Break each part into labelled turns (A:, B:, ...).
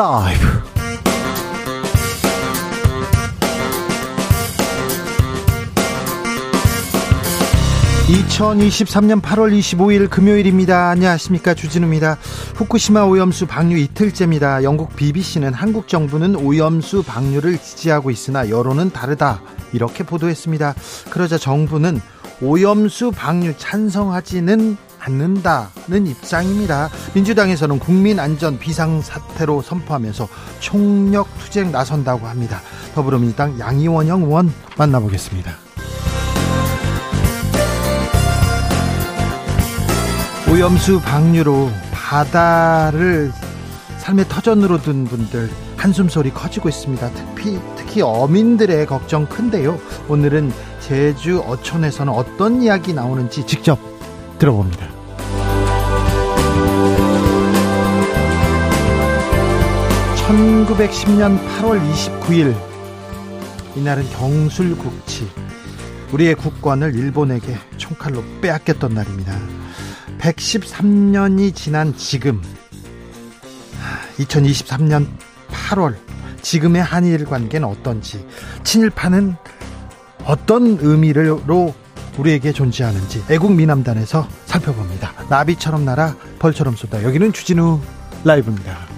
A: 라이브. 2023년 8월 25일 금요일입니다. 안녕하십니까. 주진우입니다. 후쿠시마 오염수 방류 이틀째입니다. 영국 BBC는 한국 정부는 오염수 방류를 지지하고 있으나 여론은 다르다. 이렇게 보도했습니다. 그러자 정부는 오염수 방류 찬성하지는 않는다는 입장입니다. 민주당에서는 국민 안전 비상 사태로 선포하면서 총력 투쟁 나선다고 합니다. 더불어민주당 양이원영 의원 만나보겠습니다. 오염수 방류로 바다를 삶의 터전으로 둔 분들 한숨소리 커지고 있습니다. 특히, 특히 어민들의 걱정 큰데요. 오늘은 제주 어촌에서는 어떤 이야기 나오는지 직접 들어봅니다. (1910년 8월 29일) 이날은 경술국치 우리의 국권을 일본에게 총칼로 빼앗겼던 날입니다. 113년이 지난 지금 2023년 8월 지금의 한일 관계는 어떤지 친일파는 어떤 의미로 우리에게 존재하는지 애국 미남단에서 살펴봅니다. 나비처럼 날아 벌처럼 쏟아 여기는 주진우 라이브입니다.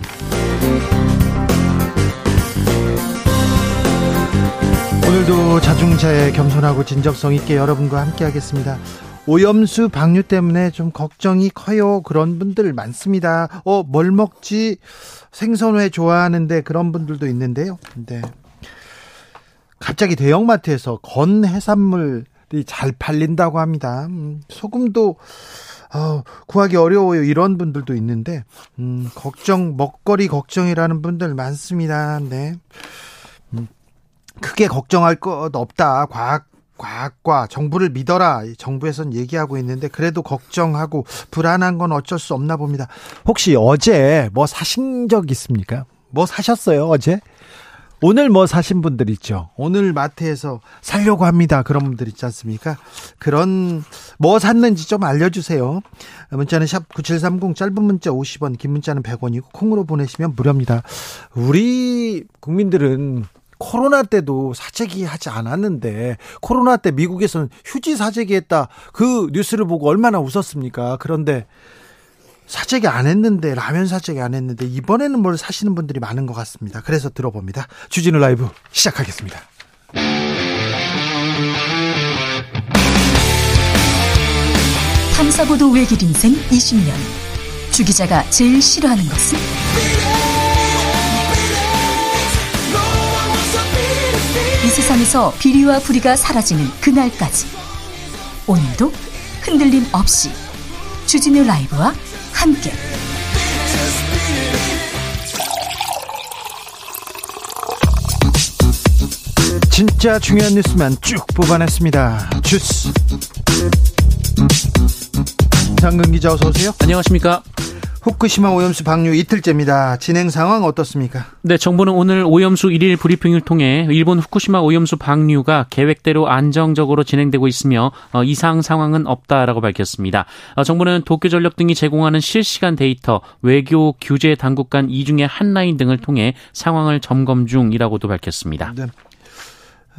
A: 오늘도 자중자애 겸손하고 진정성 있게 여러분과 함께 하겠습니다. 오염수 방류 때문에 좀 걱정이 커요. 그런 분들 많습니다. 어, 뭘 먹지? 생선회 좋아하는데 그런 분들도 있는데요. 근데 갑자기 대형마트에서 건 해산물이 잘 팔린다고 합니다. 음, 소금도 어, 구하기 어려워요. 이런 분들도 있는데 음, 걱정 먹거리 걱정이라는 분들 많습니다. 네. 음, 크게 걱정할 것 없다. 과학 과학과 정부를 믿어라. 정부에선 얘기하고 있는데 그래도 걱정하고 불안한 건 어쩔 수 없나 봅니다. 혹시 어제 뭐 사신 적 있습니까? 뭐 사셨어요, 어제? 오늘 뭐 사신 분들 있죠. 오늘 마트에서 살려고 합니다. 그런 분들 있지 않습니까? 그런 뭐 샀는지 좀 알려주세요. 문자는 샵 9730 짧은 문자 50원 긴 문자는 100원이고 콩으로 보내시면 무료입니다. 우리 국민들은 코로나 때도 사재기 하지 않았는데 코로나 때 미국에서는 휴지 사재기 했다. 그 뉴스를 보고 얼마나 웃었습니까? 그런데 사재기 안 했는데 라면 사재기 안 했는데 이번에는 뭘 사시는 분들이 많은 것 같습니다. 그래서 들어봅니다. 주진우 라이브 시작하겠습니다.
B: 탐사보도 외길 인생 20년 주 기자가 제일 싫어하는 것은? 세상에서 비리와 부리가 사라지는 그날까지 오늘도 흔들림 없이 주진우 라이브와 함께
A: 진짜 중요한 뉴스만 쭉 뽑아냈습니다. 주스 장근 기자 어서 오세요.
C: 안녕하십니까.
A: 후쿠시마 오염수 방류 이틀째입니다. 진행 상황 어떻습니까?
C: 네, 정부는 오늘 오염수 1일 브리핑을 통해 일본 후쿠시마 오염수 방류가 계획대로 안정적으로 진행되고 있으며 어, 이상 상황은 없다라고 밝혔습니다. 어, 정부는 도쿄전력 등이 제공하는 실시간 데이터, 외교, 규제 당국 간 이중의 한라인 등을 통해 상황을 점검 중이라고도 밝혔습니다. 네.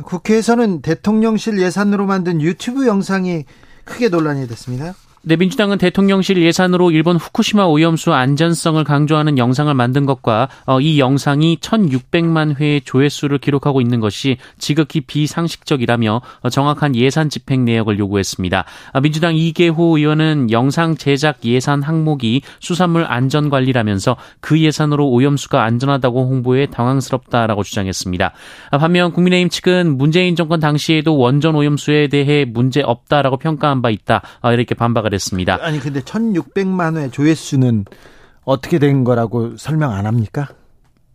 A: 국회에서는 대통령실 예산으로 만든 유튜브 영상이 크게 논란이 됐습니다.
C: 네, 민주당은 대통령실 예산으로 일본 후쿠시마 오염수 안전성을 강조하는 영상을 만든 것과 어, 이 영상이 1,600만 회의 조회수를 기록하고 있는 것이 지극히 비상식적이라며 어, 정확한 예산 집행 내역을 요구했습니다. 아, 민주당 이계호 의원은 영상 제작 예산 항목이 수산물 안전 관리라면서 그 예산으로 오염수가 안전하다고 홍보해 당황스럽다라고 주장했습니다. 아, 반면 국민의힘 측은 문재인 정권 당시에도 원전 오염수에 대해 문제 없다라고 평가한 바 있다 아, 이렇게 반박을 했습니다.
A: 아니 근데 1,600만 회 조회수는 어떻게 된 거라고 설명 안 합니까?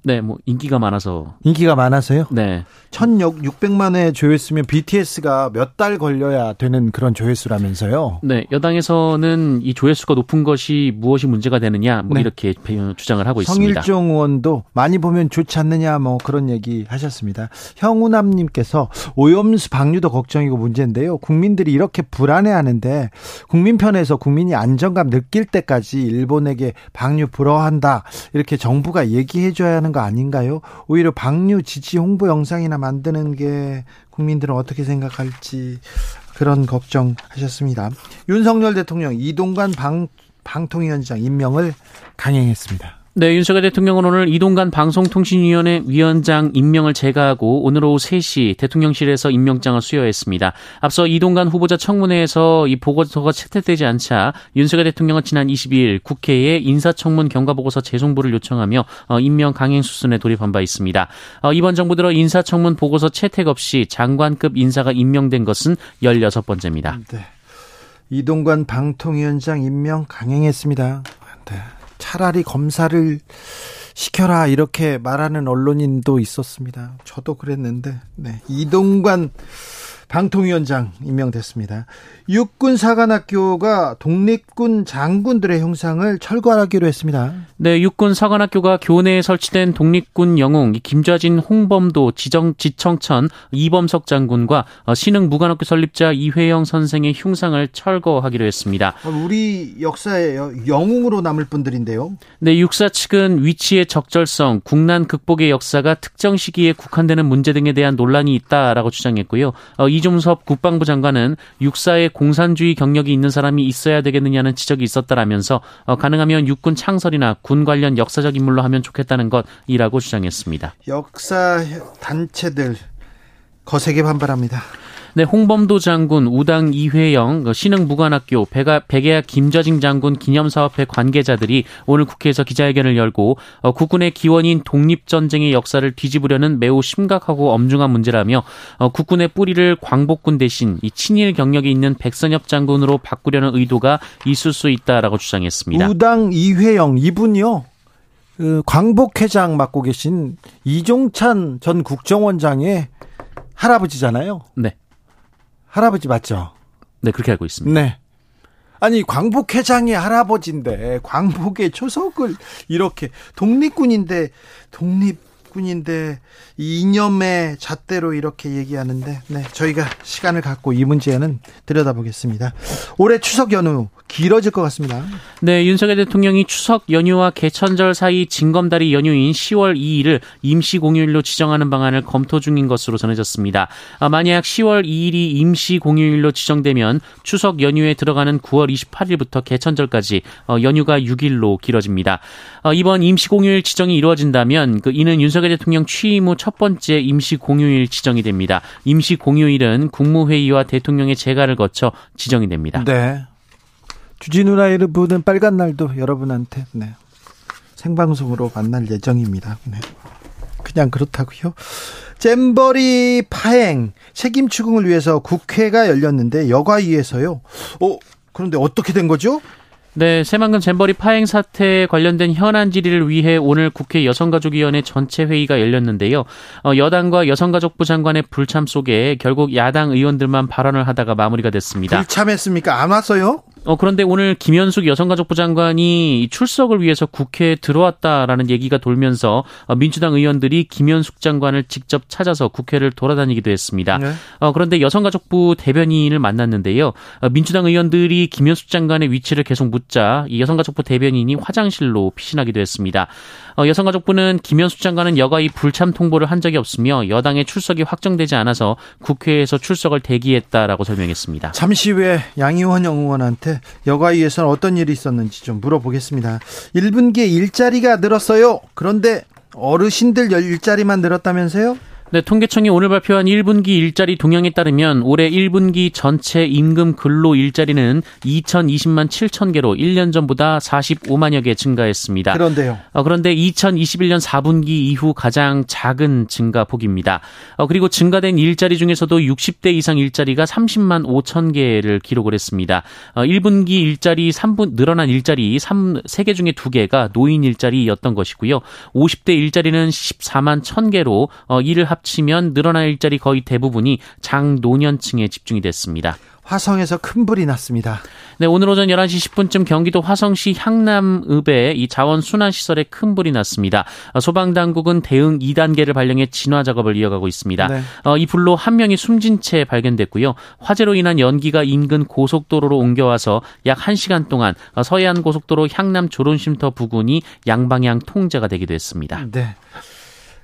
C: 네, 뭐 인기가 많아서
A: 인기가 많아서요?
C: 네.
A: 1,600만 회 조회수면 BTS가 몇 달 걸려야 되는 그런 조회수라면서요?
C: 네, 여당에서는 이 조회수가 높은 것이 무엇이 문제가 되느냐 뭐
A: 네.
C: 이렇게 주장을 하고 있습니다.
A: 성일종 의원도 많이 보면 좋지 않느냐 뭐 그런 얘기 하셨습니다. 형우남 님께서 오염수 방류도 걱정이고 문제인데요. 국민들이 이렇게 불안해 하는데 국민 편에서 국민이 안정감 느낄 때까지 일본에게 방류 불허한다 이렇게 정부가 얘기해 줘야 하는 거 아닌가요? 오히려 방류 지지 홍보 영상이나 만드는 게 국민들은 어떻게 생각할지 그런 걱정하셨습니다. 윤석열 대통령 이동관 방 방통위원장 임명을 강행했습니다.
C: 네, 윤석열 대통령은 오늘 이동관 방송통신위원회 위원장 임명을 제거하고 오늘 오후 3시 대통령실에서 임명장을 수여했습니다. 앞서 이동관 후보자 청문회에서 이 보고서가 채택되지 않자 윤석열 대통령은 지난 22일 국회에 인사청문 경과보고서 재송부를 요청하며 어, 임명 강행 수순에 돌입한 바 있습니다. 어, 이번 정부 들어 인사청문 보고서 채택 없이 장관급 인사가 임명된 것은 16번째입니다.
A: 네. 이동관 방통위원장 임명 강행했습니다. 네. 차라리 검사를 시켜라 이렇게 말하는 언론인도 있었습니다. 저도 그랬는데 네. 이동관 방통위원장 임명됐습니다. 육군 사관학교가 독립군 장군들의 형상을 철거하기로 했습니다.
C: 네, 육군 사관학교가 교내에 설치된 독립군 영웅 김좌진, 홍범도, 지정 지청천 이범석 장군과 어, 신흥 무관학교 설립자 이회영 선생의 흉상을 철거하기로 했습니다.
A: 우리 역사의 영웅으로 남을 분들인데요.
C: 네, 육사 측은 위치의 적절성, 국난 극복의 역사가 특정 시기에 국한되는 문제 등에 대한 논란이 있다라고 주장했고요. 어, 이종섭 국방부 장관은 육사의 공산주의 경력이 있는 사람이 있어야 되겠느냐는 지적이 있었다라면서 어, 가능하면 육군 창설이나 군 관련 역사적 인물로 하면 좋겠다는 것이라고 주장했습니다.
A: 역사 단체들 거세게 반발합니다.
C: 네, 홍범도 장군, 우당 이회영, 그 신흥 무관학교, 백아, 백예학 김저징 장군 기념사업회 관계자들이 오늘 국회에서 기자회견을 열고 어, 국군의 기원인 독립전쟁의 역사를 뒤집으려는 매우 심각하고 엄중한 문제라며 어, 국군의 뿌리를 광복군 대신 이 친일 경력이 있는 백선엽 장군으로 바꾸려는 의도가 있을 수 있다라고 주장했습니다.
A: 우당 이회영 이분이요. 그 광복회장 맡고 계신 이종찬 전 국정원장의 할아버지잖아요.
C: 네.
A: 할아버지 맞죠?
C: 네, 그렇게 알고 있습니다.
A: 네. 아니 광복 회장이 할아버지인데 광복의 초석을 이렇게 독립군인데 독립 군인데 이념의 잣대로 이렇게 얘기하는데 네 저희가 시간을 갖고 이 문제는 들여다보겠습니다. 올해 추석 연휴 길어질 것 같습니다.
C: 네, 윤석열 대통령이 추석 연휴와 개천절 사이 징검다리 연휴인 10월 2일을 임시 공휴일로 지정하는 방안을 검토 중인 것으로 전해졌습니다. 아, 만약 10월 2일이 임시 공휴일로 지정되면 추석 연휴에 들어가는 9월 28일부터 개천절까지 어, 연휴가 6일로 길어집니다. 어, 이번 임시 공휴일 지정이 이루어진다면 그 이는 윤석열 대통령 취임 후 첫 번째 임시 공휴일 지정이 됩니다. 임시 공휴일은 국무회의와 대통령의 재가를 거쳐 지정이 됩니다.
A: 네. 주진우 라이브는 빨간 날도 여러분한테 네. 생방송으로 만날 예정입니다. 네. 그냥 그렇다고요. 잼버리 파행 책임 추궁을 위해서 국회가 열렸는데 여가위에서요. 어 그런데 어떻게 된 거죠?
C: 네, 새만금 잼버리 파행 사태에 관련된 현안 질의를 위해 오늘 국회 여성가족위원회 전체 회의가 열렸는데요. 어, 여당과 여성가족부 장관의 불참 속에 결국 야당 의원들만 발언을 하다가 마무리가 됐습니다.
A: 불참했습니까? 안 왔어요?
C: 어, 그런데 오늘 김현숙 여성가족부 장관이 출석을 위해서 국회에 들어왔다라는 얘기가 돌면서 어, 민주당 의원들이 김현숙 장관을 직접 찾아서 국회를 돌아다니기도 했습니다.
A: 네.
C: 어, 그런데 여성가족부 대변인을 만났는데요. 어, 민주당 의원들이 김현숙 장관의 위치를 계속 묻자 이 여성가족부 대변인이 화장실로 피신하기도 했습니다. 어, 여성가족부는 김현숙 장관은 여가이 불참 통보를 한 적이 없으며 여당의 출석이 확정되지 않아서 국회에서 출석을 대기했다라고 설명했습니다.
A: 잠시 후에 양희원 의원한테 여가위에서는 어떤 일이 있었는지 좀 물어보겠습니다. 1분기에 일자리가 늘었어요. 그런데 어르신들 일자리만 늘었다면서요?
C: 네, 통계청이 오늘 발표한 1분기 일자리 동향에 따르면 올해 1분기 전체 임금 근로 일자리는 2,020만 7천 개로 1년 전보다 45만여 개 증가했습니다.
A: 그런데요.
C: 어, 그런데 2021년 4분기 이후 가장 작은 증가폭입니다. 어, 그리고 증가된 일자리 중에서도 60대 이상 일자리가 30만 5천 개를 기록을 했습니다. 어, 1분기 일자리 3분 늘어난 일자리 3, 3개 중에 2개가 노인 일자리였던 것이고요. 50대 일자리는 14만 1천 개로 어, 이를 합 합치면 늘어난 일자리 거의 대부분이 장노년층에 집중이 됐습니다.
A: 화성에서 큰 불이 났습니다.
C: 네, 오늘 오전 11시 10분쯤 경기도 화성시 향남읍에 이 자원 순환 시설에 큰 불이 났습니다. 소방 당국은 대응 2단계를 발령해 진화 작업을 이어가고 있습니다. 네. 어, 이 불로 한 명이 숨진 채 발견됐고요. 화재로 인한 연기가 인근 고속도로로 옮겨와서 약 1시간 동안 서해안 고속도로 향남 조론쉼터 부근이 양방향 통제가 되기도 했습니다.
A: 네.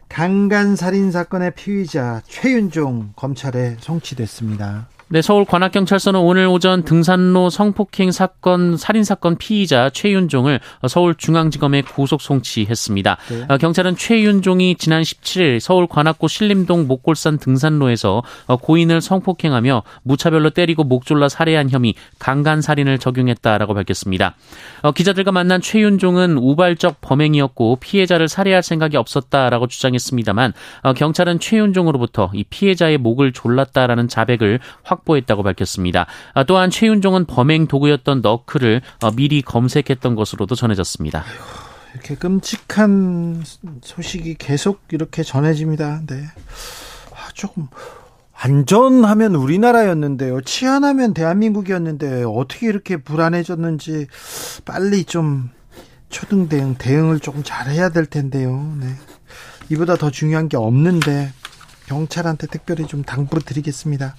A: 강간 살인 사건의 피의자 최윤종 검찰에 송치됐습니다.
C: 네, 서울 관악경찰서는 오늘 오전 등산로 성폭행 사건 살인 사건 피의자 최윤종을 서울중앙지검에 구속 송치했습니다. 네. 어, 경찰은 최윤종이 지난 17일 서울 관악구 신림동 목골산 등산로에서 어, 고인을 성폭행하며 무차별로 때리고 목 졸라 살해한 혐의 강간 살인을 적용했다라고 밝혔습니다. 어, 기자들과 만난 최윤종은 우발적 범행이었고 피해자를 살해할 생각이 없었다라고 주장했습니다만 경찰은 최윤종으로부터 이 피해자의 목을 졸랐다라는 자백을 확 확보했다고 밝혔습니다. 아, 또한 최윤종은 범행 도구였던 너클을 어, 미리 검색했던 것으로도 전해졌습니다.
A: 이렇게 끔찍한 소식이 계속 이렇게 전해집니다. 네. 아, 조금 안전하면 우리나라였는데요. 치안하면 대한민국이었는데 어떻게 이렇게 불안해졌는지 빨리 좀 초등 대응 대응을 조금 잘해야 될 텐데요. 네. 이보다 더 중요한 게 없는데 경찰한테 특별히 좀 당부를 드리겠습니다.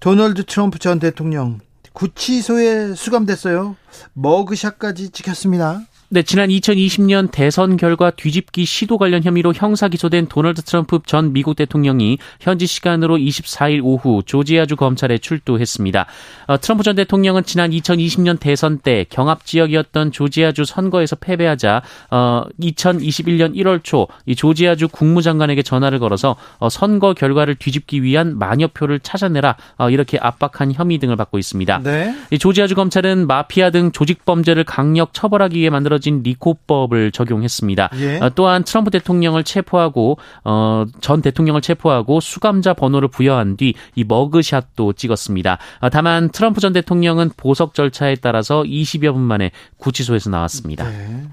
A: 도널드 트럼프 전 대통령 구치소에 수감됐어요. 머그샷까지 찍혔습니다.
C: 네, 지난 2020년 대선 결과 뒤집기 시도 관련 혐의로 형사 기소된 도널드 트럼프 전 미국 대통령이 현지 시간으로 24일 오후 조지아주 검찰에 출두했습니다. 어, 트럼프 전 대통령은 지난 2020년 대선 때 경합 지역이었던 조지아주 선거에서 패배하자 어, 2021년 1월 초이 조지아주 국무장관에게 전화를 걸어서 어, 선거 결과를 뒤집기 위한 만여표를 찾아내라 어, 이렇게 압박한 혐의 등을 받고 있습니다. 네. 이 조지아주 검찰은 마피아 등 조직 범죄를 강력 처벌하기 위해 만들어 만들어진 리코법을 적용했습니다. 예. 어, 또한 트럼프 대통령을 체포하고 어, 전 대통령을 체포하고 수감자 번호를 부여한 뒤 이 머그샷도 찍었습니다. 어, 다만 트럼프 전 대통령은 보석 절차에 따라서 20여 분 만에 구치소에서 나왔습니다. 네.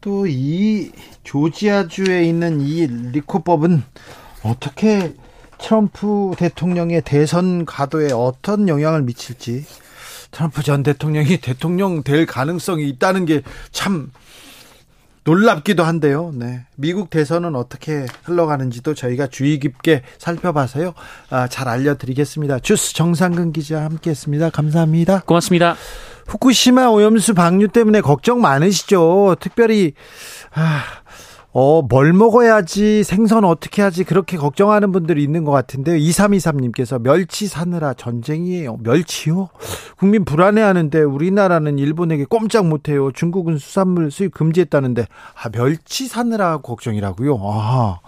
A: 또이 조지아주에 있는 이 리코법은 어떻게 트럼프 대통령의 대선 가도에 어떤 영향을 미칠지 트럼프 전 대통령이 대통령 될 가능성이 있다는 게 참 놀랍기도 한데요. 네. 미국 대선은 어떻게 흘러가는지도 저희가 주의 깊게 살펴봐서요. 아, 잘 알려드리겠습니다. 주스 정상근 기자 함께 했습니다. 감사합니다.
C: 고맙습니다.
A: 후쿠시마 오염수 방류 때문에 걱정 많으시죠. 특별히 아, 어, 뭘 먹어야지 생선 어떻게 하지 그렇게 걱정하는 분들이 있는 것 같은데요. 2323님께서 멸치 사느라 전쟁이에요. 멸치요? 국민 불안해하는데 우리나라는 일본에게 꼼짝 못해요. 중국은 수산물 수입 금지했다는데 아, 멸치 사느라 걱정이라고요. 아,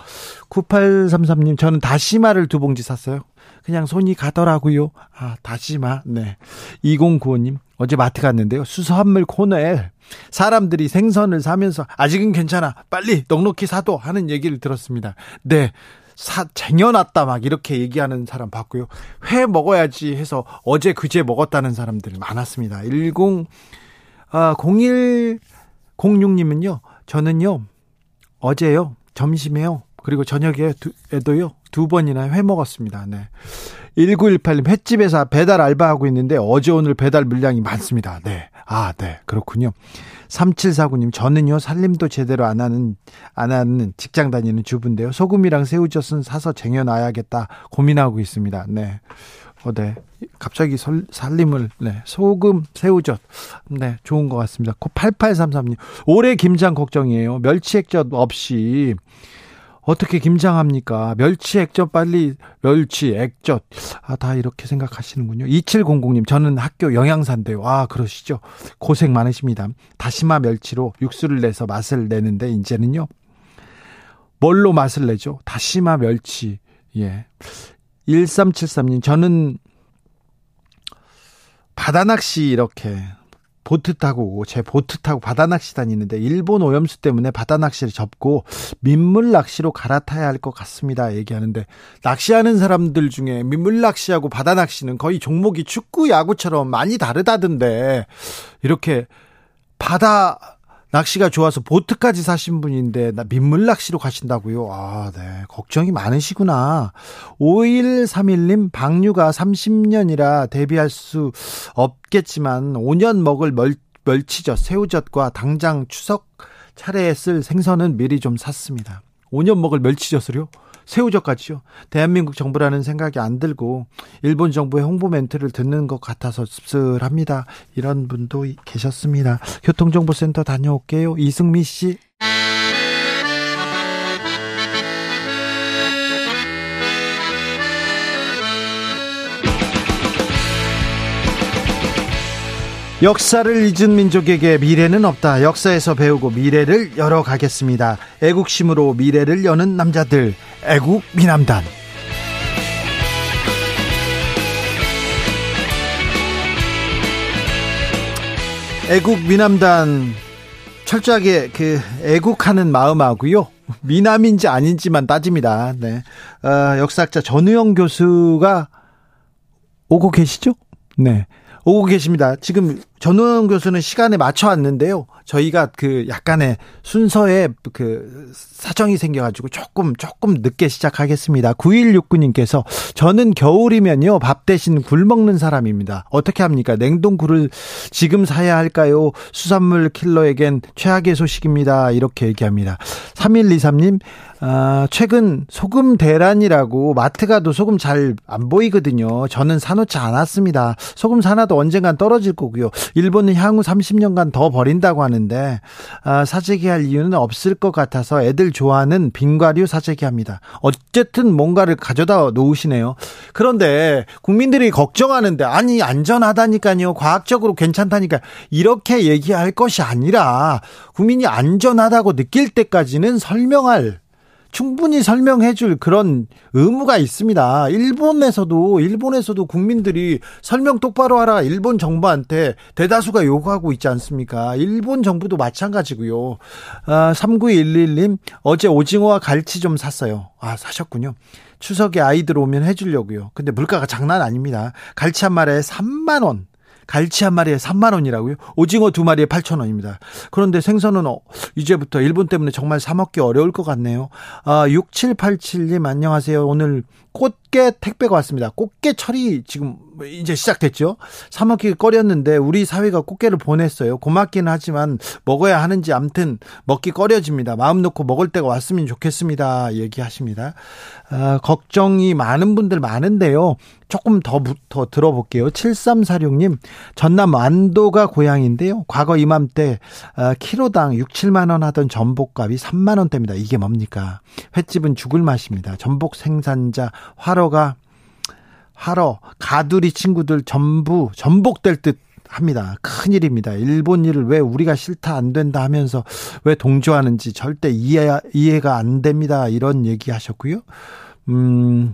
A: 9833님 저는 다시마를 두 봉지 샀어요. 그냥 손이 가더라고요. 아, 다시마. 네. 2095님 어제 마트 갔는데요. 수산물 코너에 사람들이 생선을 사면서 아직은 괜찮아. 빨리 넉넉히 사도 하는 얘기를 들었습니다. 네. 사, 쟁여놨다 막 이렇게 얘기하는 사람 봤고요. 회 먹어야지 해서 어제 그제 먹었다는 사람들이 많았습니다. 10, 아, 0106님은요, 저는요, 어제요, 점심에요, 그리고 저녁에도요, 두 번이나 회 먹었습니다. 네. 1918님, 횟집에서 배달 알바하고 있는데 어제 오늘 배달 물량이 많습니다. 네. 아, 네. 그렇군요. 3749님, 저는요, 살림도 제대로 안 하는, 안 하는 직장 다니는 주부인데요. 소금이랑 새우젓은 사서 쟁여 놔야겠다 고민하고 있습니다. 네. 어, 네. 갑자기 설, 살림을, 네. 소금, 새우젓. 네. 좋은 것 같습니다. 8833님, 올해 김장 걱정이에요. 멸치 액젓 없이. 어떻게 김장합니까? 멸치 액젓 빨리 멸치 액젓 아 다 이렇게 생각하시는군요. 2700님 저는 학교 영양사인데요. 아 그러시죠. 고생 많으십니다. 다시마 멸치로 육수를 내서 맛을 내는데 이제는요. 뭘로 맛을 내죠? 다시마 멸치. 예. 1373님, 저는 바다 낚시 이렇게 보트 타고 제 보트 타고 바다 낚시 다니는데 일본 오염수 때문에 바다 낚시를 접고 민물 낚시로 갈아타야 할 것 같습니다. 얘기하는데 낚시하는 사람들 중에 민물 낚시하고 바다 낚시는 거의 종목이 축구 야구처럼 많이 다르다던데 이렇게 바다 낚시가 좋아서 보트까지 사신 분인데 나 민물 낚시로 가신다고요? 아, 네. 걱정이 많으시구나. 5131님 방류가 30년이라 대비할 수 없겠지만 5년 먹을 멀, 멸치젓, 새우젓과 당장 추석 차례에 쓸 생선은 미리 좀 샀습니다. 5년 먹을 멸치젓을요? 새우젓까지요. 대한민국 정부라는 생각이 안 들고 일본 정부의 홍보 멘트를 듣는 것 같아서 씁쓸합니다. 이런 분도 계셨습니다. 교통정보센터 다녀올게요. 이승미 씨. 역사를 잊은 민족에게 미래는 없다. 역사에서 배우고 미래를 열어가겠습니다. 애국심으로 미래를 여는 남자들. 애국 미남단. 애국 미남단 철저하게 그 애국하는 마음하고요. 미남인지 아닌지만 따집니다. 네. 어, 역사학자 전우영 교수가 오고 계시죠? 네. 오고 계십니다. 지금 전우영 교수는 시간에 맞춰 왔는데요. 저희가 그 약간의 순서에 그 사정이 생겨가지고 조금 조금 늦게 시작하겠습니다. 9169님께서 저는 겨울이면요 밥 대신 굴 먹는 사람입니다. 어떻게 합니까? 냉동굴을 지금 사야 할까요? 수산물 킬러에겐 최악의 소식입니다. 이렇게 얘기합니다. 3123님 아, 최근 소금 대란이라고 마트 가도 소금 잘 안 보이거든요. 저는 사놓지 않았습니다. 소금 사놔도 언젠간 떨어질 거고요. 일본은 향후 30년간 더 버린다고 하는데 아, 사재기 할 이유는 없을 것 같아서 애들 좋아하는 빙과류 사재기 합니다. 어쨌든 뭔가를 가져다 놓으시네요. 그런데 국민들이 걱정하는데 아니 안전하다니까요. 과학적으로 괜찮다니까 이렇게 얘기할 것이 아니라 국민이 안전하다고 느낄 때까지는 설명할 충분히 설명해 줄 그런 의무가 있습니다. 일본에서도 일본에서도 국민들이 설명 똑바로 하라 일본 정부한테 대다수가 요구하고 있지 않습니까? 일본 정부도 마찬가지고요. 아, 3911님 어제 오징어와 갈치 좀 샀어요. 아, 사셨군요. 추석에 아이들 오면 해 주려고요. 근데 물가가 장난 아닙니다. 갈치 한 마리에 3만 원. 갈치 한 마리에 3만 원이라고요? 오징어 두 마리에 8천 원입니다. 그런데 생선은 어, 이제부터 일본 때문에 정말 사 먹기 어려울 것 같네요. 아, 6787님 안녕하세요. 오늘 꽃게 택배가 왔습니다. 꽃게 철이 지금 이제 시작됐죠. 사 먹기 꺼렸는데 우리 사회가 꽃게를 보냈어요. 고맙기는 하지만 먹어야 하는지 암튼 먹기 꺼려집니다. 마음 놓고 먹을 때가 왔으면 좋겠습니다. 얘기하십니다. 아, 걱정이 많은 분들 많은데요. 조금 더, 더 들어볼게요. 7346님, 전남 완도가 고향인데요. 과거 이맘때, 아, 키로당 6, 7만원 하던 전복값이 3만원대입니다. 이게 뭡니까? 횟집은 죽을 맛입니다. 전복 생산자 화로가 하러 가두리 친구들 전부 전복될 듯 합니다. 큰일입니다. 일본 일을 왜 우리가 싫다 안 된다 하면서 왜 동조하는지 절대 이해, 이해가 안 됩니다. 이런 얘기 하셨고요. 음,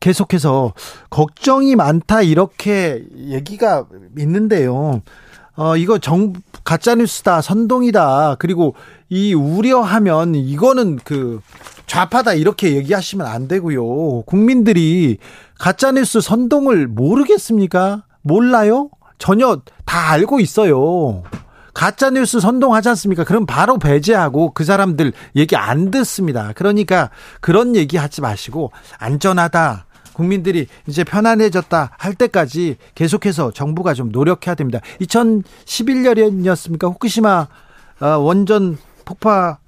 A: 계속해서 걱정이 많다 이렇게 얘기가 있는데요. 어, 이거 정, 가짜뉴스다, 선동이다, 그리고 이 우려하면 이거는 그 좌파다 이렇게 얘기하시면 안 되고요. 국민들이 가짜뉴스 선동을 모르겠습니까? 몰라요? 전혀 다 알고 있어요. 가짜뉴스 선동하지 않습니까? 그럼 바로 배제하고 그 사람들 얘기 안 듣습니다. 그러니까 그런 얘기 하지 마시고 안전하다. 국민들이 이제 편안해졌다 할 때까지 계속해서 정부가 좀 노력해야 됩니다. 2011년이었습니까? 후쿠시마 어, 원전 폭파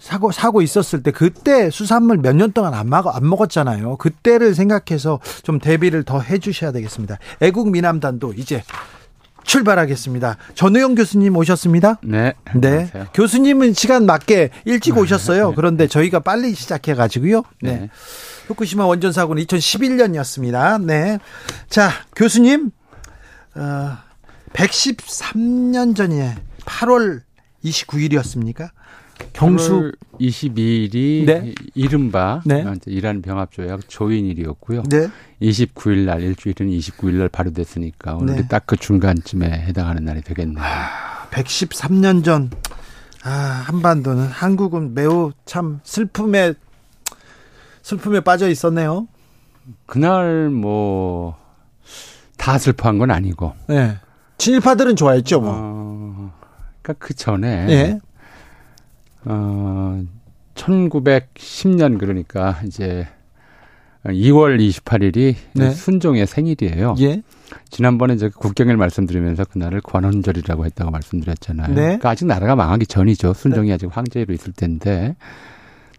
A: 사고 사고 있었을 때 그때 수산물 몇 년 동안 안 먹, 안 먹었잖아요. 그때를 생각해서 좀 대비를 더 해주셔야 되겠습니다. 애국 미남단도 이제 출발하겠습니다. 전우영 교수님 오셨습니다.
D: 네.
A: 네. 안녕하세요. 교수님은 시간 맞게 일찍 네. 오셨어요. 그런데 저희가 빨리 시작해 가지고요. 네. 네. 후쿠시마 원전 사고는 2011년이었습니다. 네. 자, 교수님 어 113년 전에 8월 29일이었습니까?
D: 경수 22일이
A: 네.
D: 이른바
A: 네.
D: 이란 병합조약 조인일이었고요.
A: 네.
D: 29일 날 일주일은 29일 날 발효됐으니까 오늘
A: 네.
D: 딱그 중간쯤에 해당하는 날이 되겠네요.
A: 113년 전 아, 한반도는 한국은 매우 참 슬픔에 슬픔에 빠져 있었네요.
D: 그날 뭐 다 슬퍼한 건 아니고.
A: 네. 친일파들은 좋아했죠, 뭐.
D: 어, 그러니까 그 전에
A: 예.
D: 어 1910년 그러니까 이제 2월 28일이
A: 네.
D: 순종의 생일이에요.
A: 예.
D: 지난번에 제가 국경일 말씀드리면서 그날을 관원절이라고 했다고 말씀드렸잖아요.
A: 네.
D: 그러니까 아직 나라가 망하기 전이죠. 순종이 아직 황제로 있을 때인데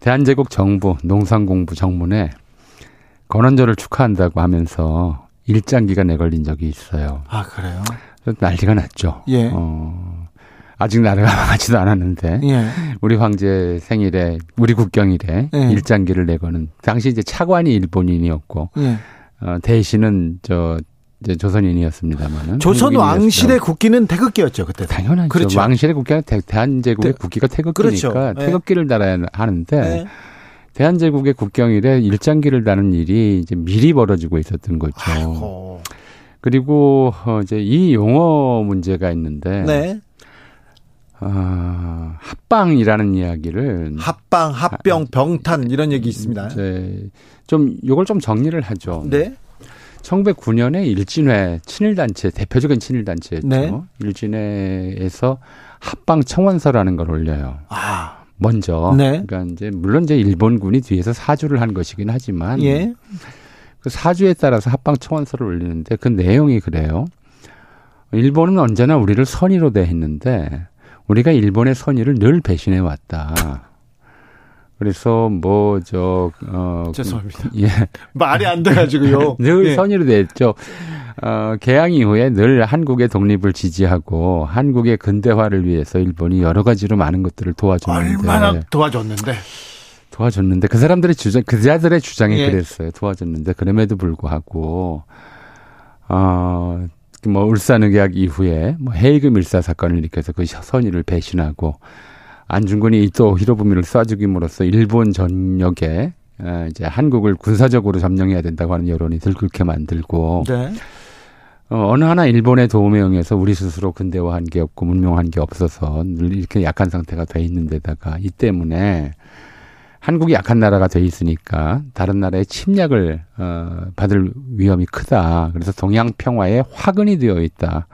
D: 대한제국 정부 농산공부 정문에 관원절을 축하한다고 하면서 일장기가 내걸린 적이 있어요.
A: 아, 그래요?
D: 난리가 났죠.
A: 예.
D: 어, 아직 나라가 망하지도 않았는데
A: 예.
D: 우리 황제 생일에 우리 국경일에
A: 예.
D: 일장기를 내거는 당시 이제 차관이 일본인이었고
A: 예.
D: 어, 대신은 저 이제 조선인이었습니다만은
A: 조선. 왕실의 국기는 태극기였죠, 그때.
D: 당연하죠.
A: 그렇죠.
D: 왕실의 국기가 대, 대한제국의
A: 대-
D: 국기가 태극기니까
A: 그렇죠. 예.
D: 태극기를 달아야 하는데
A: 네.
D: 대한제국의 국경일에 일장기를 다는 일이 이제 미리 벌어지고 있었던 거죠.
A: 아이고.
D: 그리고 어, 이제 이 용어 문제가 있는데
A: 네.
D: 어, 합방이라는 이야기를
A: 합방, 합병, 병탄 이런 얘기 있습니다.
D: 이제 좀 요걸 좀 정리를 하죠.
A: 네.
D: 1909년에 일진회 친일단체 대표적인 친일단체였죠.
A: 네.
D: 일진회에서 합방 청원서라는 걸 올려요.
A: 아,
D: 먼저.
A: 네.
D: 그러니까 이제 물론 이제 일본군이 뒤에서 사주를 한 것이긴 하지만
A: 예.
D: 그 사주에 따라서 합방 청원서를 올리는데 그 내용이 그래요. 일본은 언제나 우리를 선의로 대했는데 우리가 일본의 선의를 늘 배신해 왔다. 그래서 뭐 저 어,
A: 죄송합니다.
D: 예.
A: 말이 안 돼가지고요.
D: 늘
A: 예.
D: 선의로 대했죠. 어, 개항 이후에 늘 한국의 독립을 지지하고 한국의 근대화를 위해서 일본이 여러 가지로 많은 것들을 도와줬는데
A: 얼마나 도와줬는데.
D: 도와줬는데 그 사람들의 주장 그자들의 주장이
A: 예.
D: 그랬어요. 도와줬는데 그럼에도 불구하고 어 뭐 울산의학 이후에 뭐 헤이그 밀사 사건을 일으켜서 그 선의를 배신하고 안중근이 또 히로부미를 쏴죽임으로써 일본 전역에 어, 이제 한국을 군사적으로 점령해야 된다고 하는 여론이 들끓게 만들고
A: 네.
D: 어, 어느 하나 일본의 도움에 응해서 우리 스스로 근대화한 게 없고 문명한 게 없어서 늘 이렇게 약한 상태가 돼 있는 데다가 이 때문에 한국이 약한 나라가 돼 있으니까 다른 나라의 침략을 어, 받을 위험이 크다. 그래서 동양 평화에 화근이 되어 있다.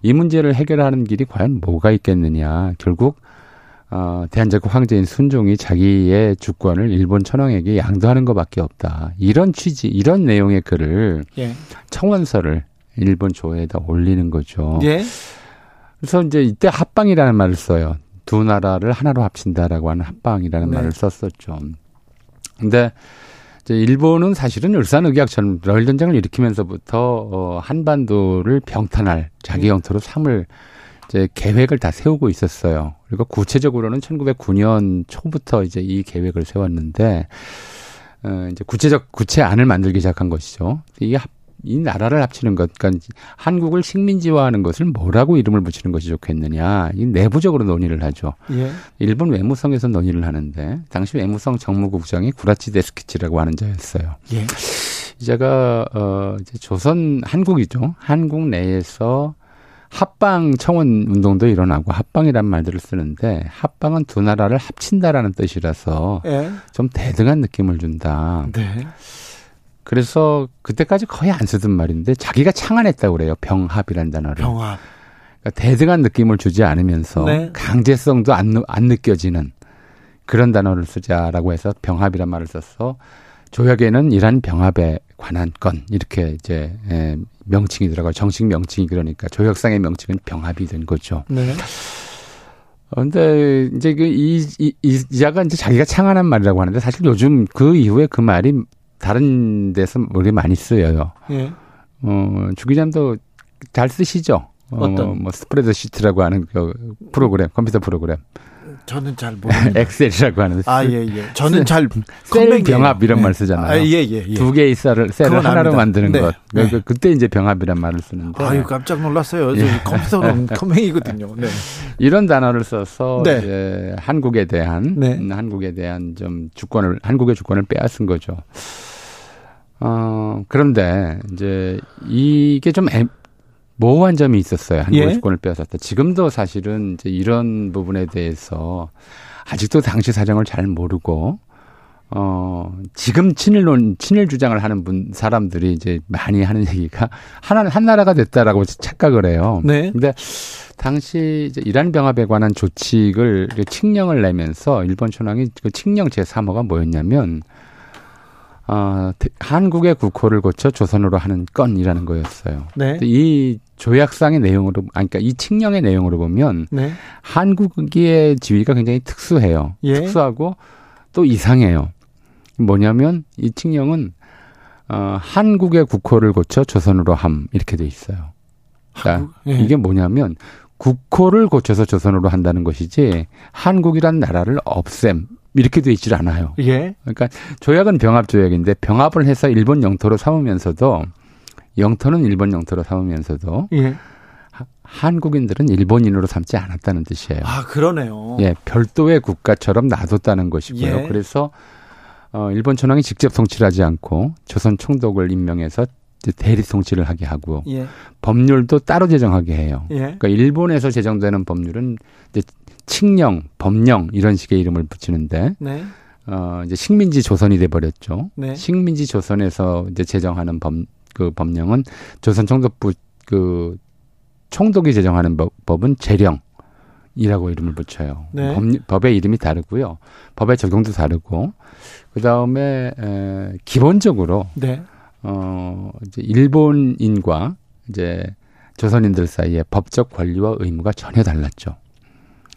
D: 이 문제를 해결하는 길이 과연 뭐가 있겠느냐. 결국 어, 대한제국 황제인 순종이 자기의 주권을 일본 천황에게 양도하는 것밖에 없다. 이런 취지, 이런 내용의 글을
A: 예.
D: 청원서를 일본 조회에다 올리는 거죠.
A: 예.
D: 그래서 이제 이때 합방이라는 말을 써요. 두 나라를 하나로 합친다라고 하는 합방이라는
A: 네.
D: 말을 썼었죠. 근데 이제 일본은 사실은 울산의학전 러일 전쟁을 일으키면서부터 어 한반도를 병탄할 자기
A: 네.
D: 영토로 삼을 이제 계획을 다 세우고 있었어요. 그리고 구체적으로는 1909년 초부터 이제 이 계획을 세웠는데 어 이제 구체적 구체안을 만들기 시작한 것이죠. 이게 합, 이 나라를 합치는 것, 그러니까 한국을 식민지화하는 것을 뭐라고 이름을 붙이는 것이 좋겠느냐, 이 내부적으로 논의를 하죠.
A: 예.
D: 일본 외무성에서 논의를 하는데 당시 외무성 정무국장이 구라치 데스키치라고 하는 자였어요.
A: 예.
D: 이 자가 어 이제 조선 한국이죠. 한국 내에서 합방 청원 운동도 일어나고 합방이란 말들을 쓰는데 합방은 두 나라를 합친다라는 뜻이라서
A: 예.
D: 좀 대등한 느낌을 준다.
A: 네.
D: 그래서 그때까지 거의 안 쓰던 말인데 자기가 창안했다고 그래요. 병합이라는 단어를.
A: 병합.
D: 그러니까 대등한 느낌을 주지 않으면서
A: 네.
D: 강제성도 안, 느- 안 느껴지는 그런 단어를 쓰자라고 해서 병합이란 말을 써서 조약에는 이란 병합에 관한 건 이렇게 이제 에, 명칭이 들어가고 정식 명칭이 그러니까 조약상의 명칭은 병합이 된 거죠.
A: 네.
D: 어, 근데 이제 그이 이, 이 자가 이제 자기가 창안한 말이라고 하는데 사실 요즘 그 이후에 그 말이 다른 데서 우리 많이 쓰여요.
A: 예.
D: 어, 주 기자님도 잘 쓰시죠? 어,
A: 어떤?
D: 뭐 스프레드 시트라고 하는 그 프로그램, 컴퓨터 프로그램.
A: 저는 잘 모릅니다.
D: 엑셀이라고 하는.
A: 아, 예, 예. 저는 잘.
D: 셀 병합 이런
A: 네.
D: 말 쓰잖아요.
A: 아, 예, 예, 예.
D: 두 개의 셀을, 셀을 하나로
A: 압니다.
D: 만드는
A: 네.
D: 것.
A: 네.
D: 그- 그때 이제 병합이란 말을 쓰는데.
A: 아유, 깜짝 놀랐어요. 저
D: 예.
A: 컴퓨터는 컴맹이거든요. 네.
D: 이런 단어를 써서
A: 네.
D: 이제 한국에 대한
A: 네.
D: 음, 한국에 대한 좀 주권을 한국의 주권을 빼앗은 거죠. 어 그런데 이제 이게 좀 애, 모호한 점이 있었어요. 한국의
A: 예.
D: 주권을 빼앗았다. 지금도 사실은 이제 이런 부분에 대해서 아직도 당시 사정을 잘 모르고 어 지금 친일론 친일 주장을 하는 분 사람들이 이제 많이 하는 얘기가 하나 한 나라가 됐다라고 착각을 해요.
A: 네.
D: 근데 당시 이제 이란 병합에 관한 조칙을 칙령을 내면서 일본 천황이 그 칙령 제3호가 뭐였냐면 어, 대- 한국의 국호를 고쳐 조선으로 하는 건이라는 거였어요.
A: 네.
D: 이 조약상의 내용으로, 아니, 그러니까 이 칙령의 내용으로 보면
A: 네.
D: 한국의 지위가 굉장히 특수해요.
A: 예.
D: 특수하고 또 이상해요. 뭐냐면 이 칙령은 어, 한국의 국호를 고쳐 조선으로 함 이렇게 돼 있어요. 그러니까
A: 예.
D: 이게 뭐냐면 국호를 고쳐서 조선으로 한다는 것이지 한국이란 나라를 없앰 이렇게 돼 있질 않아요.
A: 예.
D: 그러니까 조약은 병합 조약인데 병합을 해서 일본 영토로 삼으면서도 영토는 일본 영토로 삼으면서도
A: 예.
D: 하- 한국인들은 일본인으로 삼지 않았다는 뜻이에요.
A: 아, 그러네요.
D: 예, 별도의 국가처럼 놔뒀다는 것이고요.
A: 예.
D: 그래서 어, 일본 천황이 직접 통치를 하지 않고 조선 총독을 임명해서 대리 통치를 하게 하고
A: 예.
D: 법률도 따로 제정하게 해요.
A: 예.
D: 그러니까 일본에서 제정되는 법률은 이제 칙령, 법령 이런 식의 이름을 붙이는데
A: 네.
D: 어 이제 식민지 조선이 돼 버렸죠.
A: 네.
D: 식민지 조선에서 이제 제정하는 법 그 법령은 조선 총독부 그 총독이 제정하는 법, 법은 재령이라고 이름을 붙여요.
A: 네.
D: 법, 법의 이름이 다르고요. 법의 적용도 다르고 그 다음에 에, 기본적으로
A: 네.
D: 어 이제 일본인과 이제 조선인들 사이에 법적 권리와 의무가 전혀 달랐죠.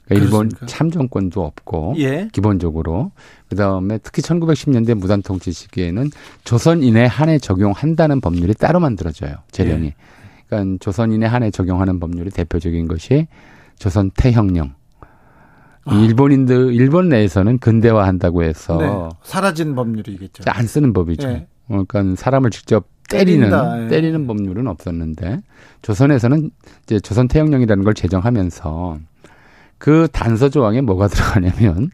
D: 그러니까 일본? 참정권도 없고
A: 예.
D: 기본적으로 그다음에 특히 1910년대 무단 통치 시기에는 조선인에 한해 적용한다는 법률이 따로 만들어져요. 재령이.
A: 예.
D: 그러니까 조선인에 한해 적용하는 법률이 대표적인 것이 조선 태형령.
A: 아.
D: 일본인들 일본 내에서는 근대화한다고 해서
A: 네. 사라진 법률이겠죠.
D: 안 쓰는 법이죠.
A: 예.
D: 어, 그러니까 사람을 직접 때리는
A: 때린다, 예.
D: 때리는 법률은 없었는데 조선에서는 이제 조선 태형령이라는 걸 제정하면서 그 단서 조항에 뭐가 들어가냐면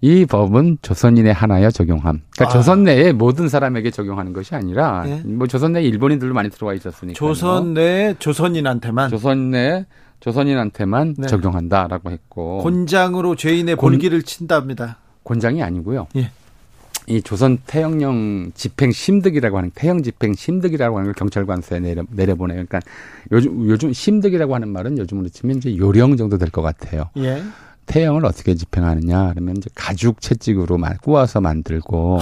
D: 이 법은 조선인에 한하여 적용함. 그러니까
A: 아.
D: 조선 내에 모든 사람에게 적용하는 것이 아니라
A: 예.
D: 뭐 조선 내에 일본인들도 많이 들어와 있었으니까
A: 조선 내 조선인한테만
D: 조선 내 조선인한테만
A: 네.
D: 적용한다라고 했고
A: 곤장으로 죄인의
D: 곤-
A: 볼기를 친답니다.
D: 곤장이 아니고요.
A: 예.
D: 이 조선 태형령 집행 심득이라고 하는 태형 집행 심득이라고 하는 걸 경찰관서에 내려 내려보내요. 그러니까 요즘 요즘 심득이라고 하는 말은 요즘으로 치면 이제 요령 정도 될 것 같아요.
A: 예.
D: 태형을 어떻게 집행하느냐 그러면 이제 가죽 채찍으로 만 꼬아서 만들고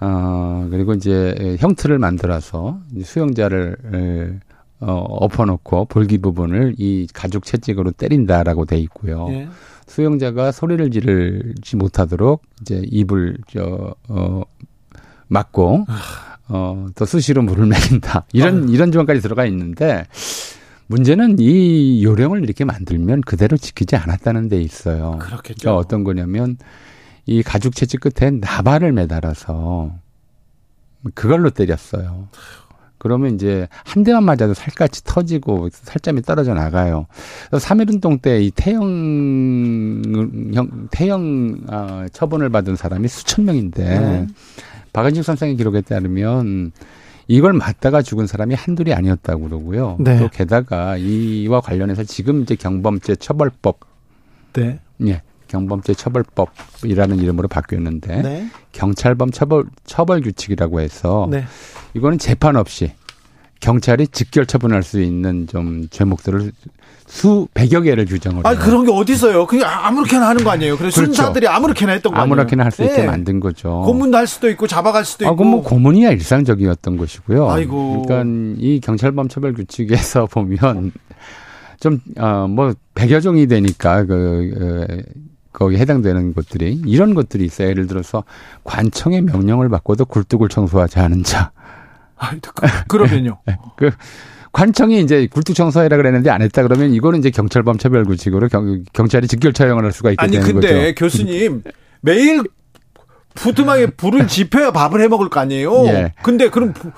D: 어 그리고 이제 형틀을 만들어서 수용자를 에, 어 엎어놓고 볼기 부분을 이 가죽 채찍으로 때린다라고 돼 있고요.
A: 예.
D: 수용자가 소리를 지르지 못하도록 이제 입을 저 어 막고 어 또 수시로 물을 먹인다 이런 이런 조항까지 들어가 있는데 문제는 이 요령을 이렇게 만들면 그대로 지키지 않았다는 데 있어요.
A: 그렇겠죠.
D: 그러니까 어떤 거냐면 이 가죽 채찍 끝에 나발을 매달아서 그걸로 때렸어요. 그러면 이제 한 대만 맞아도 살갗이 터지고 살점이 떨어져 나가요. 3.1운동 때 이 태형, 형, 태형, 어, 처분을 받은 사람이 수천 명인데,
A: 네.
D: 박은식 선생의 기록에 따르면 이걸 맞다가 죽은 사람이 한둘이 아니었다고 그러고요.
A: 네.
D: 또 게다가 이와 관련해서 지금 이제 경범죄 처벌법,
A: 네.
D: 예, 경범죄 처벌법이라는 이름으로 바뀌었는데,
A: 네.
D: 경찰범 처벌, 처벌 규칙이라고 해서,
A: 네.
D: 이거는 재판 없이 경찰이 직결 처분할 수 있는 좀 죄목들을 수 백여 개를 규정을
A: 아. 그런 게 어디 있어요? 그냥 아무렇게나 하는 거 아니에요? 그래서
D: 그렇죠.
A: 순사들이 아무렇게나 했던 거 아니에요?
D: 아무렇게나 할 수 있게
A: 예.
D: 만든 거죠.
A: 고문도 할 수도 있고 잡아갈 수도
D: 아,
A: 있고.
D: 뭐 고문이야 일상적이었던 것이고요.
A: 아이고.
D: 그러니까 이 경찰범 처벌 규칙에서 보면 좀 어뭐 백여 종이 되니까 그 어, 거기 해당되는 것들이 이런 것들이 있어요. 예를 들어서 관청의 명령을 받고도 굴뚝을 청소하지 않은 자.
A: 아, 그, 그러면요.
D: 그 관청이 이제 굴뚝 청소해라 그랬는데 안 했다 그러면 이거는 이제 경찰범 처벌구직으로 경, 경찰이 직결 처형을 할 수가 있게
A: 아니
D: 되는
A: 근데
D: 거죠.
A: 교수님 매일 부뚜막에 불을 지펴야 밥을 해 먹을 거 아니에요.
D: 예.
A: 근데 그럼 부-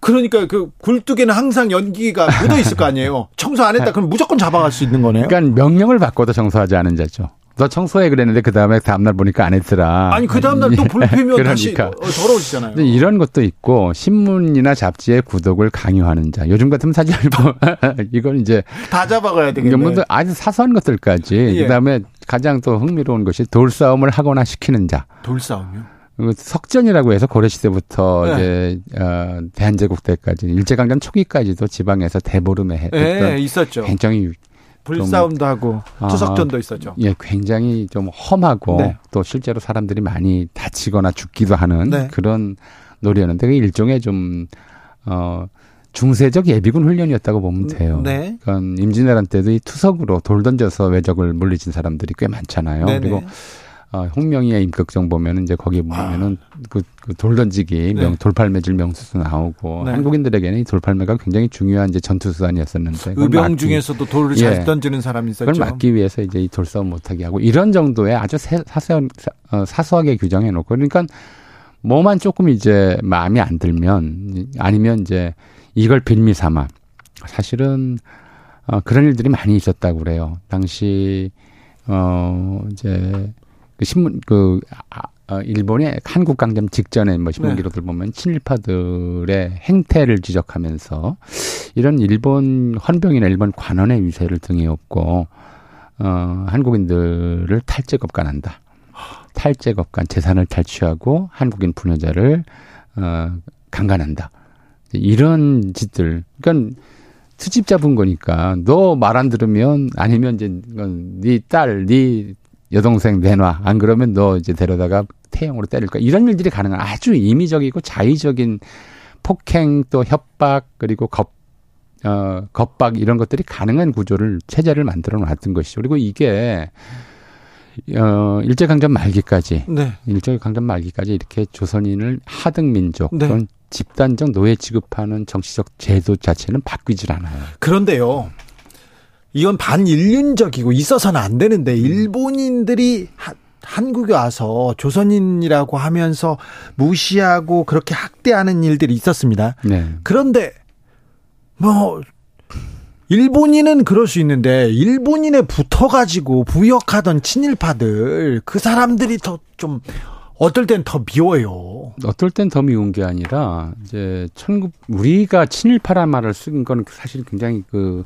A: 그러니까 그 굴뚝에는 항상 연기가 묻어 있을 거 아니에요. 청소 안 했다 그럼 무조건 잡아갈 수 있는 거네요.
D: 그러니까 명령을 받고도 청소하지 않은 자죠. 너 청소해 그랬는데 그 다음에 다음날 보니까 안 했더라.
A: 아니 그 다음 날 또 불 피면 다시
D: 그러니까.
A: 어, 더러워지잖아요.
D: 이런 것도 있고 신문이나 잡지의 구독을 강요하는 자. 요즘 같으면 말고 이건 이제
A: 다 잡아가야 되겠네.
D: 아주 사소한 것들까지
A: 예.
D: 그 다음에 가장 또 흥미로운 것이 돌싸움을 하거나 시키는 자.
A: 돌싸움이요.
D: 그 석전이라고 해서 고려 시대부터
A: 네.
D: 이제 어, 대한제국 때까지 일제강점 초기까지도 지방에서 대보름에 했던
A: 예, 있었죠.
D: 굉장히
A: 불싸움도 하고
D: 아,
A: 투석전도 있었죠.
D: 예 굉장히 좀 험하고
A: 네.
D: 또 실제로 사람들이 많이 다치거나 죽기도 하는
A: 네.
D: 그런 놀이였는데 그 일종의 좀 어. 중세적 예비군 훈련이었다고 보면 돼요.
A: 네.
D: 그러니까 임진왜란 때도 이 투석으로 돌 던져서 외적을 물리친 사람들이 꽤 많잖아요.
A: 네네.
D: 그리고 어, 홍명희의 임격정 보면은 이제 거기 보면은 그, 그 돌 던지기
A: 네.
D: 명, 돌팔매질 명수도 나오고
A: 네.
D: 한국인들에게는 이 돌팔매가 굉장히 중요한 이제 전투 수단이었었는데
A: 의병
D: 막기-
A: 중에서도 돌을 잘
D: 예.
A: 던지는 사람이 있었죠.
D: 그걸 막기 위해서 이제 이 돌싸움 못하게 하고 이런 정도의 아주 세- 사소한 사- 어, 사소하게 규정해 놓고 그러니까 뭐만 조금 이제 마음에 안 들면 아니면 이제 이걸 빌미 삼아 사실은 어, 그런 일들이 많이 있었다고 그래요. 당시 어 이제 그 신문 그 아, 어, 일본의 한국 강점 직전에 뭐 신문
A: 네.
D: 기록들 보면 친일파들의 행태를 지적하면서 이런 일본 헌병이나 일본 관원의 위세를 등에 업고 어 한국인들을 탈제겁간한다. 탈제겁간 재산을 탈취하고 한국인 분여자를 어 강간한다. 이런 짓들. 그러니까 트집 잡은 거니까 너 말 안 들으면 아니면 이제 네 딸, 네 여동생 내놔. 안 그러면 너 이제 데려다가 태형으로 때릴 거야. 이런 일들이 가능한 아주 임의적이고 자의적인 폭행 또 협박 그리고 겁 어, 겁박 이런 것들이 가능한 구조를 체제를 만들어 놨던 것이죠. 그리고 이게 어, 일제강점 말기까지
A: 네.
D: 일제강점 말기까지 이렇게 조선인을 하등 민족
A: 네.
D: 또는 집단적 노예 취급하는 정치적 제도 자체는 바뀌질 않아요.
A: 그런데요. 이건 반인륜적이고 있어서는 안 되는데 일본인들이 하- 한국에 와서 조선인이라고 하면서 무시하고 그렇게 학대하는 일들이 있었습니다.
D: 네.
A: 그런데 뭐 일본인은 그럴 수 있는데 일본인에 붙어가지고 부역하던 친일파들 그 사람들이 더 좀 어떨 땐 더 미워요.
D: 어떨 땐 더 미운 게 아니라 이제 천국 우리가 친일파란 말을 쓴건 사실 굉장히 그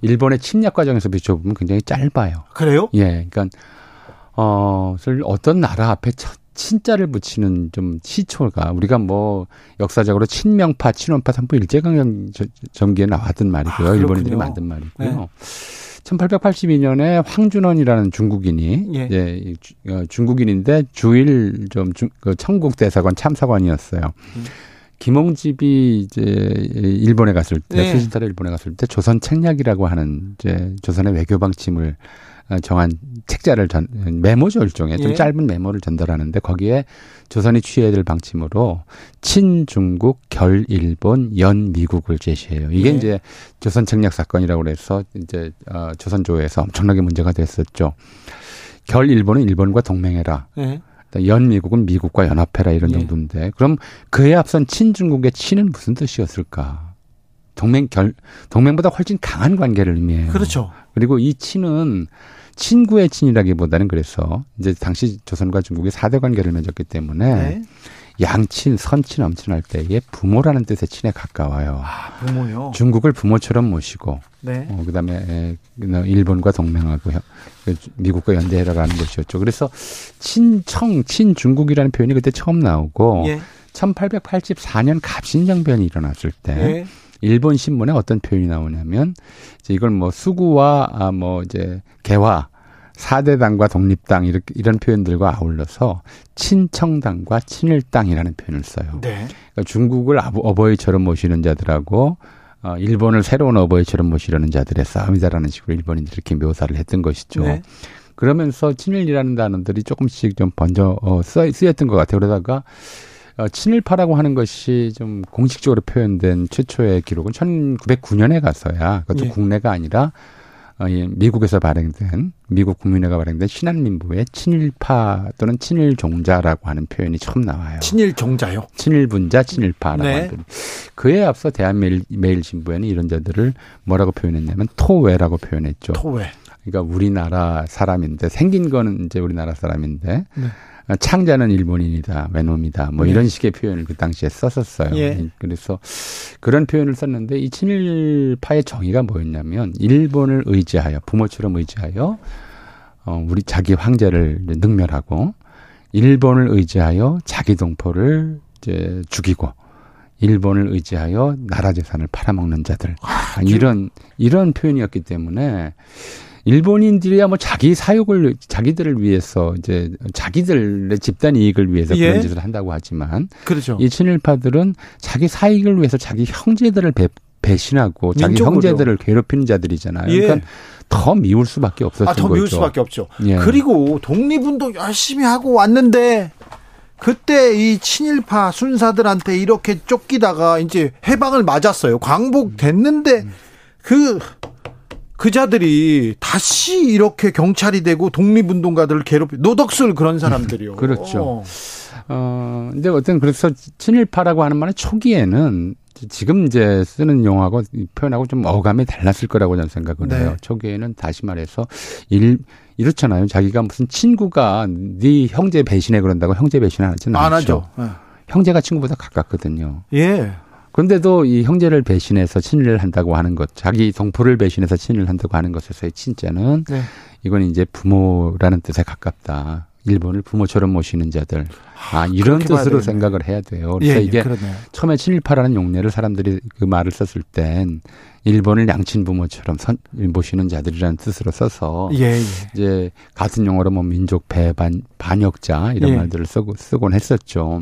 D: 일본의 침략 과정에서 비춰보면 굉장히 짧아요.
A: 그래요?
D: 예, 그러니까 어, 어떤 나라 앞에 첫 친자를 붙이는 좀 시초가 우리가 뭐 역사적으로 친명파, 친원파 삼부 일제강점 전기에 나왔던 말이고요.
A: 아,
D: 일본인들이. 만든 말이고요.
A: 네.
D: 1882년에 황준원이라는 중국인이
A: 예.
D: 예, 중국인인데 주일 좀 중, 그 청국 대사관 참사관이었어요.
A: 음.
D: 김홍집이 이제 일본에 갔을 때
A: 네.
D: 수신타로 일본에 갔을 때 조선 책략이라고 하는 이제 조선의 외교 방침을 어, 정한 책자를 전 메모죠 일종의 좀
A: 예.
D: 짧은 메모를 전달하는데 거기에 조선이 취해야 될 방침으로 친중국 결일본 연미국을 제시해요. 이게
A: 예.
D: 이제 조선 책략 사건이라고 그래서 이제 어, 조선조에서 엄청나게 문제가 됐었죠. 결일본은 일본과 동맹해라.
A: 네.
D: 연미국은 미국과 연합해라 이런
A: 예.
D: 정도인데 그럼 그에 앞선 친중국의 친은 무슨 뜻이었을까? 동맹 결 동맹보다 훨씬 강한 관계를 의미해요.
A: 그렇죠.
D: 그리고 이 친은 친구의 친이라기보다는 그래서 이제 당시 조선과 중국이 사대 관계를 맺었기 때문에
A: 네.
D: 양친, 선친, 엄친할 때에 부모라는 뜻의 친에 가까워요.
A: 아, 부모요.
D: 중국을 부모처럼 모시고
A: 네.
D: 어, 그다음에 에, 일본과 동맹하고 혀- 그 미국과 연대해라라는 것이었죠. 그래서 친청, 친중국이라는 표현이 그때 처음 나오고
A: 예.
D: 1884년 갑신정변이 일어났을 때
A: 예.
D: 일본 신문에 어떤 표현이 나오냐면 이제 이걸 뭐 수구와 아, 뭐 이제 개화 사대당과 독립당 이렇게 이런 표현들과 아울러서 친청당과 친일당이라는 표현을 써요.
A: 네.
D: 그러니까 중국을 어버이처럼 모시는 자들하고 어, 일본을 새로운 어버이처럼 모시려는 자들의 싸움이다라는 식으로 일본인들이 이렇게 묘사를 했던 것이죠.
A: 네.
D: 그러면서 친일이라는 단어들이 조금씩 좀 번져 어, 쓰, 쓰였던 것 같아요. 그러다가 어, 친일파라고 하는 것이 좀 공식적으로 표현된 최초의 기록은 1909년에 가서야 그것도
A: 예.
D: 국내가 아니라 미국에서 발행된 미국 국민회가 발행된 신한민부의 친일파 또는 친일종자라고 하는 표현이 처음 나와요.
A: 친일 종자요.
D: 친일분자, 친일파라고
A: 네.
D: 하는. 그에 앞서 대한매일신부에는 이런 자들을 뭐라고 표현했냐면 토외라고 표현했죠.
A: 토외.
D: 그러니까 우리나라 사람인데 생긴 거는 이제 우리나라 사람인데
A: 네.
D: 어, 창자는 일본인이다, 외놈이다, 뭐
A: 네.
D: 이런 식의 표현을 그 당시에 썼었어요.
A: 예.
D: 그래서 그런 표현을 썼는데 이 친일파의 정의가 뭐였냐면 일본을 의지하여 부모처럼 의지하여 어, 우리 자기 황제를 능멸하고 일본을 의지하여 자기 동포를 이제 죽이고 일본을 의지하여 나라 재산을 팔아먹는 자들 아, 이런 이런 표현이었기 때문에 일본인들이야 뭐 자기 사욕을 자기들을 위해서 이제 자기들의 집단 이익을 위해서
A: 예.
D: 그런 짓을 한다고 하지만
A: 그렇죠.
D: 이 친일파들은 자기 사익을 위해서 자기 형제들을 배, 배신하고 자기
A: 민족으로.
D: 형제들을 괴롭히는 자들이잖아요.
A: 예.
D: 그러니까 더 미울 수밖에 없었던
A: 아, 더
D: 거죠.
A: 미울 수밖에 없죠.
D: 예.
A: 그리고 독립운동 열심히 하고 왔는데 그때 이 친일파 순사들한테 이렇게 쫓기다가 이제 해방을 맞았어요. 광복됐는데 그 그자들이 다시 이렇게 경찰이 되고 독립운동가들을 괴롭히 노덕술 그런 사람들이요.
D: 그렇죠.
A: 어.
D: 어, 근데 어떤 그래서 친일파라고 하는 말은 초기에는 지금 이제 쓰는 용어하고 이 표현하고 좀 어감이 달랐을 거라고 저는 생각을
A: 네.
D: 해요. 초기에는 다시 말해서 일 이렇잖아요. 자기가 무슨 친구가 네 형제 배신해 그런다고 형제 배신을 하지는
A: 안
D: 않죠.
A: 하죠.
D: 형제가 친구보다 가깝거든요.
A: 예.
D: 그런데도 이 형제를 배신해서 친일을 한다고 하는 것, 자기 동포를 배신해서 친일을 한다고 하는 것에서의 친자는
A: 네.
D: 이건 이제 부모라는 뜻에 가깝다. 일본을 부모처럼 모시는 자들. 아, 이런
A: 그렇게 봐야
D: 뜻으로. 생각을 해야 돼요.
A: 예,
D: 그래서
A: 예,
D: 이게
A: 그러네요.
D: 처음에 친일파라는 용례를 사람들이 그 말을 썼을 땐 일본을 양친 부모처럼 선, 모시는 자들이라는 뜻으로 써서
A: 예, 예.
D: 이제 같은 용어로 뭐 민족 배반 반역자 이런
A: 예.
D: 말들을 쓰고 쓰곤 했었죠.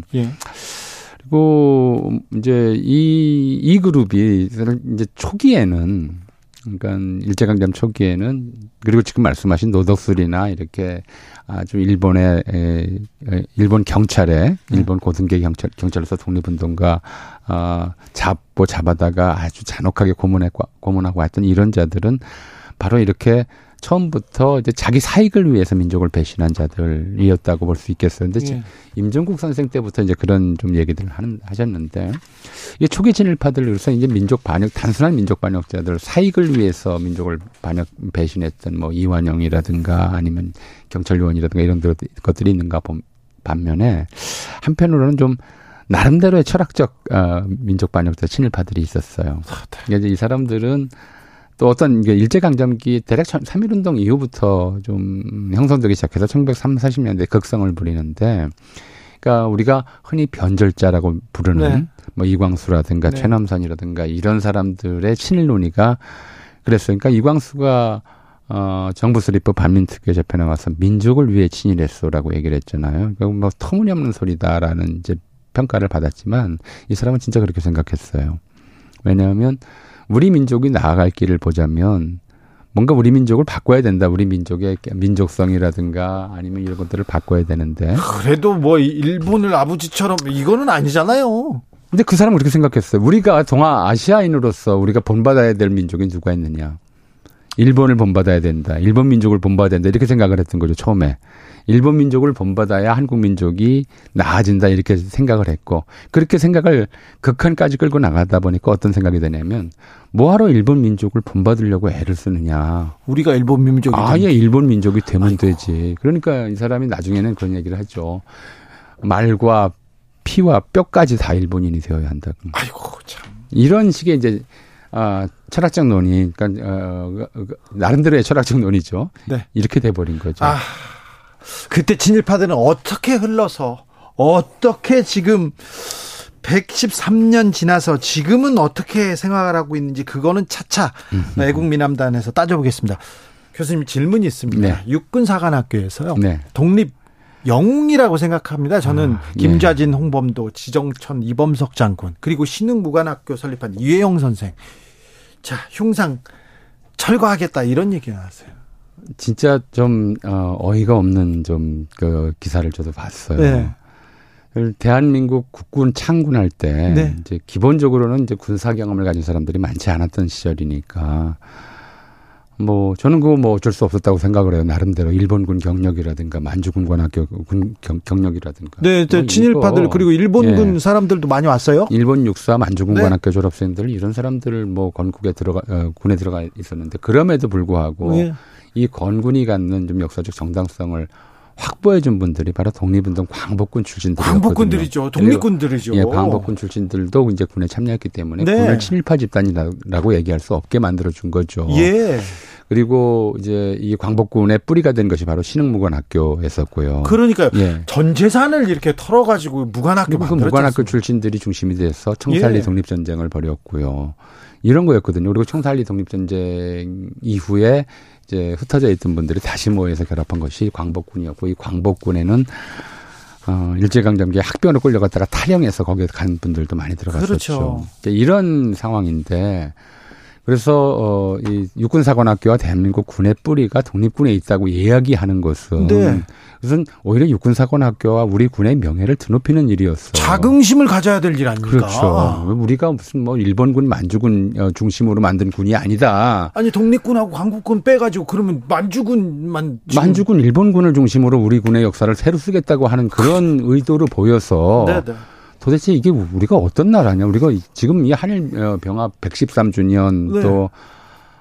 A: 예.
D: 그리고 이제 이, 이 그룹이 이제 초기에는 그러니까 일제강점 초기에는 그리고 지금 말씀하신 노덕술이나 이렇게 아주 일본의 에, 에, 일본 경찰에
A: 네.
D: 일본 고등계 경찰 경찰로서 독립운동가 아 잡고 잡아다가 아주 잔혹하게 고문하고 고문하고 했던 이런 자들은 바로 이렇게 처음부터 이제 자기 사익을 위해서 민족을 배신한 자들이었다고 볼 수 있겠어요. 근데
A: 예.
D: 임종국 선생 때부터 이제 그런 좀 얘기들을 하는, 하셨는데, 이 초기 친일파들, 그래서 이제 민족 반역, 단순한 민족 반역자들, 사익을 위해서 민족을 반역, 배신했던 뭐 이완영이라든가 아니면 경찰 요원이라든가 이런 들- 것들이 있는가 본 반면에, 한편으로는 좀 나름대로의 철학적, 어, 민족 반역자 친일파들이 있었어요. 그러니까 이제 이 사람들은 또 어떤 일제강점기 대략 3.1운동 이후부터 좀 형성되기 시작해서 1930, 40년대 극성을 부리는데, 그러니까 우리가 흔히 변절자라고 부르는
A: 네.
D: 뭐 이광수라든가
A: 네.
D: 최남선이라든가 이런 사람들의 친일 논의가 그랬어요. 그러니까 이광수가 어, 정부 수립법 반민특위 재편에 와서 민족을 위해 친일했소라고 얘기를 했잖아요. 그러니까 뭐 터무니없는 소리다라는 이제 평가를 받았지만 이 사람은 진짜 그렇게 생각했어요. 왜냐하면 우리 민족이 나아갈 길을 보자면 뭔가 우리 민족을 바꿔야 된다. 우리 민족의 민족성이라든가 아니면 이런 것들을 바꿔야 되는데.
A: 그래도 뭐 일본을 아버지처럼 이거는 아니잖아요.
D: 근데 그 사람은 그렇게 생각했어요. 우리가 동아 아시아인으로서 우리가 본받아야 될 민족이 누가 있느냐. 일본을 본받아야 된다. 일본 민족을 본받아야 된다. 이렇게 생각을 했던 거죠, 처음에. 일본 민족을 본받아야 한국 민족이 나아진다. 이렇게 생각을 했고, 그렇게 생각을 극한까지 끌고 나가다 보니까 어떤 생각이 드냐면, 뭐하러 일본 민족을 본받으려고 애를 쓰느냐.
A: 우리가 일본 민족이
D: 아예 일본 민족이 되면 되지. 그러니까 이 사람이 나중에는 그런 얘기를 하죠. 말과 피와 뼈까지 다 일본인이 되어야 한다고.
A: 아이고 참.
D: 이런 식의 이제 아 철학적 논의, 그러니까 어, 그, 그, 나름대로의 철학적 논의죠.
A: 네.
D: 이렇게 돼버린 거죠.
A: 아 그때 친일파들은 어떻게 흘러서 어떻게 지금 113년 지나서 지금은 어떻게 생활을 하고 있는지 그거는 차차 애국민함단에서 따져보겠습니다. 교수님 질문이 있습니다.
D: 네.
A: 육군사관학교에서요.
D: 네.
A: 독립 영웅이라고 생각합니다. 저는
D: 아, 예.
A: 김좌진, 홍범도, 지정천, 이범석 장군 그리고 신흥무관학교 설립한 이회영 선생. 자 흉상 철거하겠다 이런 얘기가 나왔어요.
D: 진짜 좀 어, 어이가 없는 좀 그 기사를 저도 봤어요.
A: 네.
D: 대한민국 국군 창군할 때
A: 네.
D: 이제 기본적으로는 이제 군사 경험을 가진 사람들이 많지 않았던 시절이니까 뭐 저는 그거 뭐 어쩔 수 없었다고 생각을 해요. 나름대로 일본군 경력이라든가 만주군 관 학교 군 경, 경력이라든가.
A: 네,
D: 저뭐
A: 친일파들 그리고 일본군
D: 예.
A: 사람들도 많이 왔어요.
D: 일본 육사 만주군
A: 네.
D: 관학교 졸업생들 이런 사람들 뭐 건국에 들어가 어, 군에 들어가 있었는데 그럼에도 불구하고
A: 예.
D: 이 건군이 갖는 좀 역사적 정당성을 확보해 준 분들이 바로 독립운동 광복군 출신들이었거든요.
A: 광복군들이죠. 독립군들이죠.
D: 예, 광복군 출신들도 이제 군에 참여했기 때문에
A: 네.
D: 군을 친일파 집단이라고 얘기할 수 없게 만들어 준 거죠.
A: 예.
D: 그리고 이제 이 광복군의 뿌리가 된 것이 바로 신흥무관학교였었고요.
A: 그러니까요.
D: 예.
A: 전 재산을 이렇게 털어가지고 무관학교
D: 그
A: 만들었죠.
D: 무관학교 출신들이 중심이 돼서 청산리
A: 예.
D: 독립전쟁을 벌였고요. 이런 거였거든요. 그리고 청산리 독립전쟁 이후에 이제 흩어져 있던 분들이 다시 모여서 결합한 것이 광복군이었고 이 광복군에는 어, 일제강점기에 학병으로 끌려갔다가 탈영해서 거기에 간 분들도 많이 들어갔었죠.
A: 그렇죠.
D: 이런 상황인데 그래서 어, 이 육군사관학교와 대한민국 군의 뿌리가 독립군에 있다고 이야기하는 것은
A: 네.
D: 그것은 오히려 육군사관학교와 우리 군의 명예를 드높이는 일이었어요.
A: 자긍심을 가져야 될 일 아닙니까?
D: 그렇죠. 우리가 무슨 뭐 일본군 만주군 어, 중심으로 만든 군이 아니다.
A: 아니 독립군하고 광국군 빼가지고 그러면 만주군만 지금-
D: 만주군 일본군을 중심으로 우리 군의 역사를 새로 쓰겠다고 하는 그런 의도로 보여서
A: 네, 네.
D: 도대체 이게 우리가 어떤 나라냐? 우리가 이- 지금 이 한일 어, 병합 113주년
A: 네.
D: 또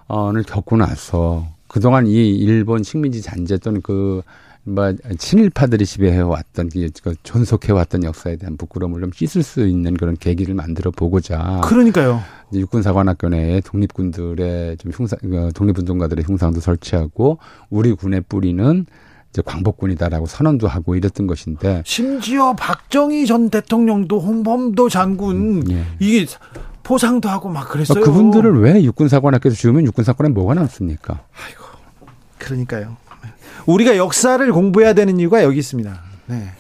D: 어를 겪고 나서 그동안 이 일본 식민지 잔재 또는 그 뭐, 친일파들이 지배해 왔던, 그 존속해 왔던 역사에 대한 부끄러움을 좀 씻을 수 있는 그런 계기를 만들어 보고자.
A: 그러니까요.
D: 육군사관학교 내에 독립군들의 좀 흉상, 어, 독립운동가들의 흉상도 설치하고 우리 군의 뿌리는 이제 광복군이다라고 선언도 하고 이랬던 것인데.
A: 심지어 박정희 전 대통령도 홍범도 장군
D: 예.
A: 이게 포상도 하고 막 그랬어요.
D: 그분들을 왜 육군사관학교에서 지우면 육군사관에 뭐가 남습니까?
A: 그러니까요. 우리가 역사를 공부해야 되는 이유가 여기 있습니다. 네.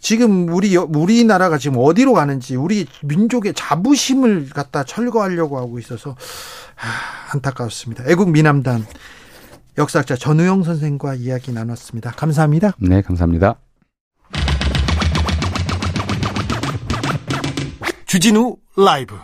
A: 지금 우리 여- 우리나라가 지금 어디로 가는지 우리 민족의 자부심을 갖다 철거하려고 하고 있어서 아, 안타까웠습니다. 애국 미남단 역사학자 전우영 선생과 이야기 나눴습니다. 감사합니다.
D: 네, 감사합니다.
A: 주진우 라이브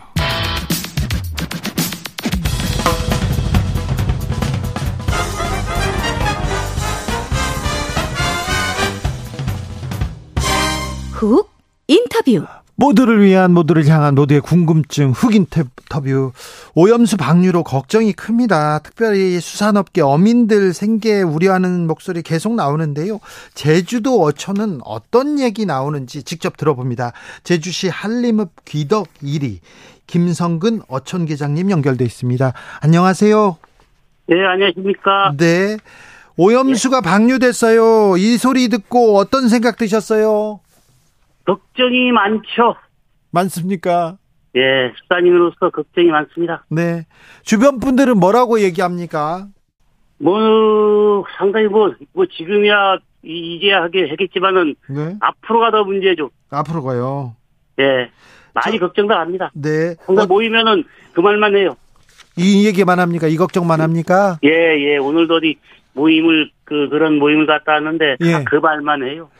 B: 훅 인터뷰.
A: 모두를 위한 모두를 향한 모두의 궁금증 흑 인터뷰 오염수 방류로 걱정이 큽니다. 특별히 수산업계 어민들 생계 우려하는 목소리 계속 나오는데요. 제주도 어촌은 어떤 얘기 나오는지 직접 들어봅니다. 제주시 한림읍 귀덕 1위 김성근 어촌 계장님 연결돼 있습니다. 안녕하세요.
E: 네, 안녕하십니까.
A: 네. 오염수가 방류됐어요. 이 소리 듣고 어떤 생각 드셨어요?
E: 걱정이 많죠.
A: 많습니까?
E: 예, 수사님으로서 걱정이 많습니다.
A: 네. 주변 분들은 뭐라고 얘기합니까?
E: 뭐, 상당히 뭐, 뭐, 지금이야, 이- 이제야 하게 하겠지만은,
A: 네.
E: 앞으로가 더 문제죠.
A: 앞으로 가요.
E: 예. 많이
A: 저-
E: 걱정도 합니다.
A: 네.
E: 항상
A: 어,
E: 모이면은 그 말만 해요.
A: 이 얘기만 합니까? 이 걱정만 합니까?
E: 예, 예. 오늘도 어디 모임을, 그, 그런 모임을 갔다 왔는데,
A: 예.
E: 다그 말만 해요.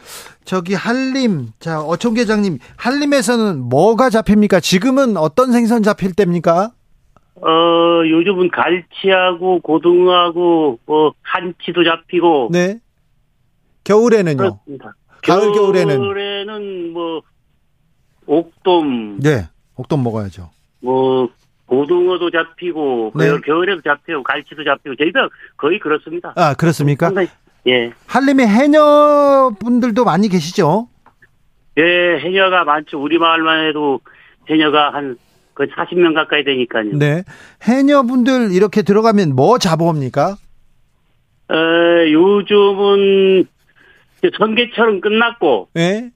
A: 저기 한림, 자, 어촌 계장님, 한림에서는 뭐가 잡힙니까? 지금은 어떤 생선 잡힐 때입니까?
E: 어, 요즘은 갈치하고 고등어하고, 뭐, 한치도 잡히고.
A: 네. 겨울에는요?
E: 그렇습니다.
A: 가을, 겨울에는?
E: 겨울에는 뭐, 옥돔,
A: 네. 옥돔 먹어야죠.
E: 뭐 고등어도 잡히고
A: 네.
E: 겨울- 겨울에도 잡히고 갈치도 잡히고 저희가 거의 그렇습니다.
A: 아, 그렇습니까?
E: 상당히- 예,
A: 한림에 해녀분들도 많이 계시죠?
E: 예, 해녀가 많죠. 우리 마을만 해도 해녀가 한그 40명 가까이 되니까요.
A: 네. 해녀분들 이렇게 들어가면 뭐 잡아옵니까?
E: 어, 요즘은 선계철은 끝났고
A: 예?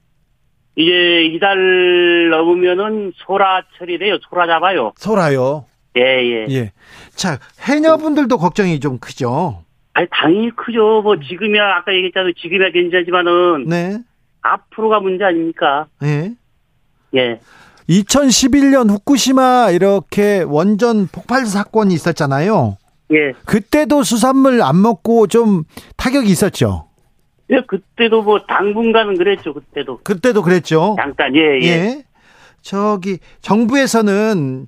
E: 이제 이달 넘으면은 소라철이 돼요. 소라 잡아요.
A: 소라요.
E: 예, 예.
A: 예. 자, 해녀분들도 걱정이 좀 크죠?
E: 아니 당연히 크죠. 뭐 지금이야 아까 얘기했잖아요. 지금이야 괜찮지만은
A: 네.
E: 앞으로가 문제 아닙니까?
A: 예.
E: 예.
A: 2011년 후쿠시마 이렇게 원전 폭발 사건이 있었잖아요.
E: 예.
A: 그때도 수산물 안 먹고 좀 타격이 있었죠.
E: 예, 그때도 뭐 당분간은 그랬죠. 그때도
A: 그때도 그랬죠.
E: 잠깐 예 예.
A: 예. 저기 정부에서는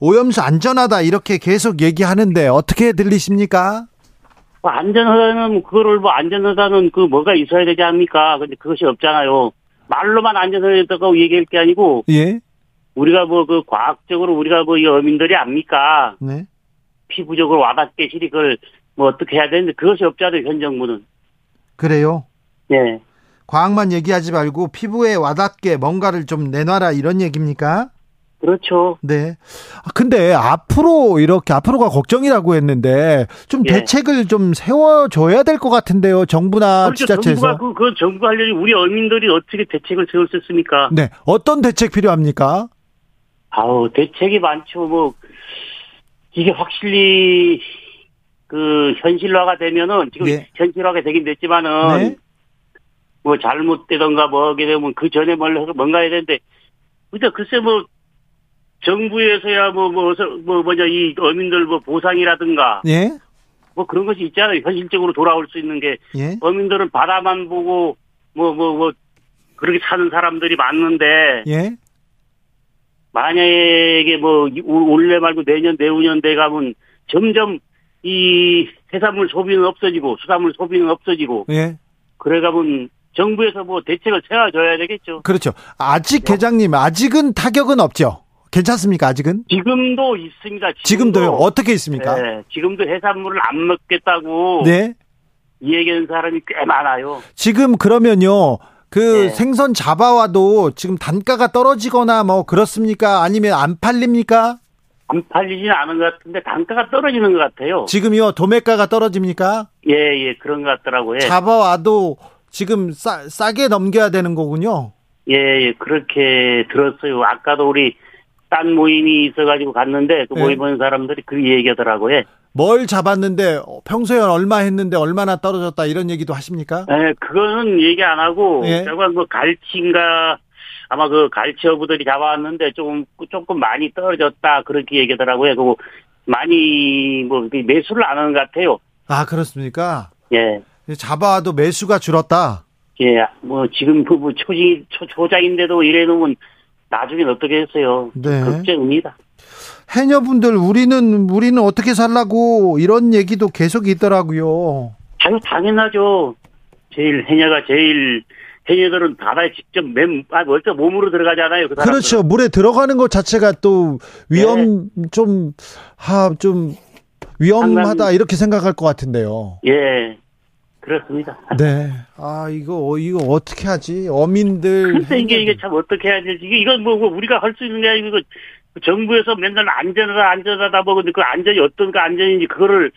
A: 오염수 안전하다 이렇게 계속 얘기하는데 어떻게 들리십니까?
E: 뭐 안전하다는 그거를 뭐 안전하다는 그 뭐가 있어야 되지 않습니까? 근데 그것이 없잖아요. 말로만 안전하다고 얘기할 게 아니고
A: 예.
E: 우리가 뭐 그 과학적으로 우리가 뭐 이 어민들이 압니까?
A: 네.
E: 피부적으로 와닿게 실익을 뭐 어떻게 해야 되는데 그것이 없잖아요. 현 정부는.
A: 그래요.
E: 예.
A: 과학만 얘기하지 말고 피부에 와닿게 뭔가를 좀 내놔라 이런 얘기입니까?
E: 그렇죠.
A: 네. 아, 근데 앞으로 이렇게 앞으로가 걱정이라고 했는데 좀
E: 예.
A: 대책을 좀 세워줘야 될 것 같은데요. 정부나
E: 그렇죠.
A: 지자체에서.
E: 정부가 그, 그 정부 하려니 우리 어민들이 어떻게 대책을 세울 수 있습니까?
A: 네. 어떤 대책 필요합니까?
E: 아우 대책이 많죠. 뭐 이게 확실히 그 현실화가 되면은 지금
A: 네.
E: 현실화가 되긴 됐지만은
A: 네.
E: 뭐 잘못되던가 뭐 하게 되면 그 전에 뭔가 해야 되는데 근데 글쎄 뭐 정부에서야 뭐뭐뭐 뭐냐 이 어민들 뭐 보상이라든가
A: 예.
E: 뭐 그런 것이 있잖아요. 현실적으로 돌아올 수 있는 게
A: 예.
E: 어민들은 바다만 보고 뭐 뭐뭐 그렇게 사는 사람들이 많은데
A: 예.
E: 만약에 뭐 올해 말고 내년 내후년 돼 가면 점점 이 해산물 소비는 없어지고 수산물 소비는 없어지고
A: 예.
E: 그래 가면 정부에서 뭐 대책을 세워줘야 되겠죠.
A: 그렇죠. 아직
E: 네.
A: 계장님 아직은 타격은 없죠. 괜찮습니까? 아직은?
E: 지금도 있습니다.
A: 지금도 요. 어떻게 있습니까?
E: 네, 지금도 해산물을 안 먹겠다고
A: 네.
E: 이 얘기하는 사람이 꽤 많아요.
A: 지금 그러면요. 그
E: 네.
A: 생선 잡아와도 지금 단가가 떨어지거나 뭐 그렇습니까? 아니면 안 팔립니까?
E: 안 팔리지는 않은 것 같은데 단가가 떨어지는 것 같아요.
A: 지금요. 도매가가 떨어집니까?
E: 예, 예, 그런 것 같더라고요.
A: 잡아와도 지금 싸, 싸게 넘겨야 되는 거군요.
E: 예, 예, 그렇게 들었어요. 아까도 우리 딴 모임이 있어가지고 갔는데 그
A: 네.
E: 모임 온 사람들이 그 얘기하더라고요.
A: 뭘 잡았는데 어, 평소에 얼마 했는데 얼마나 떨어졌다 이런 얘기도 하십니까?
E: 예, 그거는 얘기 안 하고
A: 예.
E: 결국 뭐 갈치인가 아마 그 갈치 어부들이 잡아왔는데 조금 조금 많이 떨어졌다 그렇게 얘기하더라고요. 그리고 많이 뭐 매수를 안 하는 것 같아요.
A: 아 그렇습니까?
E: 예.
A: 잡아와도 매수가 줄었다.
E: 예, 뭐 지금 그 뭐 초지 초, 초장인데도 이래 놓으면 나중엔 어떻게 했어요?
A: 네.
E: 걱정입니다.
A: 해녀분들 우리는 우리는 어떻게 살라고 이런 얘기도 계속 있더라고요.
E: 아유 당연하죠. 제일 해녀가 제일 해녀들은 바다에 직접 맨 아, 먼저 몸으로 들어가잖아요. 그.
A: 그렇죠. 물에 들어가는 것 자체가 또 위험 좀, 하, 좀 위험하다
E: 상당히-
A: 이렇게 생각할 것 같은데요.
E: 예, 그렇습니다.
A: 네. 아, 이거, 이거 어떻게 하지? 어민들.
E: 글쎄 이게 이게. 참 어떻게 해야 될지 이게 이건 뭐, 뭐 우리가 할 수 있는 게 아니고 이거 정부에서 맨날 안전하다 안전하다 뭐 근데 그 안전이 어떤 그 안전인지 그거를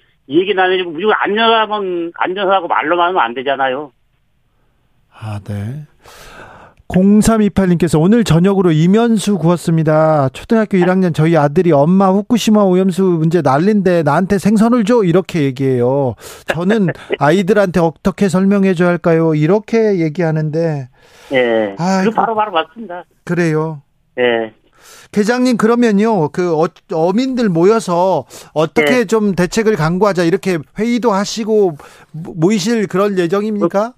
E: 안 해주고 무조건 안전하면 안전하고 말로만 하면 안 되잖아요.
A: 아, 네. 0328님께서 오늘 저녁으로 이면수 구웠습니다. 초등학교 1학년 저희 아들이 엄마 후쿠시마 오염수 문제 난린데 나한테 생선을 줘 이렇게 얘기해요. 저는 아이들한테 어떻게 설명해 줘야 할까요? 이렇게 얘기하는데
E: 예. 그 바로 바로 맞습니다.
A: 그래요.
E: 예.
A: 계장님 그러면요 그 어, 어민들 모여서 어떻게
E: 네.
A: 좀 대책을 강구하자 이렇게 회의도 하시고 모- 모이실 그럴 예정입니까?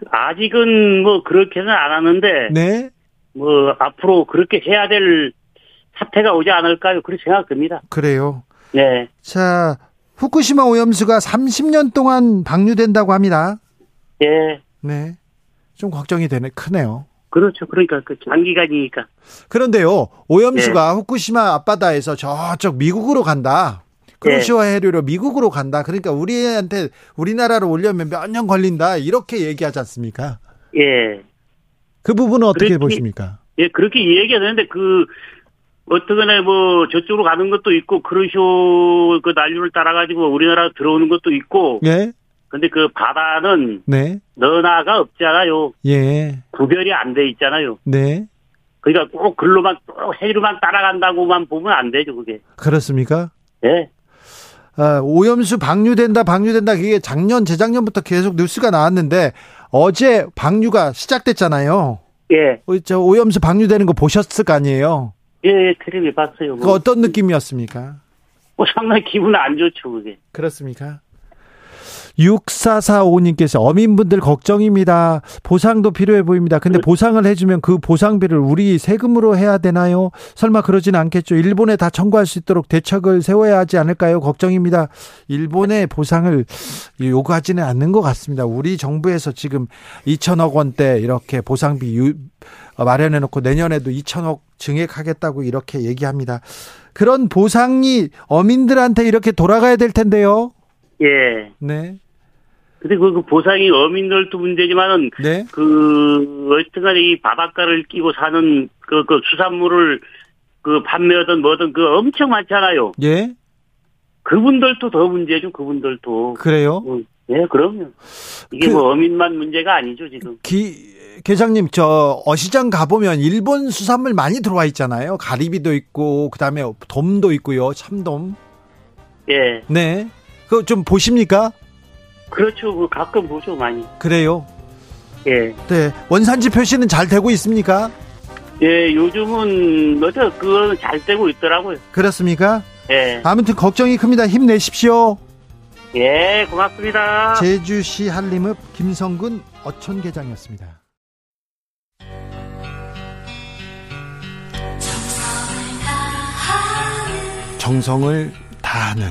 E: 그 아직은 뭐 그렇게는 안 하는데
A: 네
E: 뭐 앞으로 그렇게 해야 될 사태가 오지 않을까요? 그렇게 생각됩니다.
A: 그래요.
E: 예.
A: 자 후쿠시마 오염수가 30년 동안 방류된다고 합니다.
E: 예.
A: 네. 좀 걱정이 되네 크네요.
E: 그렇죠. 그러니까 그 장기간이니까.
A: 그런데요
E: 예.
A: 오염수가 후쿠시마 앞바다에서 저쪽 미국으로 간다.
E: 예.
A: 크로시와 해류로 미국으로 간다. 그러니까 우리한테 우리나라로 오려면 몇 년 걸린다. 이렇게 얘기하지 않습니까?
E: 예.
A: 그 부분은 어떻게
E: 그렇지.
A: 보십니까?
E: 예, 그렇게 얘기가 되는데 그 어떻게나 뭐 저쪽으로 가는 것도 있고 크루쇼 그 난류를 따라 가지고 우리나라 들어오는 것도 있고
A: 예,
E: 근데 그 바다는
A: 네,
E: 너나가 없잖아요.
A: 예,
E: 구별이 안 돼 있잖아요.
A: 네.
E: 그러니까 꼭 글로만 꼭 해류만 따라간다고만 보면 안 되죠, 그게.
A: 그렇습니까?
E: 예.
A: 아, 오염수 방류된다, 방류된다. 그게 작년, 재작년부터 계속 뉴스가 나왔는데 어제 방류가 시작됐잖아요.
E: 예.
A: 어, 저 오염수 방류되는 거 보셨을 거 아니에요?
E: 예, 예, 텔레비 봤어요.
A: 그
E: 뭐.
A: 어떤 느낌이었습니까?
E: 뭐 상당히 기분 안 좋죠, 그게.
A: 그렇습니까? 6445님께서 어민분들 걱정입니다. 보상도 필요해 보입니다. 근데 보상을 해주면 그 보상비를 우리 세금으로 해야 되나요? 설마 그러진 않겠죠. 일본에 다 청구할 수 있도록 대책을 세워야 하지 않을까요? 걱정입니다. 일본의 보상을 요구하지는 않는 것 같습니다. 우리 정부에서 지금 2천억 원대 이렇게 보상비 유, 마련해 놓고 내년에도 2천억 증액하겠다고 이렇게 얘기합니다. 그런 보상이 어민들한테 이렇게 돌아가야 될 텐데요.
E: 예.
A: 네.
E: 근데 그, 그 보상이 어민들도 문제지만은
A: 네.
E: 그 어쨌든 이 바닷가를 끼고 사는 그, 그 수산물을 그 판매하든 뭐든 그 엄청 많잖아요.
A: 예.
E: 그분들도 더 문제죠. 그분들도.
A: 그래요?
E: 어, 예, 그럼요. 이게
A: 그-
E: 뭐 어민만 문제가 아니죠 지금.
A: 기 계장님 저 어시장 가 보면 일본 수산물 많이 들어와 있잖아요. 가리비도 있고 그다음에 돔도 있고요. 참돔.
E: 예,
A: 네. 그거 좀 보십니까?
E: 그렇죠. 그 가끔 보죠 많이.
A: 그래요.
E: 예,
A: 네. 원산지 표시는 잘 되고 있습니까?
E: 예, 요즘은 어저 그거는 잘 되고 있더라고요.
A: 그렇습니까?
E: 예,
A: 아무튼 걱정이 큽니다. 힘내십시오.
E: 예, 고맙습니다.
A: 제주시 한림읍 김성근 어촌계장이었습니다. 정성을 다하는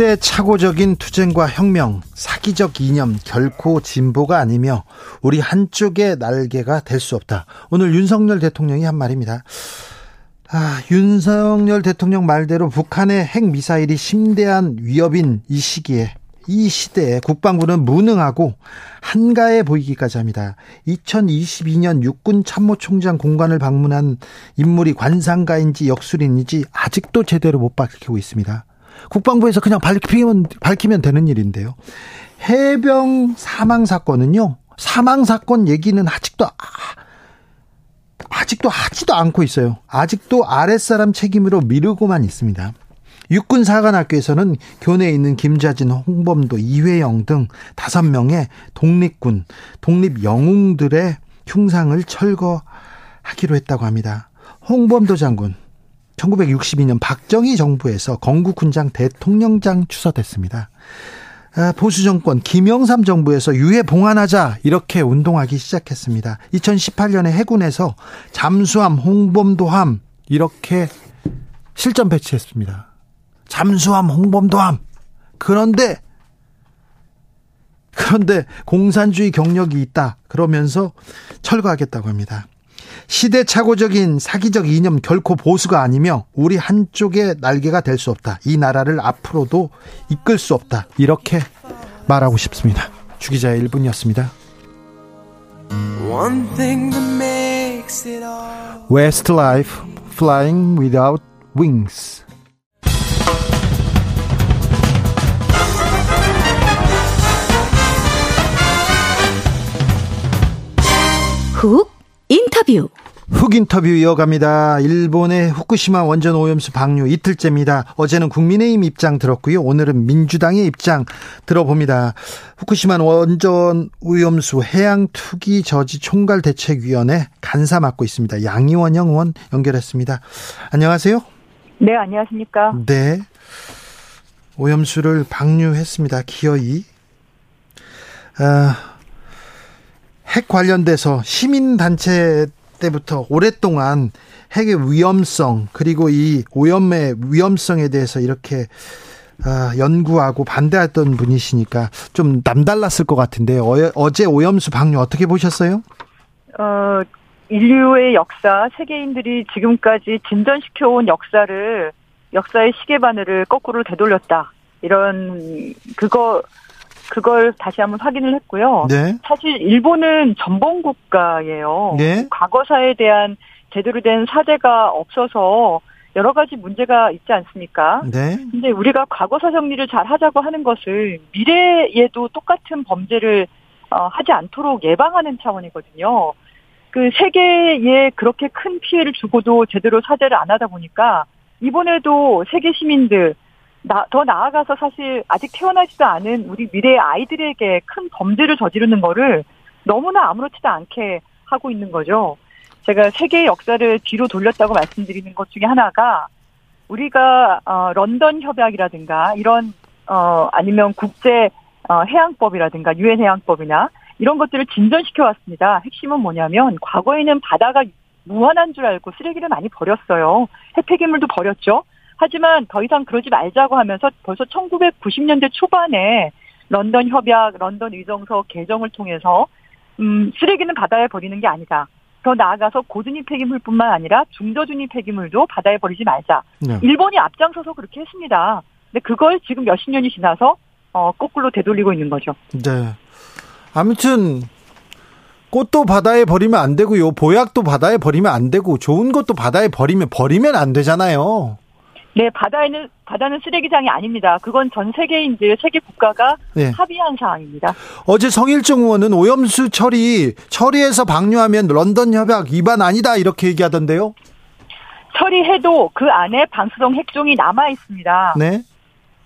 A: 시대착오적인 투쟁과 혁명, 사기적 이념 결코 진보가 아니며 우리 한쪽의 날개가 될 수 없다. 오늘 윤석열 대통령이 한 말입니다. 아, 윤석열 대통령 말대로 북한의 핵 미사일이 심대한 위협인 이 시기에 이 시대에 국방부는 무능하고 한가해 보이기까지 합니다. 2022년 육군 참모총장 공관을 방문한 인물이 관상가인지 역술인인지 아직도 제대로 못 밝히고 있습니다. 국방부에서 그냥 밝히면, 밝히면 되는 일인데요. 해병 사망 사건은요, 사망 사건 얘기는 아직도, 아, 아직도 하지도 않고 있어요. 아직도 아랫사람 책임으로 미루고만 있습니다. 육군 사관학교에서는 교내에 있는 김자진, 홍범도, 이회영 등 다섯 명의 독립군, 독립 영웅들의 흉상을 철거하기로 했다고 합니다. 홍범도 장군, 1962년 박정희 정부에서 건국훈장 대통령장 추서됐습니다. 아, 보수 정권 김영삼 정부에서 유해 봉안하자 이렇게 운동하기 시작했습니다. 2018년에 해군에서 잠수함, 홍범도함 이렇게 실전 배치했습니다. 잠수함, 홍범도함. 그런데 그런데 공산주의 경력이 있다. 그러면서 철거하겠다고 합니다. 시대착오적인 사기적 이념 결코 보수가 아니며 우리 한쪽의 날개가 될 수 없다. 이 나라를 앞으로도 이끌 수 없다. 이렇게 말하고 싶습니다. 주기자의 1분이었습니다. Westlife Flying Without Wings
B: 훅 인터뷰.
A: 훅 인터뷰 이어갑니다. 일본의 후쿠시마 원전 오염수 방류 이틀째입니다. 어제는 국민의힘 입장 들었고요. 오늘은 민주당의 입장 들어봅니다. 후쿠시마 원전 오염수 해양 투기 저지 총괄 대책위원회 간사 맡고 있습니다. 양이원영 의원 연결했습니다. 안녕하세요.
F: 네, 안녕하십니까.
A: 네. 오염수를 방류했습니다. 기어이. 아, 핵 관련돼서 시민단체 때부터 오랫동안 핵의 위험성 그리고 이 오염의 위험성에 대해서 이렇게 아, 연구하고 반대했던 분이시니까 좀 남달랐을 것 같은데 어, 제 오염수 방류 어떻게 보셨어요?
F: 어, 인류의 역사, 세계인들이 지금까지 진전시켜온 역사를, 역사의 시계 바늘을 거꾸로 되돌렸다. 이런, 그거, 그걸 다시 한번 확인을 했고요.
A: 네.
F: 사실 일본은 전범 국가예요.
A: 네.
F: 과거사에 대한 제대로 된 사죄가 없어서 여러 가지 문제가 있지 않습니까?
A: 네.
F: 근데 우리가 과거사 정리를 잘 하자고 하는 것을 미래에도 똑같은 범죄를 어, 하지 않도록 예방하는 차원이거든요. 그 세계에 그렇게 큰 피해를 주고도 제대로 사죄를 안 하다 보니까 이번에도 세계 시민들 나, 더 나아가서 사실 아직 태어나지도 않은 우리 미래의 아이들에게 큰 범죄를 저지르는 거를 너무나 아무렇지도 않게 하고 있는 거죠. 제가 세계의 역사를 뒤로 돌렸다고 말씀드리는 것 중에 하나가 우리가 어, 런던 협약이라든가 이런 어, 아니면 국제 어, 해양법이라든가 유엔 해양법이나 이런 것들을 진전시켜 왔습니다. 핵심은 뭐냐면 과거에는 바다가 무한한 줄 알고 쓰레기를 많이 버렸어요. 해폐기물도 버렸죠. 하지만 더 이상 그러지 말자고 하면서 벌써 1990년대 초반에 런던 협약, 런던 의정서 개정을 통해서 음, 쓰레기는 바다에 버리는 게 아니다. 더 나아가서 고준위 폐기물뿐만 아니라 중저준위 폐기물도 바다에 버리지 말자.
A: 네.
F: 일본이 앞장서서 그렇게 했습니다. 근데 그걸 지금 몇십 년이 지나서 어, 거꾸로 되돌리고 있는 거죠.
A: 네. 아무튼 꽃도 바다에 버리면 안 되고요. 보약도 바다에 버리면 안 되고 좋은 것도 바다에 버리면 버리면 안 되잖아요.
F: 네, 바다에는 바다는 쓰레기장이 아닙니다. 그건 전 세계인들 세계 국가가
A: 네.
F: 합의한 사항입니다.
A: 어제 성일정 의원은 오염수 처리 처리해서 방류하면 런던 협약 위반 아니다 이렇게 얘기하던데요.
F: 처리해도 그 안에 방수성 핵종이 남아 있습니다.
A: 네.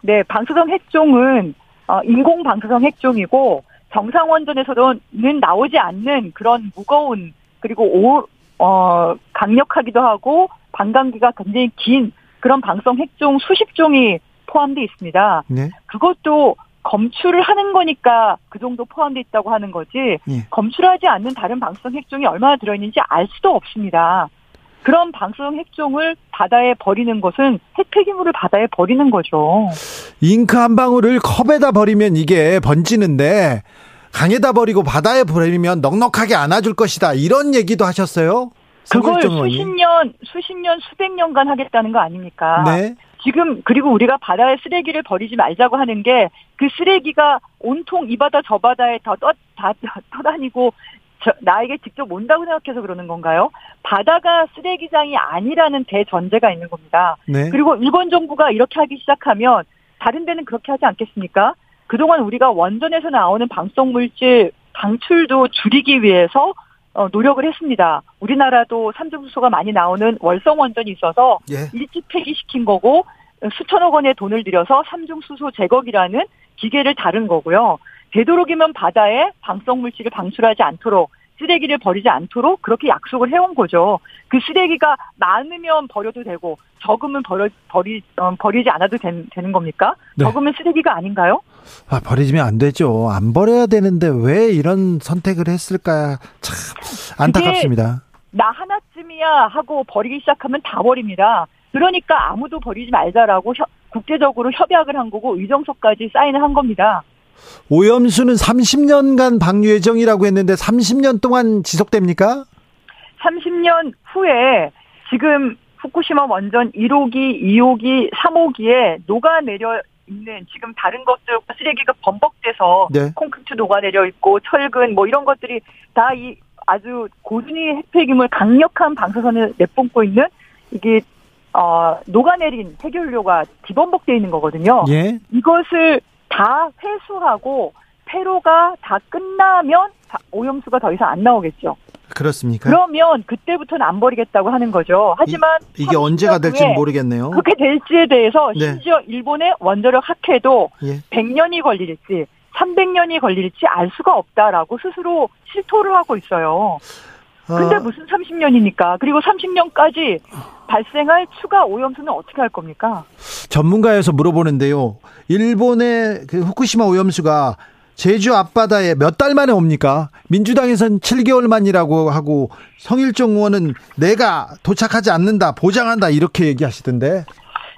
F: 네, 방수성 핵종은 어, 인공 방수성 핵종이고 정상 원전에서는 나오지 않는 그런 무거운 그리고 오, 어, 강력하기도 하고 반감기가 굉장히 긴 그런 방수성 핵종 수십 종이 포함되어 있습니다.
A: 네.
F: 그것도 검출을 하는 거니까 그 정도 포함되어 있다고 하는 거지
A: 예.
F: 검출하지 않는 다른 방수성 핵종이 얼마나 들어있는지 알 수도 없습니다. 그런 방수성 핵종을 바다에 버리는 것은 핵폐기물을 바다에 버리는 거죠.
A: 잉크 한 방울을 컵에다 버리면 이게 번지는데 강에다 버리고 바다에 버리면 넉넉하게 안아줄 것이다. 이런 얘기도 하셨어요.
F: 그걸. 수십 년, 수십 년, 수백 년간 하겠다는 거 아닙니까?
A: 네.
F: 지금 그리고 우리가 바다에 쓰레기를 버리지 말자고 하는 게 그 쓰레기가 온통 이 바다 저 바다에 다, 떠, 다 떠다니고 저, 나에게 직접 온다고 생각해서 그러는 건가요? 바다가 쓰레기장이 아니라는 대전제가 있는 겁니다.
A: 네.
F: 그리고 일본 정부가 이렇게 하기 시작하면 다른 데는 그렇게 하지 않겠습니까? 그동안 우리가 원전에서 나오는 방성 물질 방출도 줄이기 위해서 어, 노력을 했습니다. 우리나라도 삼중수소가 많이 나오는 월성 원전이 있어서
A: 예.
F: 일찍 폐기시킨 거고 수천억 원의 돈을 들여서 삼중수소 제거기라는 기계를 다른 거고요. 되도록이면 바다에 방성 물질을 방출하지 않도록 쓰레기를 버리지 않도록 그렇게 약속을 해온 거죠. 그 쓰레기가 많으면 버려도 되고 적으면 버려, 버리, 어, 버리지 않아도 된- 되는 겁니까?
A: 네.
F: 적으면 쓰레기가 아닌가요?
A: 아, 버리면 안 되죠. 안 버려야 되는데 왜 이런 선택을 했을까? 참 안타깝습니다.
F: 나 하나쯤이야 하고 버리기 시작하면 다 버립니다. 그러니까 아무도 버리지 말자라고 협- 국제적으로 협약을 한 거고 의정서까지 사인을 한 겁니다.
A: 오염수는 30년간 방류 예정이라고 했는데 30년 동안 지속됩니까?
F: 30년 후에 지금 후쿠시마 원전 1호기, 2호기, 3호기에 녹아내려 있는 지금 다른 것들 쓰레기가 범벅돼서
A: 네.
F: 콘크리트 녹아내려 있고 철근 뭐 이런 것들이 다 이 아주 고준위 핵폐기물 강력한 방사선을 내뿜고 있는 이게 어 녹아내린 해결료가 뒤범벅돼 있는 거거든요.
A: 예.
F: 이것을 다 회수하고 폐로가 다 끝나면 다 오염수가 더 이상 안 나오겠죠.
A: 그렇습니까?
F: 그러면 그때부터는 안 버리겠다고 하는 거죠. 하지만
A: 이게
F: 30년
A: 언제가 될지는
F: 후에
A: 모르겠네요.
F: 그렇게 될지에 대해서
A: 네.
F: 심지어 일본의 원자력 학회도
A: 예.
F: 100년이 걸릴지 300년이 걸릴지 알 수가 없다라고 스스로 실토를 하고 있어요. 근데
A: 어,
F: 무슨 30년이니까 그리고 30년까지 발생할 추가 오염수는 어떻게 할 겁니까?
A: 전문가여서 물어보는데요. 일본의 그 후쿠시마 오염수가 제주 앞바다에 몇 달 만에 옵니까? 민주당에서는 7개월 만이라고 하고 성일종 의원은 내가 도착하지 않는다, 보장한다 이렇게 얘기하시던데.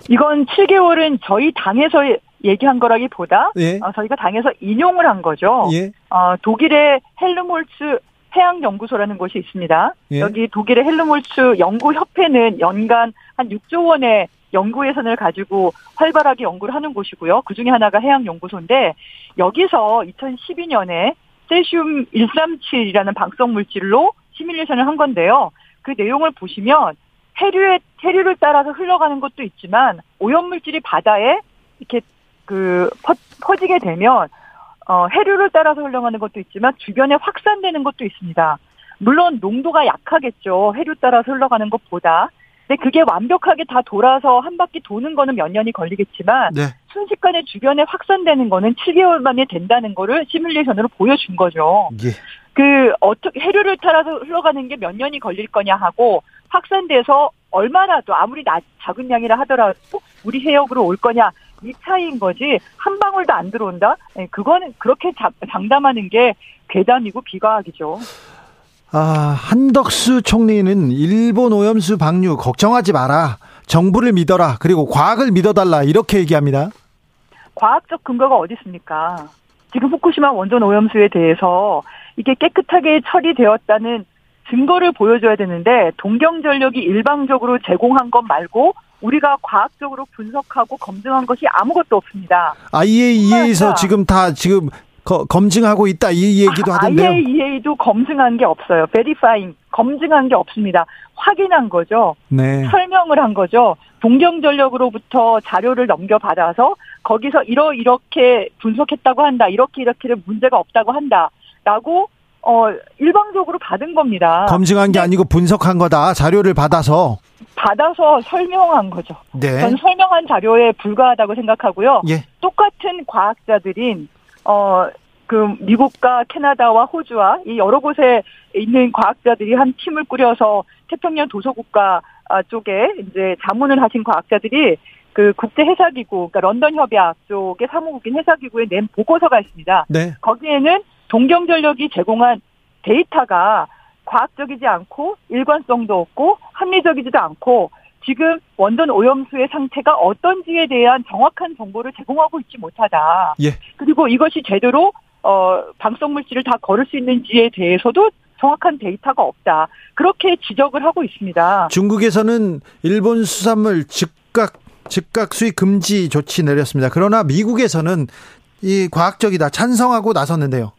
F: 이건 7개월은 저희 당에서 얘기한 거라기보다
A: 예.
F: 어, 저희가 당에서 인용을 한 거죠.
A: 예.
F: 어, 독일의 헬르몰츠 해양연구소라는 곳이 있습니다.
A: 예.
F: 여기 독일의 헬르몰츠 연구협회는 연간 한 6조 원의 연구 예산을 가지고 활발하게 연구를 하는 곳이고요. 그 중에 하나가 해양연구소인데 여기서 2012년에 세슘 137이라는 방성 물질로 시뮬레이션을 한 건데요. 그 내용을 보시면 해류의 해류를 따라서 흘러가는 것도 있지만 오염 물질이 바다에 이렇게 그 퍼, 퍼지게 되면 어, 해류를 따라서 흘러가는 것도 있지만 주변에 확산되는 것도 있습니다. 물론 농도가 약하겠죠. 해류 따라서 흘러가는 것보다. 근데 그게 완벽하게 다 돌아서 한 바퀴 도는 거는 몇 년이 걸리겠지만
A: 네.
F: 순식간에 주변에 확산되는 거는 7개월 만에 된다는 거를 시뮬레이션으로 보여준 거죠.
A: 예.
F: 그 어떻게 해류를 따라서 흘러가는 게 몇 년이 걸릴 거냐 하고 확산돼서 얼마나 또 아무리 나, 작은 양이라 하더라도 우리 해역으로 올 거냐 이 차이인 거지 한 방울도 안 들어온다. 예, 그거는 그렇게 자- 장담하는 게 괴담이고 비과학이죠.
A: 아, 한덕수 총리는 일본 오염수 방류 걱정하지 마라. 정부를 믿어라. 그리고 과학을 믿어달라. 이렇게 얘기합니다.
F: 과학적 근거가 어디 있습니까? 지금 후쿠시마 원전 오염수에 대해서 이게 깨끗하게 처리되었다는 증거를 보여줘야 되는데 동경전력이 일방적으로 제공한 것 말고 우리가 과학적으로 분석하고 검증한 것이 아무것도 없습니다.
A: IAEA에서. 지금 다 지금 거- 검증하고 있다. 이 얘기도 하던데요.
F: IAEA도 검증한 게 없어요. 베리파잉 검증한 게 없습니다. 확인한 거죠.
A: 네.
F: 설명을 한 거죠. 동경전력으로부터 자료를 넘겨받아서 거기서 이러 이렇게 분석했다고 한다. 이렇게 이렇게는 문제가 없다고 한다라고 어 일방적으로 받은 겁니다.
A: 검증한 게 아니고 분석한 거다. 자료를 받아서.
F: 받아서 설명한 거죠.
A: 네.
F: 전 설명한 자료에 불과하다고 생각하고요.
A: 예.
F: 똑같은 과학자들인 어 그 미국과 캐나다와 호주와 이 여러 곳에 있는 과학자들이 한 팀을 꾸려서 태평양 도서국가 아, 쪽에 이제 자문을 하신 과학자들이 그 국제 해사기구, 그러니까 런던 협약 쪽의 사무국인 해사기구에 낸 보고서가 있습니다.
A: 네.
F: 거기에는 동경전력이 제공한 데이터가 과학적이지 않고 일관성도 없고 합리적이지도 않고 지금 원전 오염수의 상태가 어떤지에 대한 정확한 정보를 제공하고 있지 못하다.
A: 예.
F: 그리고 이것이 제대로 어 방사성 물질을 다 걸을 수 있는지에 대해서도 정확한 데이터가 없다. 그렇게 지적을 하고 있습니다.
A: 중국에서는 일본 수산물 즉각 즉각 수입 금지 조치 내렸습니다. 그러나 미국에서는 이 과학적이다 찬성하고 나섰는데요.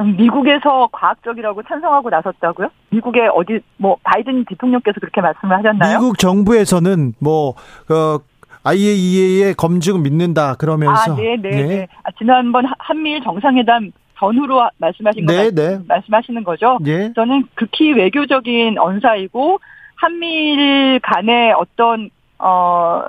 F: 음, 미국에서 과학적이라고 찬성하고 나섰다고요? 미국의 어디 뭐 바이든 대통령께서 그렇게 말씀을 하셨나요?
A: 미국 정부에서는 뭐 어, IAEA의 검증을 믿는다 그러면서
F: 아, 네, 네, 네. 아, 지난번 하- 한미일 정상회담 전후로 하- 말씀하신 거
A: 네,
F: 말-
A: 네.
F: 말씀하시는 거죠?
A: 예.
F: 저는 극히 외교적인 언사이고 한미일 간에 어떤 어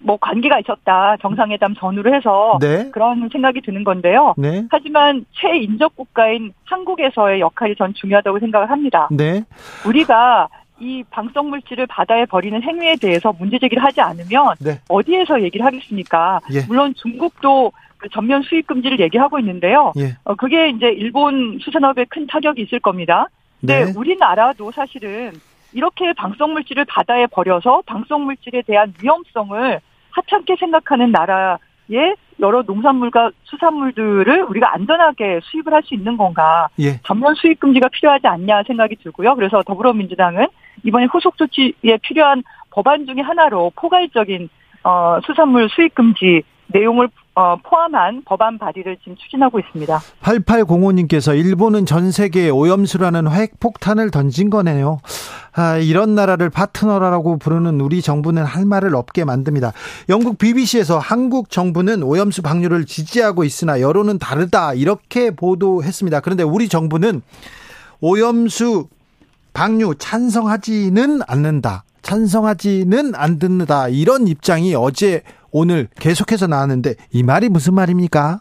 F: 뭐 관계가 있었다 정상회담 전후로 해서
A: 네.
F: 그런 생각이 드는 건데요.
A: 네.
F: 하지만 최인적 국가인 한국에서의 역할이 전 중요하다고 생각을 합니다.
A: 네.
F: 우리가 이 방사성 물질을 바다에 버리는 행위에 대해서 문제 제기를 하지 않으면
A: 네.
F: 어디에서 얘기를 하겠습니까?
A: 예.
F: 물론 중국도 그 전면 수입 금지를 얘기하고 있는데요.
A: 예.
F: 어, 그게 이제 일본 수산업에 큰 타격이 있을 겁니다. 근데
A: 네.
F: 우리나라도 사실은 이렇게 방사성 물질을 바다에 버려서 방사성 물질에 대한 위험성을 하찮게 생각하는 나라의 여러 농산물과 수산물들을 우리가 안전하게 수입을 할 수 있는 건가?
A: 예.
F: 전면 수입 금지가 필요하지 않냐 생각이 들고요. 그래서 더불어민주당은 이번에 후속 조치에 필요한 법안 중에 하나로 포괄적인 어, 수산물 수입 금지 내용을 어, 포함한 법안 발의를 지금 추진하고 있습니다.
A: 8805님께서 일본은 전 세계에 오염수라는 핵폭탄을 던진 거네요. 아, 이런 나라를 파트너라고 부르는 우리 정부는 할 말을 없게 만듭니다. 영국 BBC에서 한국 정부는 오염수 방류를 지지하고 있으나 여론은 다르다 이렇게 보도했습니다. 그런데 우리 정부는 오염수 방류 찬성하지는 않는다. 찬성하지는 않는다. 이런 입장이 어제 오늘 계속해서 나왔는데 이 말이 무슨 말입니까?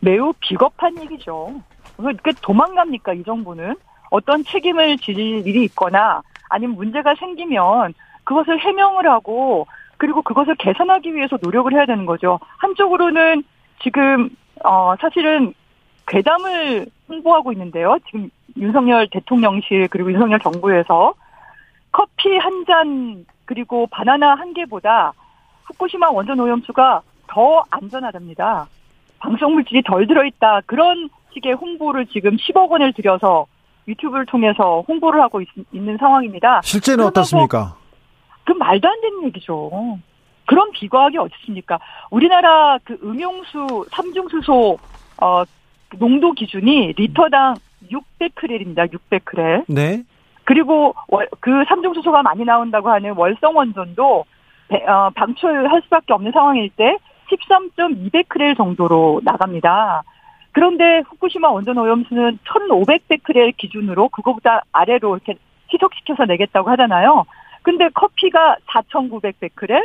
F: 매우 비겁한 얘기죠. 그 도망갑니까 이 정부는 어떤 책임을 질 일이 있거나 아니면 문제가 생기면 그것을 해명을 하고 그리고 그것을 개선하기 위해서 노력을 해야 되는 거죠. 한쪽으로는 지금 어 사실은 괴담을 홍보하고 있는데요. 지금 윤석열 대통령실 그리고 윤석열 정부에서 커피 한 잔 그리고 바나나 한 개보다 후쿠시마 원전 오염수가 더 안전하답니다. 방사성 물질이 덜 들어있다. 그런 식의 홍보를 지금 10억 원을 들여서 유튜브를 통해서 홍보를 하고 있, 는 상황입니다.
A: 실제는 어떻습니까?
F: 그 말도 안 되는 얘기죠. 그런 비과학이 어디 있습니까? 우리나라 그 음용수 삼중수소 어 농도 기준이 리터당 600크렐입니다. 600크렐.
A: 네.
F: 그리고 월- 그 삼중수소가 많이 나온다고 하는 월성 원전도 배- 어, 방출할 수밖에 없는 상황일 때 13.2베크렐 정도로 나갑니다. 그런데 후쿠시마 원전 오염수는 1,500베크렐 기준으로 그거보다 아래로 이렇게 희석시켜서 내겠다고 하잖아요. 근데 커피가 4,900베크렐,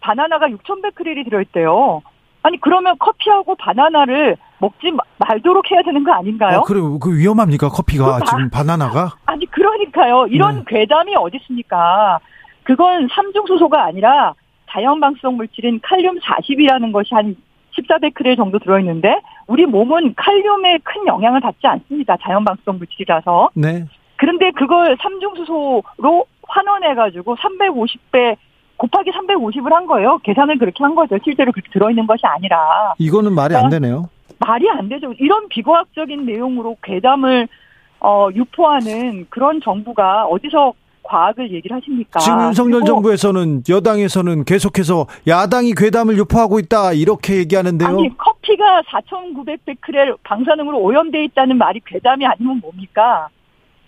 F: 바나나가 6,000베크렐이 들어있대요. 아니 그러면 커피하고 바나나를 먹지 마- 말도록 해야 되는 거 아닌가요?
A: 어, 그리고 그 위험합니까? 커피가
F: 그 바-
A: 지금 바나나가?
F: 아니 그러니까요. 이런
A: 네.
F: 괴담이 어디 있습니까? 그건 삼중수소가 아니라 자연방사성 물질인 칼륨 40이라는 것이 한 14베크렐 정도 들어있는데 우리 몸은 칼륨에 큰 영향을 받지 않습니다. 자연방사성 물질이라서.
A: 네.
F: 그런데 그걸 삼중수소로 환원해가지고 350배 곱하기 350을 한 거예요. 계산을 그렇게 한 거죠. 실제로 그렇게 들어있는 것이 아니라.
A: 이거는 말이 안 되네요.
F: 말이 안 되죠. 이런 비과학적인 내용으로 괴담을 어, 유포하는 그런 정부가 어디서 과학을 얘기를 하십니까?
A: 지금 윤석열 정부에서는 여당에서는 계속해서 야당이 괴담을 유포하고 있다 이렇게 얘기하는데요.
F: 아니 커피가 4,900베크렐 방사능으로 오염돼 있다는 말이 괴담이 아니면 뭡니까?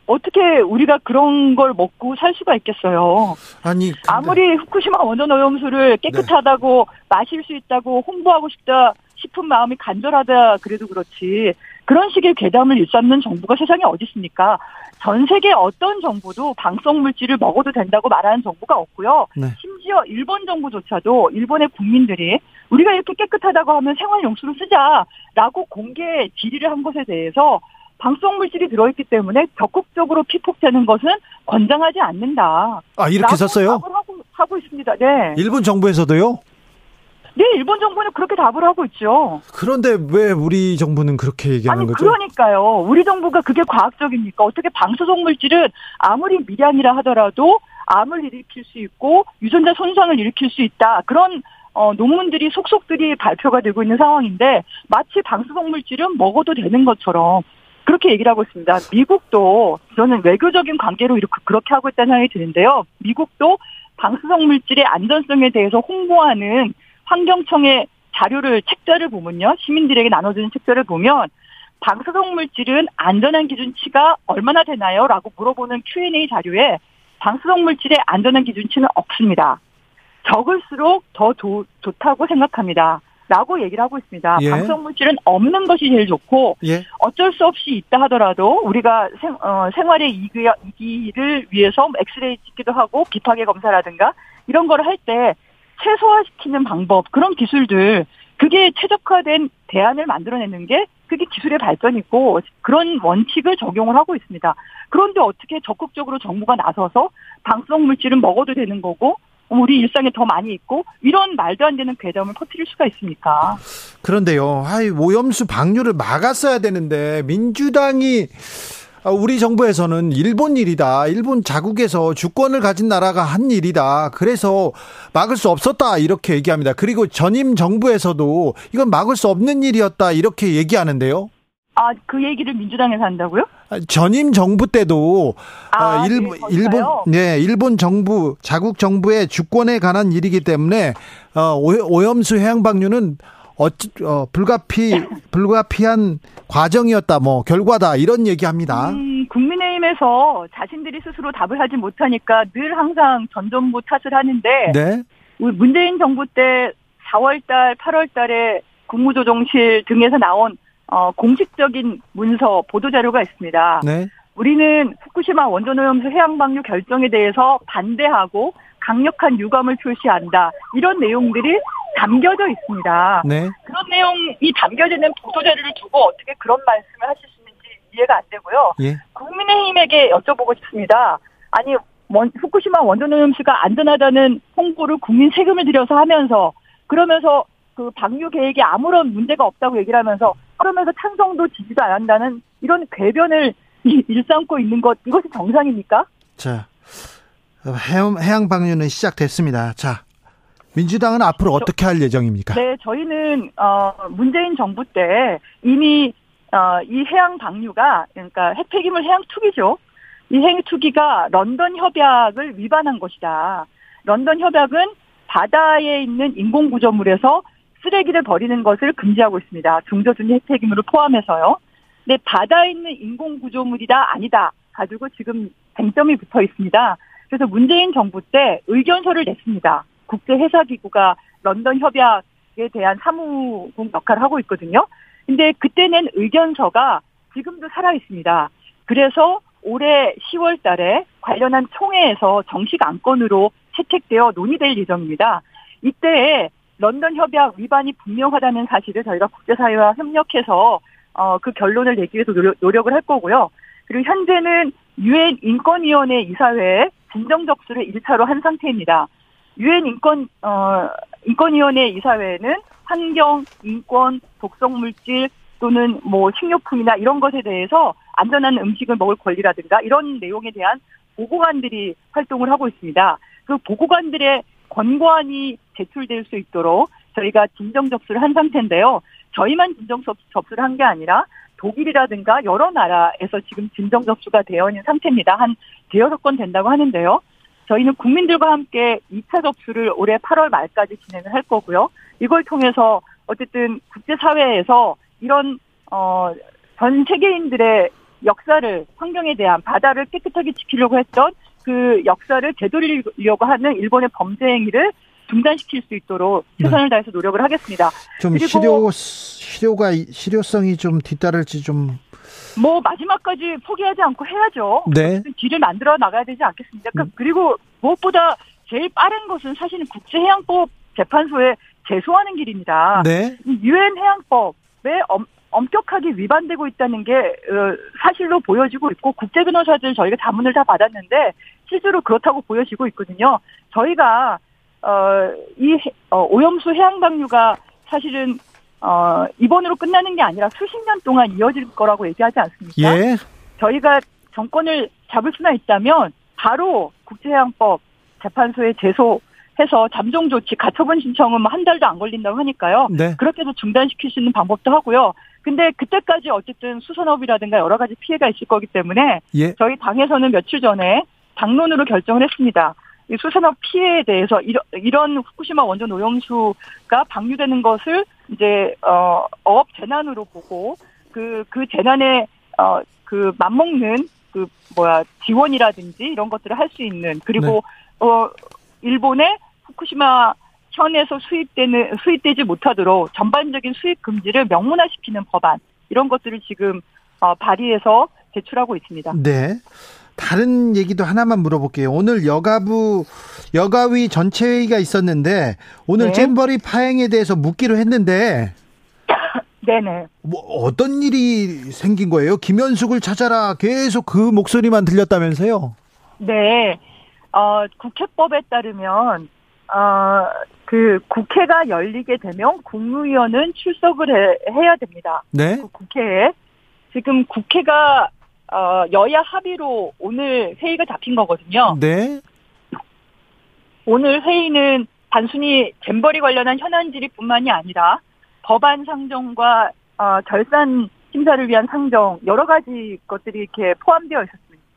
F: 어떻게 우리가 그런 걸 먹고 살 수가 있겠어요?
A: 아니 근데-
F: 아무리 후쿠시마 원전 오염수를 깨끗하다고 마실 수 있다고 홍보하고 싶다 싶은 마음이 간절하다 그래도 그렇지 그런 식의 괴담을 일삼는 정부가 세상에 어디 있습니까? 전 세계 어떤 정부도 방송 물질을 먹어도 된다고 말하는 정부가 없고요.
A: 네.
F: 심지어 일본 정부조차도 일본의 국민들이 우리가 이렇게 깨끗하다고 하면 생활 용수로 쓰자라고 공개 질의를 한 것에 대해서 방송 물질이 들어있기 때문에 적극적으로 피폭되는 것은 권장하지 않는다.
A: 아 이렇게 썼어요?
F: 하고, 하고 있습니다. 네.
A: 일본 정부에서도요?
F: 네, 일본 정부는 그렇게 답을 하고 있죠.
A: 그런데 왜 우리 정부는 그렇게 얘기하는
F: 아니,
A: 거죠?
F: 그러니까요. 우리 정부가 그게 과학적입니까? 어떻게 방사성 물질은 아무리 미량이라 하더라도 암을 일으킬 수 있고 유전자 손상을 일으킬 수 있다. 그런 어, 논문들이 속속들이 발표가 되고 있는 상황인데 마치 방사성 물질은 먹어도 되는 것처럼 그렇게 얘기를 하고 있습니다. 미국도 저는 외교적인 관계로 이렇게 그렇게 하고 있다는 생각이 드는데요. 미국도 방사성 물질의 안전성에 대해서 홍보하는 환경청의 자료를 책자를 보면요. 시민들에게 나눠주는 책자를 보면 방사성 물질은 안전한 기준치가 얼마나 되나요? 라고 물어보는 Q&A 자료에 방사성 물질의 안전한 기준치는 없습니다. 적을수록 더 도- 좋다고 생각합니다. 라고 얘기를 하고 있습니다.
A: 예.
F: 방사성 물질은 없는 것이 제일 좋고
A: 예.
F: 어쩔 수 없이 있다 하더라도 우리가 생, 어, 생활의 이기, 이기를 위해서 엑스레이 찍기도 하고 비파계 검사라든가 이런 거를 할 때 최소화시키는 방법 그런 기술들 그게 최적화된 대안을 만들어내는 게 그게 기술의 발전이고 그런 원칙을 적용을 하고 있습니다. 그런데 어떻게 적극적으로 정부가 나서서 방사성 물질은 먹어도 되는 거고 우리 일상에 더 많이 있고 이런 말도 안 되는 괴담을 퍼뜨릴 수가 있습니까?
A: 그런데요, 아이, 오염수 방류를 막았어야 되는데, 민주당이, 아, 우리 정부에서는 일본 일이다. 일본 자국에서 주권을 가진 나라가 한 일이다. 그래서 막을 수 없었다. 이렇게 얘기합니다. 그리고 전임 정부에서도 이건 막을 수 없는 일이었다. 이렇게 얘기하는데요.
F: 아, 그 얘기를 민주당에서 한다고요?
A: 아, 전임 정부 때도
F: 아,
A: 어,
F: 네,
A: 일본 네 일본 정부 자국 정부의 주권에 관한 일이기 때문에 어, 오- 오염수 해양 방류는 어찌 어, 불가피 불가피한 과정이었다 뭐 결과다 이런 얘기합니다.
F: 음, 국민의힘에서 자신들이 스스로 답을 하지 못하니까 늘 항상 전 정부 탓을 하는데
A: 네.
F: 우리 문재인 정부 때 4월달, 8월달에 국무조정실 등에서 나온 어, 공식적인 문서 보도 자료가 있습니다.
A: 네.
F: 우리는 후쿠시마 원전오염수 해양 방류 결정에 대해서 반대하고 강력한 유감을 표시한다. 이런 내용들이 담겨져 있습니다.
A: 네.
F: 그런 내용이 담겨져 있는 보도 자료를 두고 어떻게 그런 말씀을 하실 수 있는지 이해가 안 되고요.
A: 예.
F: 국민의힘에게 여쭤보고 싶습니다. 아니, 원- 후쿠시마 원전오염수가 안전하다는 홍보를 국민 세금을 들여서 하면서 그러면서 그 방류 계획에 아무런 문제가 없다고 얘기를 하면서 그러면서 찬성도 지지도 안 한다는 이런 궤변을 일- 일삼고 있는 것 이것이 정상입니까?
A: 자 해양 방류는 시작됐습니다. 자 민주당은 앞으로 어떻게 할 예정입니까?
F: 네, 저희는 어 문재인 정부 때 이미 어 이 해양 방류가 그러니까 핵폐기물 해양 투기죠. 이 해양 투기가 런던 협약을 위반한 것이다. 런던 협약은 바다에 있는 인공 구조물에서 쓰레기를 버리는 것을 금지하고 있습니다. 중저준위 핵폐기물을 포함해서요. 근데 바다에 있는 인공 구조물이다 아니다 가지고 지금 쟁점이 붙어 있습니다. 그래서 문재인 정부 때 의견서를 냈습니다. 국제해사기구가 런던 협약 대한 사무국 역할을 하고 있거든요. 근데 그때 낸 의견서가 지금도 살아 있습니다. 그래서 올해 10월 달에 관련한 총회에서 정식 안건으로 채택되어 논의될 예정입니다. 이때 런던 협약 위반이 분명하다는 사실을 저희가 국제사회와 협력해서 어, 그 결론을 내기 위해서 노력, 노력을 할 거고요. 그리고 현재는 유엔 인권위원회 이사회에 진정 접수를 1차로 한 상태입니다. 유엔 인권 어 인권위원회 이사회는 환경, 인권, 독성 물질 또는 뭐 식료품이나 이런 것에 대해서 안전한 음식을 먹을 권리라든가 이런 내용에 대한 보고관들이 활동을 하고 있습니다. 그 보고관들의 권고안이 제출될 수 있도록 저희가 진정 접수를 한 상태인데요. 저희만 진정 접수를 한 게 아니라 독일이라든가 여러 나라에서 지금 진정 접수가 되어 있는 상태입니다. 한 대여섯 건 된다고 하는데요. 저희는 국민들과 함께 2차 접수를 올해 8월 말까지 진행을 할 거고요. 이걸 통해서 어쨌든 국제사회에서 이런 어 전 세계인들의 역사를 환경에 대한 바다를 깨끗하게 지키려고 했던 그 역사를 되돌리려고 하는 일본의 범죄 행위를 중단시킬 수 있도록 최선을 다해서 노력을 하겠습니다.
A: 좀 실효 실효가 실효성이 좀 뒤따를지 좀
F: 뭐 마지막까지 포기하지 않고 해야죠.
A: 네.
F: 길을 만들어 나가야 되지 않겠습니까? 그- 그리고 무엇보다 제일 빠른 것은 사실은 국제해양법 재판소에 제소하는 길입니다.
A: 네.
F: 이 유엔 해양법에 엄, 엄격하게 위반되고 있다는 게 어, 사실로 보여지고 있고 국제 변호사들 저희가 자문을 다 받았는데 실제로 그렇다고 보여지고 있거든요. 저희가 어, 이 해- 어, 오염수 해양 방류가 사실은 어, 이번으로 끝나는 게 아니라 수십 년 동안 이어질 거라고 얘기하지 않습니까?
A: 예.
F: 저희가 정권을 잡을 수나 있다면 바로 국제해양법 재판소에 제소해서 잠정 조치 가처분 신청은 뭐한 달도 안 걸린다고 하니까요.
A: 네.
F: 그렇게 해서 중단시킬 수 있는 방법도 하고요. 근데 그때까지 어쨌든 수산업이라든가 여러 가지 피해가 있을 거기 때문에
A: 예.
F: 저희 당에서는 며칠 전에 당론으로 결정을 했습니다. 이 수산업 피해에 대해서 이런 후쿠시마 원전 오염수가 방류되는 것을 이제 어, 어업 재난으로 보고 그그 재난에 어, 그 맞먹는 그 뭐야 지원이라든지 이런 것들을 할 수 있는 그리고 어 일본의 후쿠시마 현에서 수입되는 수입되지 못하도록 전반적인 수입 금지를 명문화시키는 법안 이런 것들을 지금 어, 발의해서 제출하고 있습니다.
A: 네. 다른 얘기도 하나만 물어볼게요. 오늘 여가부 여가위 전체 회의가 있었는데 오늘
F: 네.
A: 잼버리 파행에 대해서 묻기로 했는데
F: 네네.
A: 뭐 어떤 일이 생긴 거예요? 김현숙을 찾아라 계속 그 목소리만 들렸다면서요?
F: 네. 어, 국회법에 따르면, 어, 그 국회가 열리게 되면 국무위원은 출석을 해, 해야 됩니다.
A: 네.
F: 그 국회에. 지금 국회가, 어, 여야 합의로 오늘 회의가 잡힌 거거든요.
A: 네.
F: 오늘 회의는 단순히 잼버리 관련한 현안 질의뿐만이 아니라 법안 상정과 어, 결산 심사를 위한 상정 여러 가지 것들이 이렇게 포함되어 있었,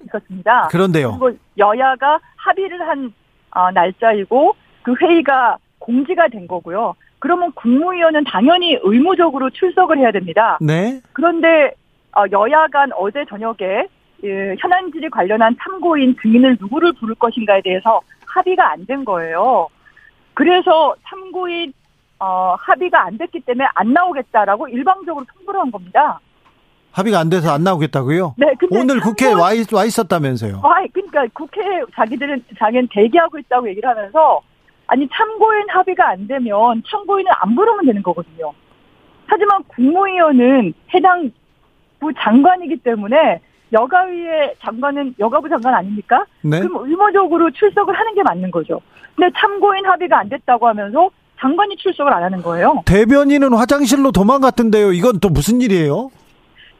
F: 있었습니다.
A: 그런데요.
F: 그리고 여야가 합의를 한 어, 날짜이고 그 회의가 공지가 된 거고요. 그러면 국무위원은 당연히 의무적으로 출석을 해야 됩니다.
A: 네.
F: 그런데 어, 여야 간 어제 저녁에 예, 현안 질의 관련한 참고인 증인을 누구를 부를 것인가에 대해서 합의가 안 된 거예요. 그래서 참고인 어, 합의가 안 됐기 때문에 안 나오겠다라고 일방적으로 통보를 한 겁니다.
A: 합의가 안 돼서 안 나오겠다고요?
F: 네, 근데
A: 오늘 국회에 와, 있, 와 있었다면서요?
F: 아, 그러니까 국회에 자기들은 자기는 대기하고 있다고 얘기를 하면서 아니 참고인 합의가 안 되면 참고인은 안 부르면 되는 거거든요. 하지만 국무위원은 해당 부 장관이기 때문에 여가위의 장관은 여가부 장관 아닙니까?
A: 네.
F: 그럼 의무적으로 출석을 하는 게 맞는 거죠. 근데 참고인 합의가 안 됐다고 하면서 장관이 출석을 안 하는 거예요.
A: 대변인은 화장실로 도망갔던데요. 이건 또 무슨 일이에요?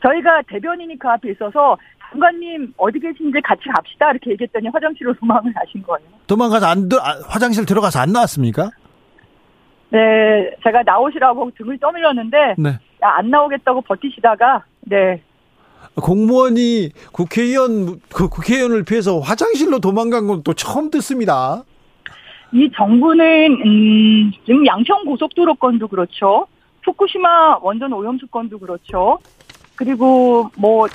F: 저희가 대변인이 그 앞에 있어서 장관님 어디 계신지 같이 갑시다 이렇게 얘기했더니 화장실로 도망을 가신 거예요.
A: 도망가서 안, 들- 아, 화장실 들어가서 안 나왔습니까?
F: 네, 제가 나오시라고 등을 떠밀렸는데
A: 네.
F: 야, 안 나오겠다고 버티시다가 네,
A: 공무원이 국회의원, 그 국회의원을 피해서 화장실로 도망간 건 또 처음 듣습니다.
F: 이 정부는 음, 지금 양평 고속도로 건도 그렇죠. 후쿠시마 원전 오염수 건도 그렇죠. 그리고 뭐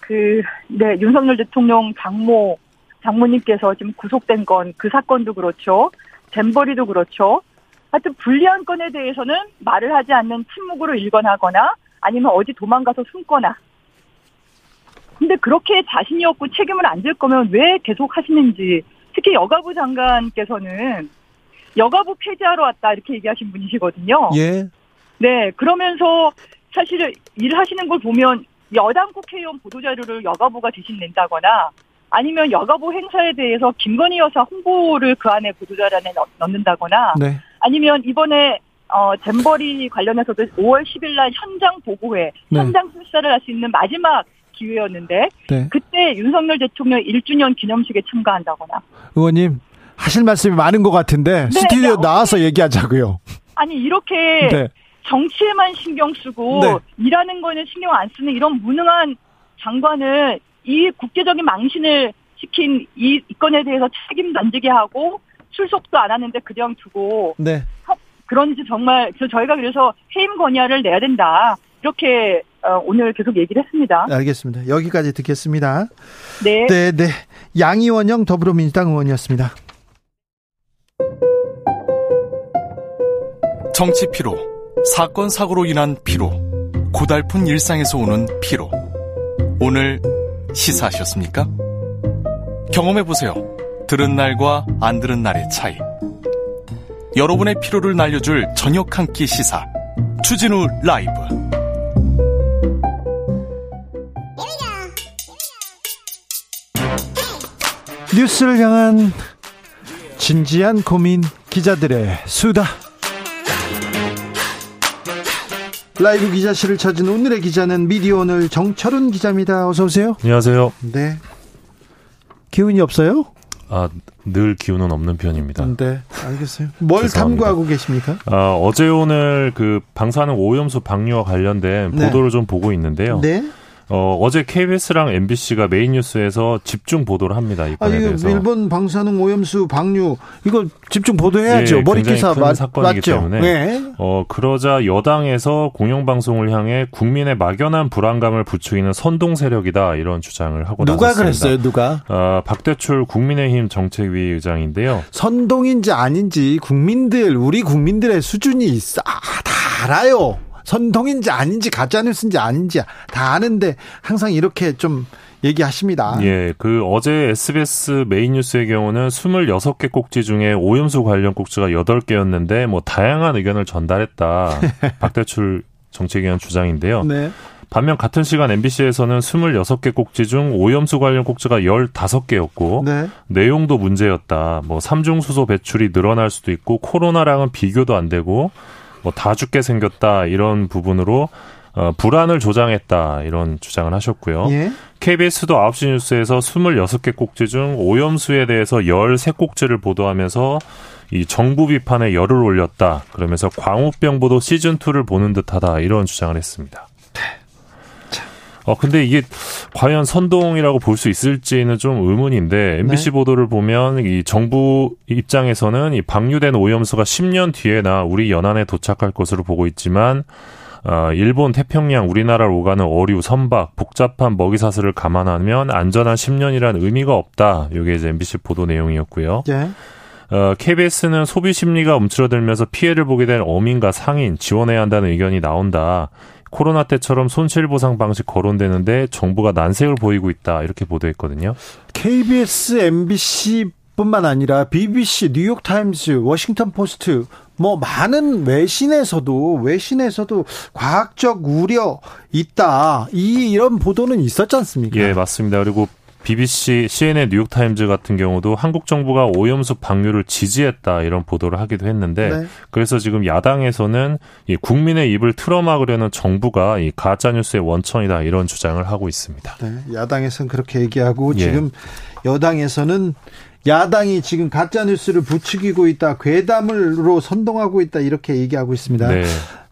F: 그 네, 윤석열 대통령 장모 장모님께서 지금 구속된 건 그 사건도 그렇죠. 잼버리도 그렇죠. 하여튼 불리한 건에 대해서는 말을 하지 않는 침묵으로 일관하거나 아니면 어디 도망가서 숨거나. 근데 그렇게 자신이 없고 책임을 안 질 거면 왜 계속 하시는지 특히 여가부 장관께서는 여가부 폐지하러 왔다 이렇게 얘기하신 분이시거든요.
A: 예.
F: 네, 그러면서 사실 일하시는 걸 보면 여당 국회의원 보도자료를 여가부가 대신 낸다거나 아니면 여가부 행사에 대해서 김건희 여사 홍보를 그 안에 보도자료에 넣- 넣는다거나
A: 네.
F: 아니면 이번에 어 잼버리 관련해서도 5월 10일 날 현장 보고회,
A: 네.
F: 현장 수사를 할 수 있는 마지막 기회였는데
A: 네.
F: 그때 윤석열 대통령 1주년 기념식에 참가한다거나
A: 의원님 하실 말씀이 많은 것 같은데
F: 네,
A: 스튜디오
F: 네,
A: 나와서 얘기하자고요.
F: 아니 이렇게
A: 네.
F: 정치에만 신경 쓰고
A: 네.
F: 일하는 거는 신경 안 쓰는 이런 무능한 장관을 이 국제적인 망신을 시킨 이, 이 건에 대해서 책임도 안 지게 하고 출석도 안 하는데 그냥 두고
A: 네.
F: 그런지 정말 저- 저희가 그래서 해임 건의안을 내야 된다 이렇게 어, 오늘 계속 얘기를 했습니다.
A: 알겠습니다. 여기까지 듣겠습니다.
F: 네.
A: 네, 네. 양이원영 더불어민주당 의원이었습니다.
G: 정치 피로, 사건 사고로 인한 피로, 고달픈 일상에서 오는 피로. 오늘 시사하셨습니까? 경험해 보세요. 들은 날과 안 들은 날의 차이. 여러분의 피로를 날려줄 저녁 한 끼 시사. 추진우 라이브.
A: 뉴스를 향한 진지한 고민 기자들의 수다. 라이브 기자실을 찾은 오늘의 기자는 미디어 오늘 정철훈 기자입니다. 어서 오세요.
H: 안녕하세요.
A: 네. 기운이 없어요?
H: 아, 늘 기운은 없는 편입니다.
A: 네, 알겠어요. 뭘
H: 죄송합니다.
A: 탐구하고 계십니까?
H: 아, 어제 오늘 그 방사능 오염수 방류와 관련된
A: 네.
H: 보도를 좀 보고 있는데요.
A: 네.
H: 어, 어제 KBS랑 MBC가 메인 뉴스에서 집중 보도를 합니다. 이
A: 아,
H: 건에
A: 이거
H: 대해서.
A: 일본 방사능 오염수 방류 이거 집중 보도해야죠.
H: 예,
A: 머리 기사
H: 큰
A: 맞,
H: 사건이기
A: 맞죠?
H: 때문에.
A: 네.
H: 어, 그러자 여당에서 공영 방송을 향해 국민의 막연한 불안감을 부추기는 선동 세력이다 이런 주장을 하고
A: 누가
H: 나섰습니다.
A: 그랬어요? 누가?
H: 아, 박대출 국민의힘 정책위 의장인데요.
A: 선동인지 아닌지 국민들 우리 국민들의 수준이 있어 아, 다 알아요. 선동인지 아닌지 가짜뉴스인지 아닌지 다 아는데 항상 이렇게 좀 얘기하십니다.
H: 예, 그 어제 SBS 메인 뉴스의 경우는 26개 꼭지 중에 오염수 관련 꼭지가 8개였는데 뭐 다양한 의견을 전달했다. 박대출 정책위원 주장인데요.
A: 네.
H: 반면 같은 시간 MBC에서는 26개 꼭지 중 오염수 관련 꼭지가 15개였고
A: 네.
H: 내용도 문제였다. 뭐 삼중수소 배출이 늘어날 수도 있고 코로나랑은 비교도 안 되고 뭐 다 죽게 생겼다 이런 부분으로 어, 불안을 조장했다 이런 주장을 하셨고요.
A: 예.
H: KBS도 9시 뉴스에서 26개 꼭지 중 오염수에 대해서 13꼭지를 보도하면서 이 정부 비판에 열을 올렸다. 그러면서 광우병 보도 시즌2를 보는 듯하다. 이런 주장을 했습니다. 어, 근데 이게 과연 선동이라고 볼 수 있을지는 좀 의문인데, MBC
A: 네.
H: 보도를 보면 이 정부 입장에서는 이 방류된 오염수가 10년 뒤에나 우리 연안에 도착할 것으로 보고 있지만, 어, 일본 태평양 우리나라를 오가는 어류, 선박, 복잡한 먹이 사슬을 감안하면 안전한 10년이란 의미가 없다. 이게 이제 MBC 보도 내용이었고요.
A: 예.
H: 어, KBS는 소비 심리가 움츠러들면서 피해를 보게 된 어민과 상인 지원해야 한다는 의견이 나온다. 코로나 때처럼 손실보상 방식 거론되는데 정부가 난색을 보이고 있다. 이렇게 보도했거든요.
A: KBS, MBC뿐만 아니라 BBC, 뉴욕 타임스, 워싱턴 포스트 뭐 많은 외신에서도 외신에서도 과학적 우려 있다. 이 이런 보도는 있었지 않습니까?
H: 예, 맞습니다. 그리고 BBC, CNN, 뉴욕타임즈 같은 경우도 한국 정부가 오염수 방류를 지지했다 이런 보도를 하기도 했는데
A: 네.
H: 그래서 지금 야당에서는 이 국민의 입을 틀어막으려는 정부가 이 가짜 뉴스의 원천이다 이런 주장을 하고 있습니다.
A: 네, 야당에서는 그렇게 얘기하고
H: 예.
A: 지금 여당에서는 야당이 지금 가짜 뉴스를 부추기고 있다, 괴담으로 선동하고 있다 이렇게 얘기하고 있습니다.
H: 네.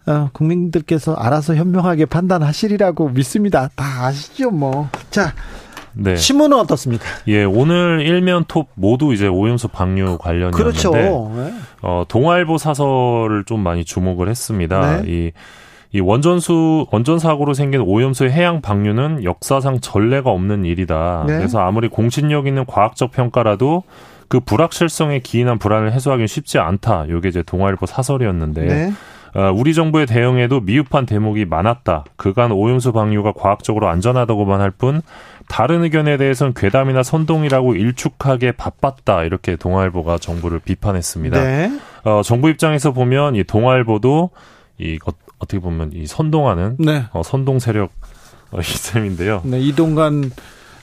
A: 어, 국민들께서 알아서 현명하게 판단하시리라고 믿습니다. 다 아시죠, 뭐. 자,
H: 네.
A: 신문은 어떻습니까?
H: 예, 오늘 일면 톱 모두 이제 오염수 방류 관련이었는데
A: 그렇죠. 네.
H: 어, 동아일보 사설을 좀 많이 주목을 했습니다.
A: 네.
H: 이, 이 원전수, 원전 사고로 생긴 오염수의 해양 방류는 역사상 전례가 없는 일이다.
A: 네.
H: 그래서 아무리 공신력 있는 과학적 평가라도 그 불확실성에 기인한 불안을 해소하기는 쉽지 않다. 이게 이제 동아일보 사설이었는데
A: 네.
H: 어, 우리 정부의 대응에도 미흡한 대목이 많았다. 그간 오염수 방류가 과학적으로 안전하다고만 할 뿐 다른 의견에 대해서는 괴담이나 선동이라고 일축하게 바빴다. 이렇게 동아일보가 정부를 비판했습니다.
A: 네.
H: 어, 정부 입장에서 보면 이 동아일보도 이 어, 어떻게 보면 이 선동하는
A: 네.
H: 어, 선동 세력 어, 이 셈인데요.
A: 네, 이동관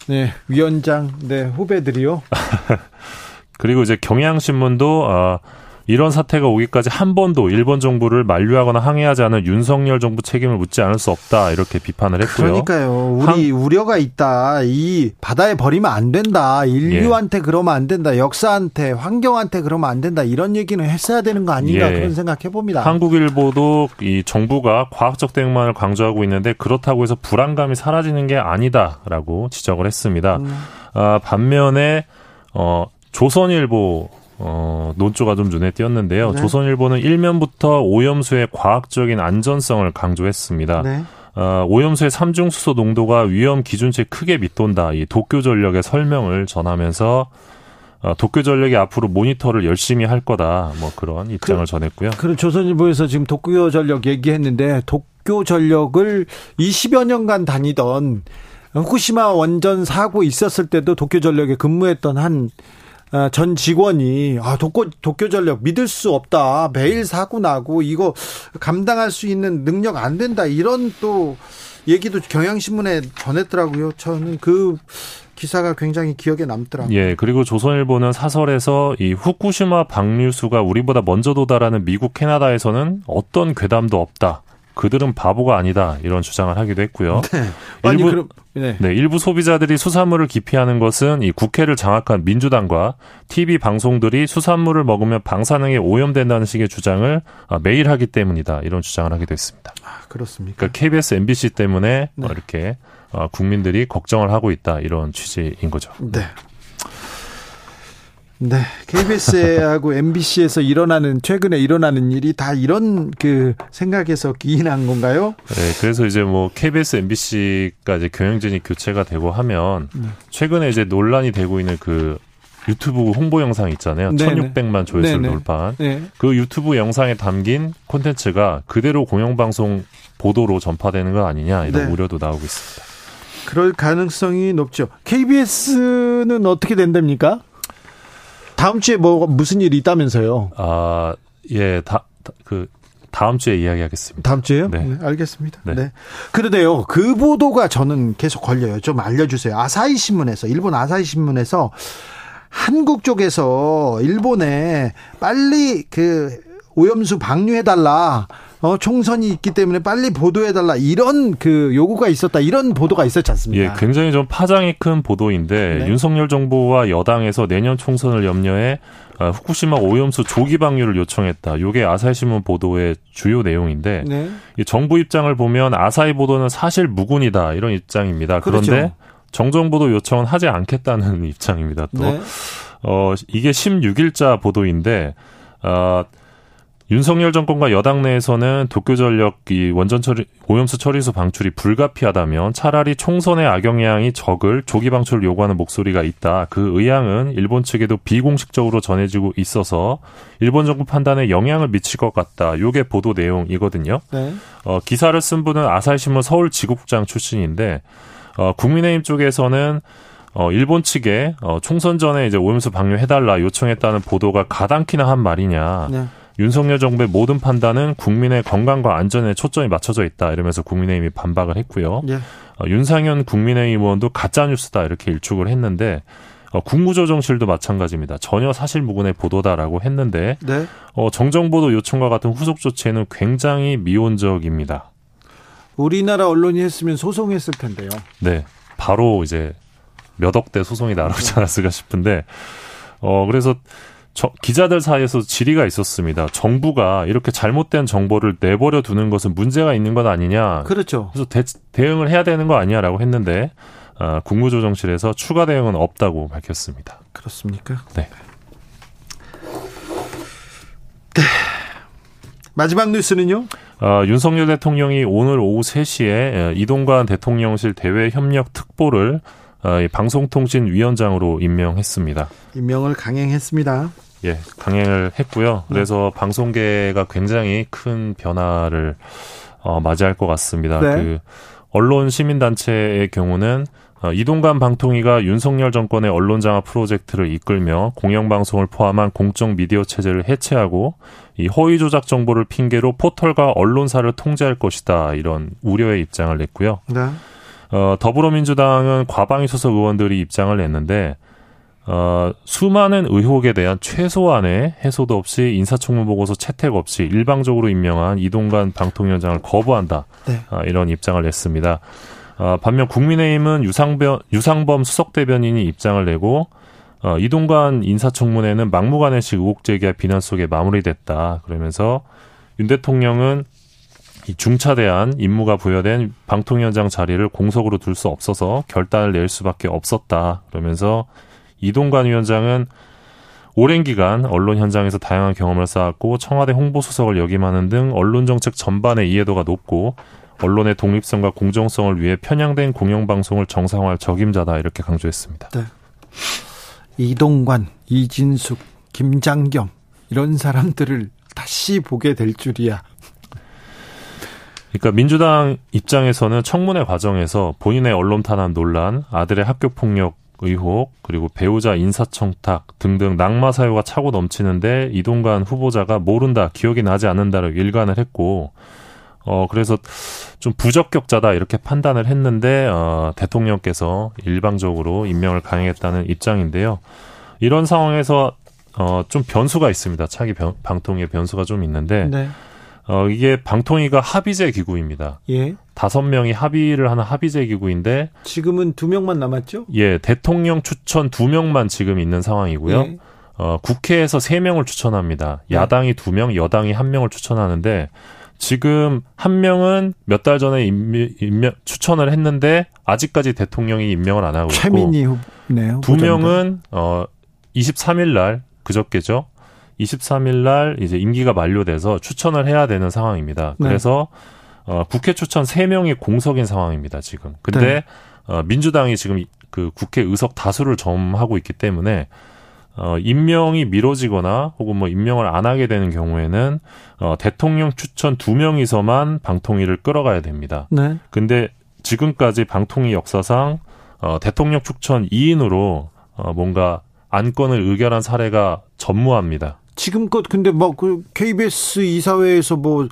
A: 네, 위원장 네, 후배들이요.
H: 그리고 이제 경향신문도 아, 이런 사태가 오기까지 한 번도 일본 정부를 만류하거나 항의하지 않은 윤석열 정부 책임을 묻지 않을 수 없다 이렇게 비판을 했고요.
A: 그러니까요. 우리 우려가 있다. 이 바다에 버리면 안 된다. 인류한테 그러면 안 된다. 역사한테, 환경한테 그러면 안 된다. 이런 얘기는 했어야 되는 거 아닌가
H: 예.
A: 그런 생각해 봅니다.
H: 한국일보도 이 정부가 과학적 대응만을 강조하고 있는데 그렇다고 해서 불안감이 사라지는 게 아니다라고 지적을 했습니다.
A: 음.
H: 아, 반면에 어 조선일보 어 논조가 좀 눈에 띄었는데요.
A: 네.
H: 조선일보는 일면부터 오염수의 과학적인 안전성을 강조했습니다.
A: 네.
H: 어, 오염수의 삼중수소 농도가 위험 기준치에 크게 밑돈다. 이 도쿄전력의 설명을 전하면서 어, 도쿄전력이 앞으로 모니터를 열심히 할 거다. 뭐 그런 입장을 전했고요.
A: 그리고 조선일보에서 지금 도쿄 전력 얘기했는데 도쿄 전력을 20여 년간 다니던 후쿠시마 원전 사고 있었을 때도 도쿄 전력에 근무했던 한 어, 전 직원이 아 도쿄 도쿄 전력 믿을 수 없다 매일 사고 나고 이거 감당할 수 있는 능력 안 된다 이런 또 얘기도 경향신문에 전했더라고요. 저는 그 기사가 굉장히 기억에 남더라고요.
H: 예, 그리고 조선일보는 사설에서 이 후쿠시마 방류수가 우리보다 먼저 도달하는 미국, 캐나다에서는 어떤 괴담도 없다. 그들은 바보가 아니다. 이런 주장을 하기도 했고요.
A: 네.
H: 일부-
A: 그럼 네.
H: 네, 일부 소비자들이 수산물을 기피하는 것은 이 국회를 장악한 민주당과 TV 방송들이 수산물을 먹으면 방사능에 오염된다는 식의 주장을 아, 매일 하기 때문이다. 이런 주장을 하기도 했습니다.
A: 아, 그렇습니까?
H: 그러니까 KBS, MBC 때문에
A: 네.
H: 어, 이렇게 어, 국민들이 걱정을 하고 있다. 이런 취지인 거죠.
A: 네. 네. KBS하고 MBC에서 일어나는 최근에 일어나는 일이 다 이런 그 생각에서 기인한 건가요?
H: 네, 그래서 이제 뭐 KBS, MBC가 이제 경영진이 교체가 되고 하면
A: 네.
H: 최근에 이제 논란이 되고 있는 그 유튜브 홍보 영상 있잖아요.
A: 네네.
H: 1600만 조회수를
A: 네네.
H: 돌파한.
A: 네.
H: 그 유튜브 영상에 담긴 콘텐츠가 그대로 공영방송 보도로 전파되는 거 아니냐 이런
A: 네.
H: 우려도 나오고 있습니다.
A: 그럴 가능성이 높죠. KBS는 어떻게 된답니까? 다음 주에 뭐 무슨 일이 있다면서요?
H: 아, 예, 다, 다- 그, 다음 주에 이야기하겠습니다.
A: 다음 주에요?
H: 네.
A: 네, 알겠습니다. 네.
H: 네.
A: 그런데요, 그 보도가 저는 계속 걸려요. 좀 알려주세요. 아사히 신문에서, 일본 아사히 신문에서 한국 쪽에서 일본에 빨리 그 오염수 방류해달라. 어, 총선이 있기 때문에 빨리 보도해달라. 이런 그 요구가 있었다. 이런 보도가 있었지
H: 예,
A: 않습니까?
H: 굉장히 좀 파장이 큰 보도인데
A: 네.
H: 윤석열 정부와 여당에서 내년 총선을 염려해 아, 후쿠시마 오염수 조기 방류를 요청했다. 요게 아사히 신문 보도의 주요 내용인데
A: 네.
H: 이 정부 입장을 보면 아사히 보도는 사실 무근이다 이런 입장입니다. 그런데
A: 그렇죠.
H: 정정보도 요청은 하지 않겠다는 입장입니다. 또
A: 네.
H: 어, 이게 16일자 보도인데, 어, 윤석열 정권과 여당 내에서는 도쿄전력 이 원전 처리, 오염수 처리수 방출이 불가피하다면 차라리 총선의 악영향이 적을 조기 방출을 요구하는 목소리가 있다. 그 의향은 일본 측에도 비공식적으로 전해지고 있어서 일본 정부 판단에 영향을 미칠 것 같다. 요게 보도 내용이거든요.
A: 네.
H: 어, 기사를 쓴 분은 아사히신문 서울 지국장 출신인데 어, 국민의힘 쪽에서는 어, 일본 측에 어, 총선 전에 이제 오염수 방류 해달라 요청했다는 보도가 가당키나 한 말이냐.
A: 네.
H: 윤석열 정부의 모든 판단은 국민의 건강과 안전에 초점이 맞춰져 있다 이러면서 국민의힘이 반박을 했고요.
A: 예.
H: 어, 윤상현 국민의힘 의원도 가짜 뉴스다 이렇게 일축을 했는데 어, 국무조정실도 마찬가지입니다. 전혀 사실무근의 보도다라고 했는데
A: 네.
H: 어, 정정보도 요청과 같은 후속 조치에는 굉장히 미온적입니다.
A: 우리나라 언론이 했으면 소송했을 텐데요.
H: 네, 바로 이제 몇 억대 소송이 나오지 않았을까 싶은데, 어 그래서 저, 기자들 사이에서 질의가 있었습니다. 정부가 이렇게 잘못된 정보를 내버려 두는 것은 문제가 있는 것 아니냐.
A: 그렇죠.
H: 그래서 대, 대응을 해야 되는 거 아니야라고 했는데 아, 국무조정실에서 추가 대응은 없다고 밝혔습니다.
A: 그렇습니까?
H: 네.
A: 네. 마지막 뉴스는요?
H: 어, 윤석열 대통령이 오늘 오후 3시에 이동관 대통령실 대외협력 특보를 어, 이 방송통신위원장으로 임명했습니다.
A: 임명을 강행했습니다.
H: 예, 강행을 했고요. 그래서 방송계가 굉장히 큰 변화를 어, 맞이할 것 같습니다.
A: 네.
H: 그 언론 시민단체의 경우는 어, 이동관 방통위가 윤석열 정권의 언론 장악 프로젝트를 이끌며 공영방송을 포함한 공적 미디어 체제를 해체하고 이 허위 조작 정보를 핑계로 포털과 언론사를 통제할 것이다 이런 우려의 입장을 냈고요.
A: 네.
H: 어, 더불어민주당은 과방위 소속 의원들이 입장을 냈는데 어, 수많은 의혹에 대한 최소한의 해소도 없이 인사청문 보고서 채택 없이 일방적으로 임명한 이동관 방통위원장을 거부한다.
A: 네.
H: 아, 이런 입장을 냈습니다. 아, 반면 국민의힘은 유상변, 유상범 수석대변인이 입장을 내고 어, 이동관 인사청문회는 막무가내식 의혹 제기와 비난 속에 마무리됐다. 그러면서 윤 대통령은 이 중차대한 임무가 부여된 방통위원장 자리를 공석으로 둘 수 없어서 결단을 낼 수밖에 없었다. 그러면서 이동관 위원장은 오랜 기간 언론 현장에서 다양한 경험을 쌓았고 청와대 홍보수석을 역임하는 등 언론 정책 전반의 이해도가 높고 언론의 독립성과 공정성을 위해 편향된 공영방송을 정상화할 적임자다 이렇게 강조했습니다.
A: 이동관, 이진숙, 김장겸 이런 사람들을 다시 보게 될 줄이야.
H: 그러니까 민주당 입장에서는 청문회 과정에서 본인의 언론 탄압 논란, 아들의 학교 폭력 의혹, 그리고 배우자 인사청탁 등등 낙마 사유가 차고 넘치는데 이동관 후보자가 모른다, 기억이 나지 않는다를 일관을 했고, 어, 그래서 좀 부적격자다 이렇게 판단을 했는데, 어, 대통령께서 일방적으로 임명을 강행했다는 입장인데요. 이런 상황에서, 어, 좀 변수가 있습니다. 차기 변, 방통위의 변수가 좀 있는데,
A: 네.
H: 어, 이게 방통위가 합의제 기구입니다.
A: 예.
H: 다섯 명이 합의를 하는 합의제 기구인데,
A: 지금은 두 명만 남았죠?
H: 예, 대통령 추천 두 명만 지금 있는 상황이고요.
A: 예.
H: 어, 국회에서 세 명을 추천합니다.
A: 네.
H: 야당이 두 명, 여당이 한 명을 추천하는데, 지금 한 명은 몇 달 전에 임명, 임명- 추천을 했는데, 아직까지 대통령이 임명을 안 하고 있고,
A: 최민희 후네요.
H: 두 명은 어 23일 날 그저께죠. 23일 날 이제 임기가 만료돼서 추천을 해야 되는 상황입니다.
A: 네.
H: 그래서 어 국회 추천 3명이 공석인 상황입니다, 지금. 근데
A: 네.
H: 어 민주당이 지금 이- 그 국회 의석 다수를 점하고 있기 때문에 어 임명이 미뤄지거나 혹은 뭐 임명을 안 하게 되는 경우에는 어 대통령 추천 두 명이서만 방통위를 끌어가야 됩니다.
A: 네.
H: 근데 지금까지 방통위 역사상 어, 대통령 추천 2인으로 어, 뭔가 안건을 의결한 사례가 전무합니다.
A: 지금껏 근데 뭐그 KBS 이사회에서 뭐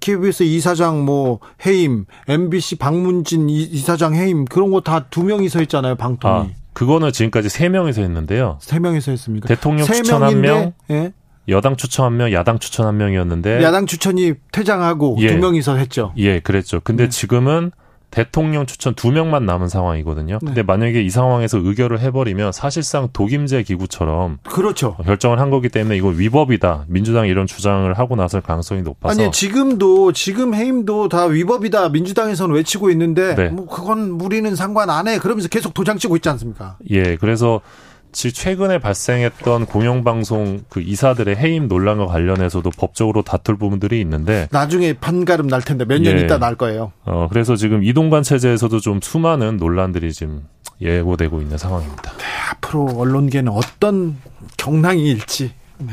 A: KBS 이사장 뭐 해임, MBC 박문진 이- 이사장 해임 그런 거 다 두 명이서 했잖아요 방통위
H: 아, 그거는 지금까지 3명이서 했는데요.
A: 세 명이서 했습니까?
H: 대통령
A: 세
H: 추천 한
A: 명, 예.
H: 여당 추천 한 명, 야당 추천 한 명이었는데
A: 야당 추천이 퇴장하고
H: 예.
A: 두 명이서 했죠.
H: 예, 그랬죠. 근데
A: 네.
H: 지금은 대통령 추천 두 명만 남은 상황이거든요. 근데
A: 네.
H: 만약에 이 상황에서 의결을 해버리면 사실상 독임제 기구처럼
A: 그렇죠.
H: 결정을 한 거기 때문에 이거 위법이다. 민주당이 이런 주장을 하고 나설 가능성이 높아서
A: 아니 지금도 지금 해임도 다 위법이다 민주당에서는 외치고 있는데
H: 네.
A: 뭐 그건 우리는 상관 안 해. 그러면서 계속 도장 찍고 있지 않습니까?
H: 예, 그래서 지 최근에 발생했던 공영방송 그 이사들의 해임 논란과 관련해서도 법적으로 다툴 부분들이 있는데,
A: 나중에 판가름 날 텐데 몇년
H: 예.
A: 있다 날 거예요.
H: 어, 그래서 지금 이동관 체제에서도 좀 수많은 논란들이 지금 예고되고 있는 상황입니다.
A: 앞으로 언론계는 어떤 경랑이 일지 네.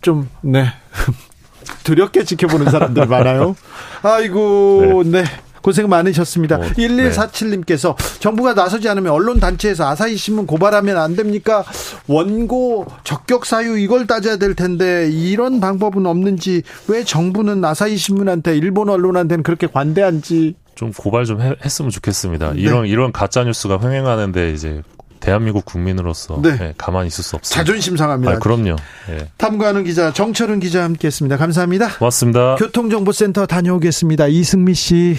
A: 좀 네. 두렵게 지켜보는 사람들 많아요. 아이고 네. 고생 많으셨습니다.
H: 어,
A: 1147님께서 정부가 나서지 않으면 언론 단체에서 아사히 신문 고발하면 안 됩니까? 원고 적격 사유 이걸 따져야 될 텐데 이런 방법은 없는지 왜 정부는 아사히 신문한테 일본 언론한테는 그렇게 관대한지
H: 좀 고발 좀 해- 했으면 좋겠습니다.
A: 네.
H: 이런 이런 가짜 뉴스가 횡행하는데 이제 대한민국 국민으로서
A: 네.
H: 예, 가만히 있을 수 없습니다.
A: 자존심 상합니다.
H: 아, 그럼요. 예.
A: 탐구하는 기자 정철은 기자 함께했습니다. 감사합니다.
H: 고맙습니다.
A: 교통정보센터 다녀오겠습니다. 이승미 씨.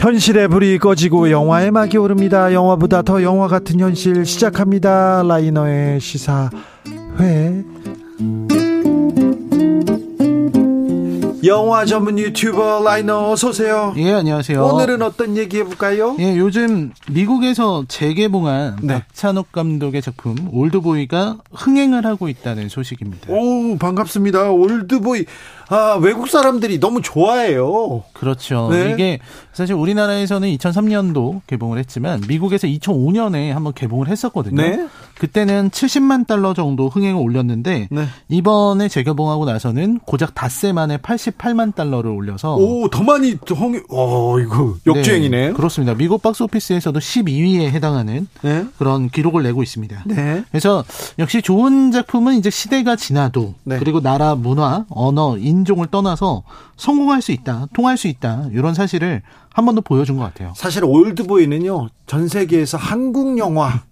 A: 현실의 불이 꺼지고 영화의 막이 오릅니다. 영화보다 더 영화 같은 현실 시작합니다. 라이너의 시사회. 영화 전문 유튜버 라이너 어서 오세요.
I: 예, 안녕하세요.
A: 오늘은 어떤 얘기 해볼까요?
I: 예, 요즘 미국에서 재개봉한
A: 네.
I: 박찬욱 감독의 작품 올드보이가 흥행을 하고 있다는 소식입니다.
A: 오 반갑습니다. 올드보이 아 외국 사람들이 너무 좋아해요.
I: 그렇죠.
A: 네.
I: 이게 사실 우리나라에서는 2003년도 개봉을 했지만 미국에서 2005년에 한번 개봉을 했었거든요.
A: 네.
I: 그때는 70만 달러 정도 흥행을 올렸는데
A: 네.
I: 이번에 재개봉하고 나서는 고작 닷새 만에 88만 달러를 올려서
A: 오 더 많이 홍. 어 이거 역주행이네.
I: 네, 그렇습니다. 미국 박스 오피스에서도 12위에 해당하는
A: 네.
I: 그런 기록을 내고 있습니다.
A: 네.
I: 그래서 역시 좋은 작품은 이제 시대가 지나도
A: 네.
I: 그리고 나라 문화, 언어, 인 종을 떠나서 성공할 수 있다, 통할 수 있다 이런 사실을 한 번 더 보여준 것 같아요.
A: 사실 올드보이는요 전 세계에서 한국 영화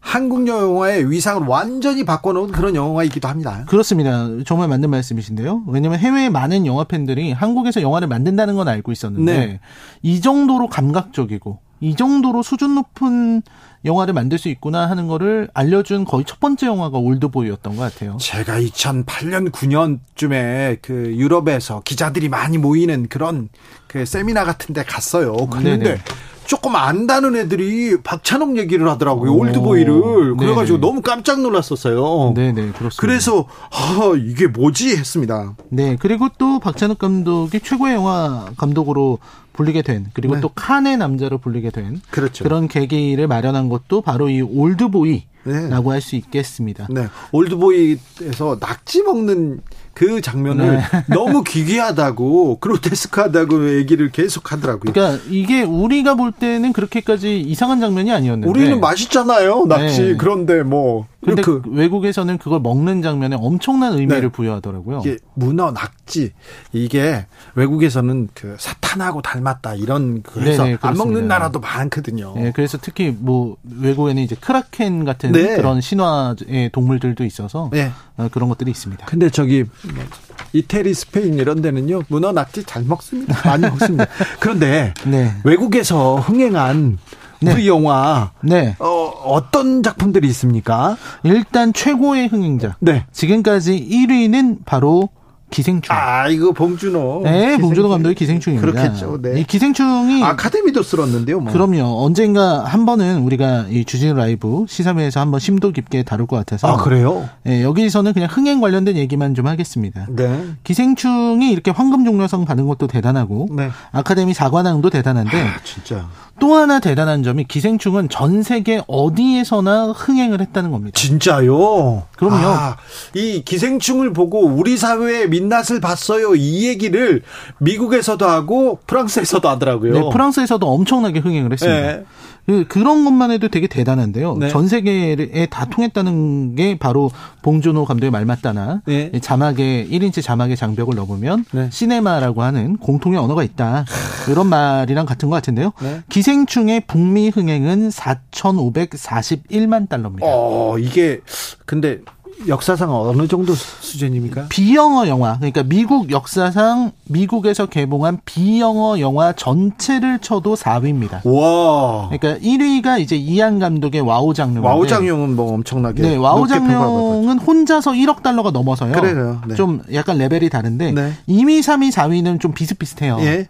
A: 한국 영화의 위상을 완전히 바꿔놓은 그런 영화이기도 합니다.
I: 그렇습니다. 정말 맞는 말씀이신데요. 왜냐하면 해외의 많은 영화 팬들이 한국에서 영화를 만든다는 건 알고 있었는데
A: 네.
I: 이 정도로 감각적이고 이 정도로 수준 높은 영화를 만들 수 있구나 하는 거를 알려준 거의 첫 번째 영화가 올드보이였던 것 같아요.
A: 제가 2008년 9년쯤에 그 유럽에서 기자들이 많이 모이는 그런 그 세미나 같은 데 갔어요. 그런데
I: 네네.
A: 조금 안다는 애들이 박찬욱 얘기를 하더라고요.
I: 오.
A: 올드보이를. 그래가지고
I: 네네.
A: 너무 깜짝 놀랐었어요.
I: 네네 그렇습니다.
A: 그래서 아, 이게 뭐지 했습니다.
I: 네, 그리고 또 박찬욱 감독이 최고의 영화 감독으로 불리게 된, 그리고
A: 네.
I: 또 칸의 남자로 불리게 된
A: 그렇죠.
I: 그런 계기를 마련한 것도 바로 이 올드보이라고
A: 네.
I: 할수 있겠습니다.
A: 네. 올드보이에서 낙지 먹는 그 장면을
I: 네.
A: 너무 기괴하다고 그로테스크하다고 얘기를 계속 하더라고요.
I: 그러니까 이게 우리가 볼 때는 그렇게까지 이상한 장면이 아니었는데
A: 우리는 맛있잖아요, 낙지.
I: 네.
A: 그런데 뭐
I: 근데
A: 그
I: 외국에서는 그걸 먹는 장면에 엄청난 의미를
A: 네.
I: 부여하더라고요.
A: 이게 문어 낙지 이게 외국에서는 그 사탄하고 닮 았다 이런 그래서
I: 네네,
A: 안 먹는. 나라도 많거든요.
I: 네, 그래서 특히 뭐 외국에는 이제 크라켄 같은
A: 네.
I: 그런 신화의 동물들도 있어서
A: 네.
I: 어, 그런 것들이 있습니다.
A: 근데 저기 뭐 이태리, 스페인 이런 데는요 문어 낙지 잘 먹습니다. 많이 먹습니다. 그런데
I: 네.
A: 외국에서 흥행한
I: 네.
A: 우리 영화
I: 네.
A: 어, 어떤 작품들이 있습니까?
I: 일단 최고의 흥행자.
A: 네.
I: 지금까지 1위는 바로 기생충.
A: 아 이거 봉준호.
I: 네, 봉준호 감독의 기생충입니다.
A: 그렇겠죠. 네.
I: 이 기생충이
A: 아카데미도 쓸었는데요. 뭐.
I: 그럼요. 언젠가 한 번은 우리가 이 주진우 라이브 시사회에서 한번 심도 깊게 다룰 것 같아서
A: 아 그래요?
I: 예, 여기서는 그냥 흥행 관련된 얘기만 좀 하겠습니다.
A: 네.
I: 기생충이 이렇게 황금 종려상 받은 것도 대단하고
A: 네.
I: 아카데미 사관왕도 대단한데
A: 아, 진짜.
I: 또 하나 대단한 점이 기생충은 전 세계 어디에서나 흥행을 했다는 겁니다.
A: 진짜요?
I: 그럼요.
A: 아, 이 기생충을 보고 우리 사회의 민낯을 봤어요. 이 얘기를 미국에서도 하고 프랑스에서도 하더라고요.
I: 네, 프랑스에서도 엄청나게 흥행을 했습니다.
A: 네.
I: 그- 그런 것만 해도 되게 대단한데요.
A: 네.
I: 전 세계에 다 통했다는 게 바로 봉준호 감독의 말 맞다나
A: 네.
I: 이 자막에 1인치 자막의 장벽을 넘으면
A: 네.
I: 시네마라고 하는 공통의 언어가 있다. 이런 말이랑 같은 것 같은데요.
A: 네.
I: 기생충의 북미 흥행은 4,541만 달러입니다.
A: 어, 이게 근데 역사상 어느 정도 수준입니까?
I: 비영어 영화, 그러니까 미국 역사상 미국에서 개봉한 비영어 영화 전체를 쳐도 4위입니다.
A: 와.
I: 그러니까 1위가 이제 이안 감독의 와호장룡.
A: 와호장룡은 뭐 엄청나게
I: 네, 와호장룡은 혼자서 1억 달러가 넘어서요.
A: 그래요, 네.
I: 좀 약간 레벨이 다른데
A: 네.
I: 2위, 3위, 4위는 좀 비슷비슷해요.
A: 예.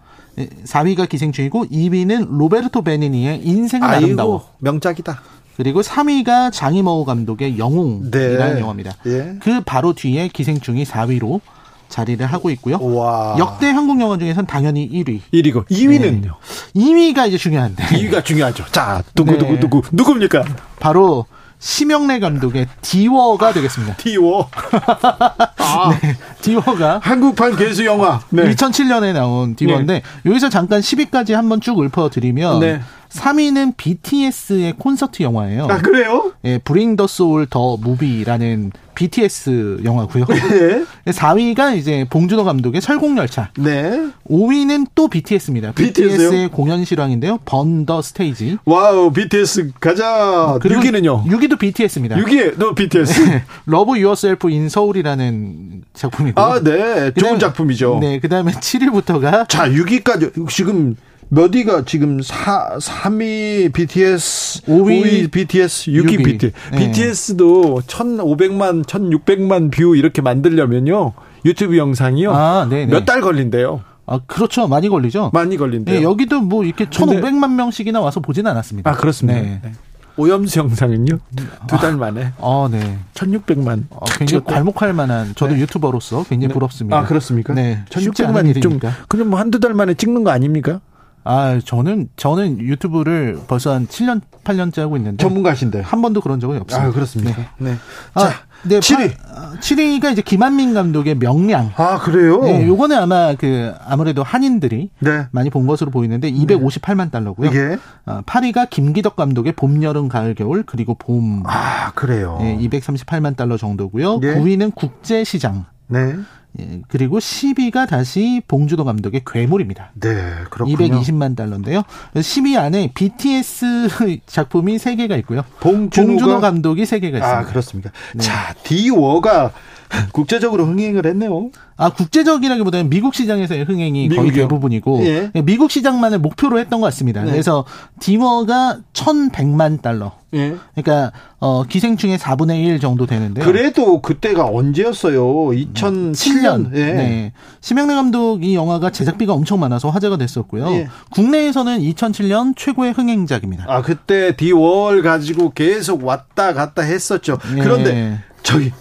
I: 4위가 기생충이고 2위는 로베르토 베니니의 인생은 아름다워.
A: 아이고 명작이다.
I: 그리고 3위가 장이머우 감독의 영웅이라는
A: 네.
I: 영화입니다.
A: 예.
I: 그 바로 뒤에 기생충이 4위로 자리를 하고 있고요.
A: 와.
I: 역대 한국 영화 중에선 당연히 1위.
A: 1위고 2위는요.
I: 2위가 이제 중요한데
A: 2위가 중요하죠. 자, 누구
I: 네.
A: 누구 누구 누굽니까?
I: 바로 심영래 감독의 디워가 되겠습니다.
A: 디워. 아,
I: 디워가
A: 한국판 개수 영화. 네.
I: 2007년에 나온 디워인데 여기서 잠깐 10위까지 한번 쭉 읊어드리면
A: 네.
I: 3위는 BTS의 콘서트 영화예요.
A: 아, 그래요?
I: 예, Bring the Soul the Movie라는 BTS 영화고요.
A: 네.
I: 4위가 이제 봉준호 감독의 설국열차.
A: 네.
I: 5위는 또 BTS입니다.
A: BTS 요?
I: BTS의 공연 실황인데요. Burn the
A: Stage. Wow, BTS 가자. 6위는요?
I: 6위도 BTS입니다.
A: 6위에 너 BTS.
I: Love Yourself in Seoul이라는 작품이고요.
A: 아, 네. 좋은
I: 그다음에-
A: 작품이죠.
I: 네, 그다음에 7위부터가
A: 자, 6위까지 지금 몇 위가 지금 4, 3위 BTS,
I: 5위
A: 5위, BTS, 6위
I: 6위.
A: BTS.
I: 네.
A: BTS도 1,500만, 1,600만 뷰 이렇게 만들려면요. 유튜브 영상이요.
I: 아, 네, 네.
A: 몇달 걸린대요.
I: 아, 그렇죠. 많이 걸리죠.
A: 많이 걸린대요.
I: 네, 여기도 뭐 이렇게 1,500만 명씩이나 와서 보지는 않았습니다.
A: 아, 그렇습니다.
I: 네.
A: 네. 오염수 영상은요. 두 달 만에
I: 어, 네.
A: 1,600만.
I: 어, 굉장히 괄목할 만한 저도
A: 네.
I: 유튜버로서 굉장히 부럽습니다.
A: 아, 그렇습니까?
I: 네. 쉽지 않은
A: 1,600만 좀. 그냥 뭐 한두 달 만에 찍는 거 아닙니까?
I: 아, 저는 저는 유튜브를 벌써 한 7년 8년째 하고 있는데
A: 전문가신데.
I: 한 번도 그런 적은 없습니다.
A: 아, 그렇습니까? 네.
I: 아,
A: 자,
I: 네,
A: 7위.
I: 7위가 이제 김한민 감독의 명량.
A: 아, 그래요?
I: 네, 요거는 아마 그 아무래도 한인들이
A: 네.
I: 많이 본 것으로 보이는데 258만 달러고요.
A: 이게
I: 8위가 김기덕 감독의 봄, 여름, 가을, 겨울 그리고 봄.
A: 아, 그래요.
I: 예, 238만 달러 정도고요.
A: 예.
I: 9위는 국제시장.
A: 네.
I: 예, 그리고 10위가 다시 봉주도 감독의 괴물입니다.
A: 네, 그렇군요.
I: 220만 달러인데요. 10위 안에 BTS 작품이 3개가 있고요.
A: 봉준호가
I: 봉준호 감독이 3개가 있습니다.
A: 아, 그렇습니까?
I: 네.
A: 자, 디워가 국제적으로 흥행을 했네요.
I: 아, 국제적이라기보다는 미국 시장에서의 흥행이 거의
A: 미국이요?
I: 대부분이고
A: 예.
I: 미국 시장만을 목표로 했던 것 같습니다.
A: 네.
I: 그래서 디머가 1,100만 달러.
A: 예.
I: 그러니까 어, 기생충의 4분의 1 정도 되는데요.
A: 그래도 그때가 언제였어요? 2007년. 예.
I: 네. 심영래 감독 이 영화가 제작비가 엄청 많아서 화제가 됐었고요.
A: 예.
I: 국내에서는 2007년 최고의 흥행작입니다.
A: 아, 그때 디월 가지고 계속 왔다 갔다 했었죠.
I: 예.
A: 그런데 저기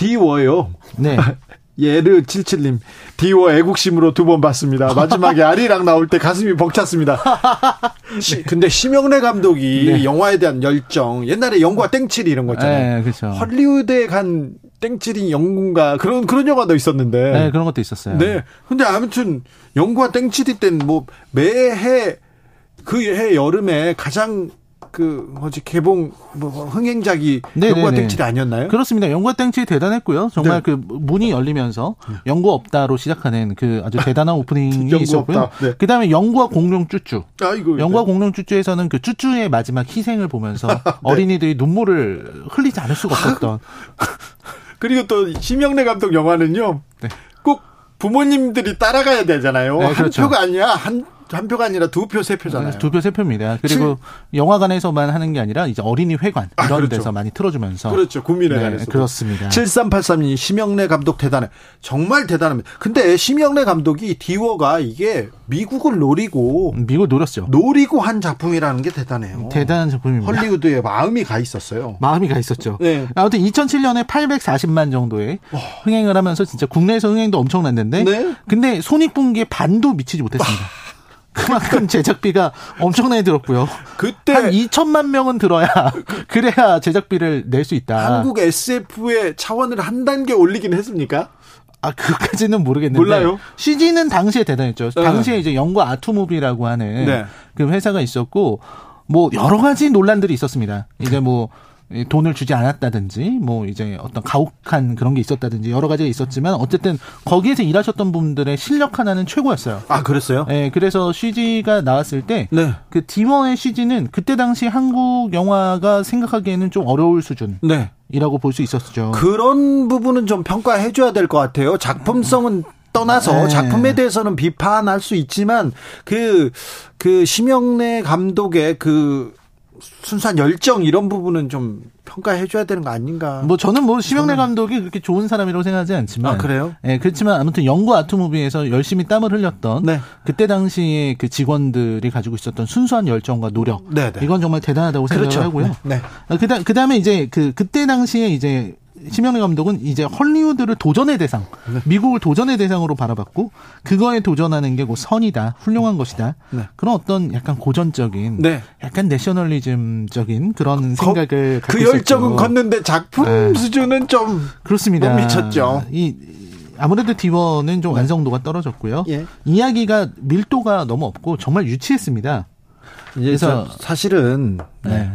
A: 디워요.
I: 네.
A: 예르 77님 디워 애국심으로 두 번 봤습니다. 마지막에 아리랑 나올 때 가슴이 벅찼습니다. 시- 근데 심영래 감독이
I: 네.
A: 영화에 대한 열정 옛날에 영과 땡칠이 이런 거 있잖아요.
I: 네, 그렇죠.
A: 헐리우드에 간 땡칠이 영군가 그런 그런 영화도 있었는데.
I: 네, 그런 것도 있었어요.
A: 네. 근데 아무튼 영과 땡칠이 때는 뭐 매해 그 해 여름에 가장 그 뭐지 개봉 뭐 흥행작이
I: 네네네.
A: 영과 땡칠이 아니었나요?
I: 그렇습니다. 연구 땡치 대단했고요. 정말
A: 네.
I: 그 문이 열리면서 연구 없다로 시작하는 그 아주 대단한 오프닝이 있었고요.
A: 네.
I: 그다음에 영구와 공룡 쭈쭈.
A: 아 이거
I: 영구와 공룡 쭈쭈에서는 그 쭈쭈의 마지막 희생을 보면서
A: 네.
I: 어린이들이 눈물을 흘리지 않을 수가 없었던.
A: 그리고 또 심영래 감독 영화는요.
I: 네.
A: 꼭 부모님들이 따라가야 되잖아요.
I: 네,
A: 한
I: 그렇죠.
A: 표가 아니야. 한, 한 표가 아니라 두 표, 세 표잖아요.
I: 두 표, 세 표입니다. 그리고 영화관에서만 하는 게 아니라 이제 어린이 회관
A: 아,
I: 이런
A: 그렇죠.
I: 데서 많이 틀어주면서
A: 그렇죠. 국민의
I: 네,
A: 관에서.
I: 그렇습니다.
A: 7383님, 심영래 감독 대단해. 정말 대단합니다. 근데 심영래 감독이 디워가 이게 미국을 노리고,
I: 미국 노렸죠.
A: 노리고 한 작품이라는 게 대단해요.
I: 대단한 작품입니다.
A: 헐리우드에 마음이 가 있었어요.
I: 마음이 가 있었죠.
A: 네.
I: 아무튼 2007년에 840만 정도의 흥행을 하면서 진짜 국내에서 흥행도 엄청났는데
A: 네.
I: 근데 손익분기에 반도 미치지 못했습니다. 그만큼 제작비가 엄청나게 들었고요.
A: 그때
I: 한 2천만 명은 들어야 그래야 제작비를 낼 수 있다.
A: 한국 SF의 차원을 한 단계 올리긴 했습니까?
I: 아 그까지는 모르겠는데
A: 몰라요?
I: CG는 당시에 대단했죠.
A: 네.
I: 당시에 이제 영과 아트무비라고 하는
A: 네.
I: 그 회사가 있었고 뭐 여러 가지 논란들이 있었습니다. 이제 뭐이 돈을 주지 않았다든지 뭐 이제 어떤 가혹한 그런 게 있었다든지 여러 가지가 있었지만 어쨌든 거기에서 일하셨던 분들의 실력 하나는 최고였어요.
A: 아, 그랬어요?
I: 예, 그래서 CG가 나왔을 때
A: 네.
I: 그 디머의 CG는 그때 당시 한국 영화가 생각하기에는 좀 어려울 수준이라고
A: 네.
I: 볼수 있었죠.
A: 그런 부분은 좀 평가해 줘야 될 것 같아요. 작품성은 떠나서
I: 네.
A: 작품에 대해서는 비판할 수 있지만 그, 그 심영래 감독의 그 순수한 열정 이런 부분은 좀 평가해 줘야 되는 거 아닌가.
I: 뭐 저는 뭐 심영래 감독이 그렇게 좋은 사람이라고 생각하지 않지만
A: 아, 그래요?
I: 예, 그렇지만 아무튼 영구 아트 무비에서 열심히 땀을 흘렸던
A: 네.
I: 그때 당시에 그 직원들이 가지고 있었던 순수한 열정과 노력
A: 네, 네.
I: 이건 정말 대단하다고 생각을
A: 그렇죠.
I: 하고요.
A: 네.
I: 아, 그다 그다음에 이제 그 그때 당시에 이제 심영래 감독은 이제 헐리우드를 도전의 대상,
A: 네.
I: 미국을 도전의 대상으로 바라봤고 그거에 도전하는 게뭐 선이다, 훌륭한 것이다.
A: 네.
I: 그런 어떤 약간 고전적인,
A: 네.
I: 약간 내셔널리즘적인 그런 생각을 갖고
A: 그 열정은. 걷는데 작품
I: 네.
A: 수준은 좀
I: 그렇습니다.
A: 못 미쳤죠.
I: 이 아무래도 디버는 좀 완성도가 떨어졌고요.
A: 예.
I: 이야기가 밀도가 너무 없고 정말 유치했습니다.
A: 그래서
I: 그래서-
A: 사실은
I: 네.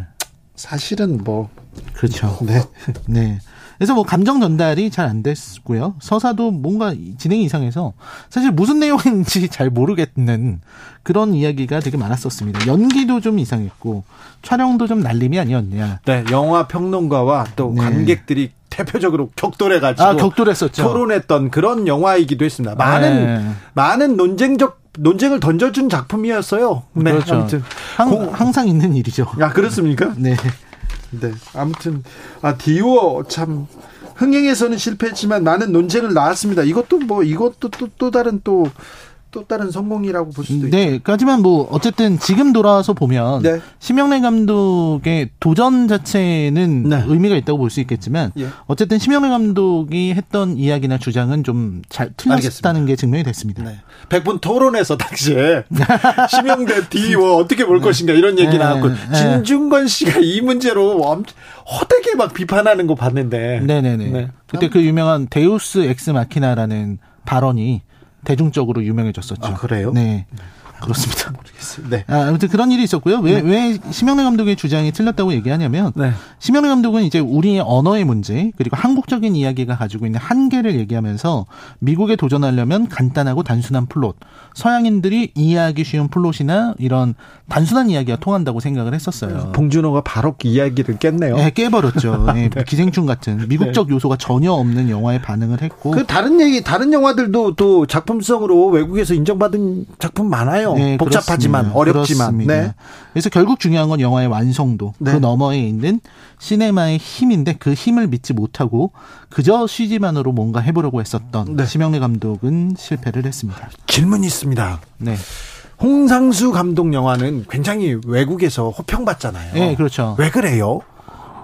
A: 사실은 뭐
I: 그렇죠.
A: 네.
I: 네. 그래서 뭐 감정 전달이 잘 안 됐고요. 서사도 뭔가 진행이 이상해서 사실 무슨 내용인지 잘 모르겠는 그런 이야기가 되게 많았었습니다. 연기도 좀 이상했고 촬영도 좀 날림이 아니었냐.
A: 네, 영화 평론가와 또
I: 네.
A: 관객들이 대표적으로 격돌해 가지고
I: 아 격돌했었죠.
A: 토론했던 그런 영화이기도 했습니다. 많은
I: 네.
A: 많은 논쟁적 논쟁을 던져준 작품이었어요. 네,
I: 그렇죠. 항,
A: 공-
I: 항상 있는 일이죠.
A: 아 그렇습니까?
I: 네.
A: 네. 아무튼 아 디오 참 흥행에서는 실패했지만 많은 논쟁을 낳았습니다. 이것도 뭐 이것도 또 또 다른 또 또 다른 성공이라고 볼 수도 있죠.
I: 네, 하지만 뭐 어쨌든 지금 돌아와서 보면
A: 네.
I: 심영래 감독의 도전 자체는
A: 네.
I: 의미가 있다고 볼 수 있겠지만
A: 예.
I: 어쨌든 심영래 감독이 했던 이야기나 주장은 좀 잘 틀렸다는 게 증명이 됐습니다.
A: 네. 백분 토론에서 당시에 심형래 D-War 어떻게 볼 것인가 이런 얘기
I: 네.
A: 나왔고
I: 네.
A: 진중권 씨가 이 문제로 엄청 호되게 막 비판하는 거 봤는데.
I: 네네네.
A: 네.
I: 그때 그 유명한 데우스 엑스 마키나라는 발언이 대중적으로 유명해졌었죠.
A: 아, 그래요?
I: 네. 그렇습니다.
A: 네.
I: 아, 아무튼 그런 일이 있었고요. 왜, 왜 심형래 감독의 주장이 틀렸다고 얘기하냐면,
A: 네.
I: 심형래 감독은 이제 우리의 언어의 문제, 그리고 한국적인 이야기가 가지고 있는 한계를 얘기하면서 미국에 도전하려면 간단하고 단순한 플롯, 서양인들이 이해하기 쉬운 플롯이나 이런 단순한 이야기가 통한다고 생각을 했었어요.
A: 봉준호가 바로 그 이야기를 깼네요.
I: 예, 깨버렸죠. 예, 기생충 같은 미국적 요소가 전혀 없는 영화에 반응을 했고,
A: 그 다른 얘기 다른 영화들도 또 작품성으로 외국에서 인정받은 작품 많아요.
I: 네,
A: 복잡하지만
I: 그렇습니다.
A: 어렵지만.
I: 그렇습니다.
A: 네.
I: 그래서 결국 중요한 건 영화의 완성도,
A: 네.
I: 그 너머에 있는 시네마의 힘인데 그 힘을 믿지 못하고 그저 CG만으로 뭔가 해보려고 했었던
A: 네.
I: 심영래 감독은 실패를 했습니다.
A: 질문이 있습니다.
I: 네,
A: 홍상수 감독 영화는 굉장히 외국에서 호평받잖아요.
I: 네, 그렇죠.
A: 왜 그래요?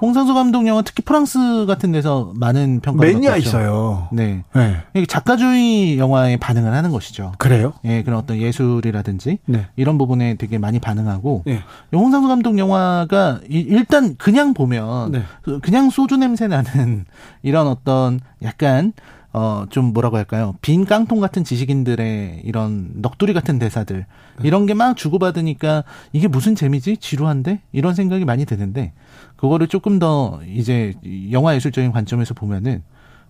I: 홍상수 감독 영화 특히 프랑스 같은 데서 많은 평가를
A: 매니아. 있어요.
I: 네,
A: 네.
I: 작가주의 영화에 반응을 하는 것이죠.
A: 그래요?
I: 예, 그런 어떤 예술이라든지
A: 네.
I: 이런 부분에 되게 많이 반응하고
A: 예.
I: 홍상수 감독 영화가 이- 일단 그냥 보면
A: 네.
I: 그- 그냥 소주 냄새 나는 이런 어떤 약간 어 좀 뭐라고 할까요 빈 깡통 같은 지식인들의 이런 넋두리 같은 대사들
A: 네.
I: 이런 게 막 주고받으니까 이게 무슨 재미지 지루한데 이런 생각이 많이 드는데 그거를 조금 더 이제 영화 예술적인 관점에서 보면은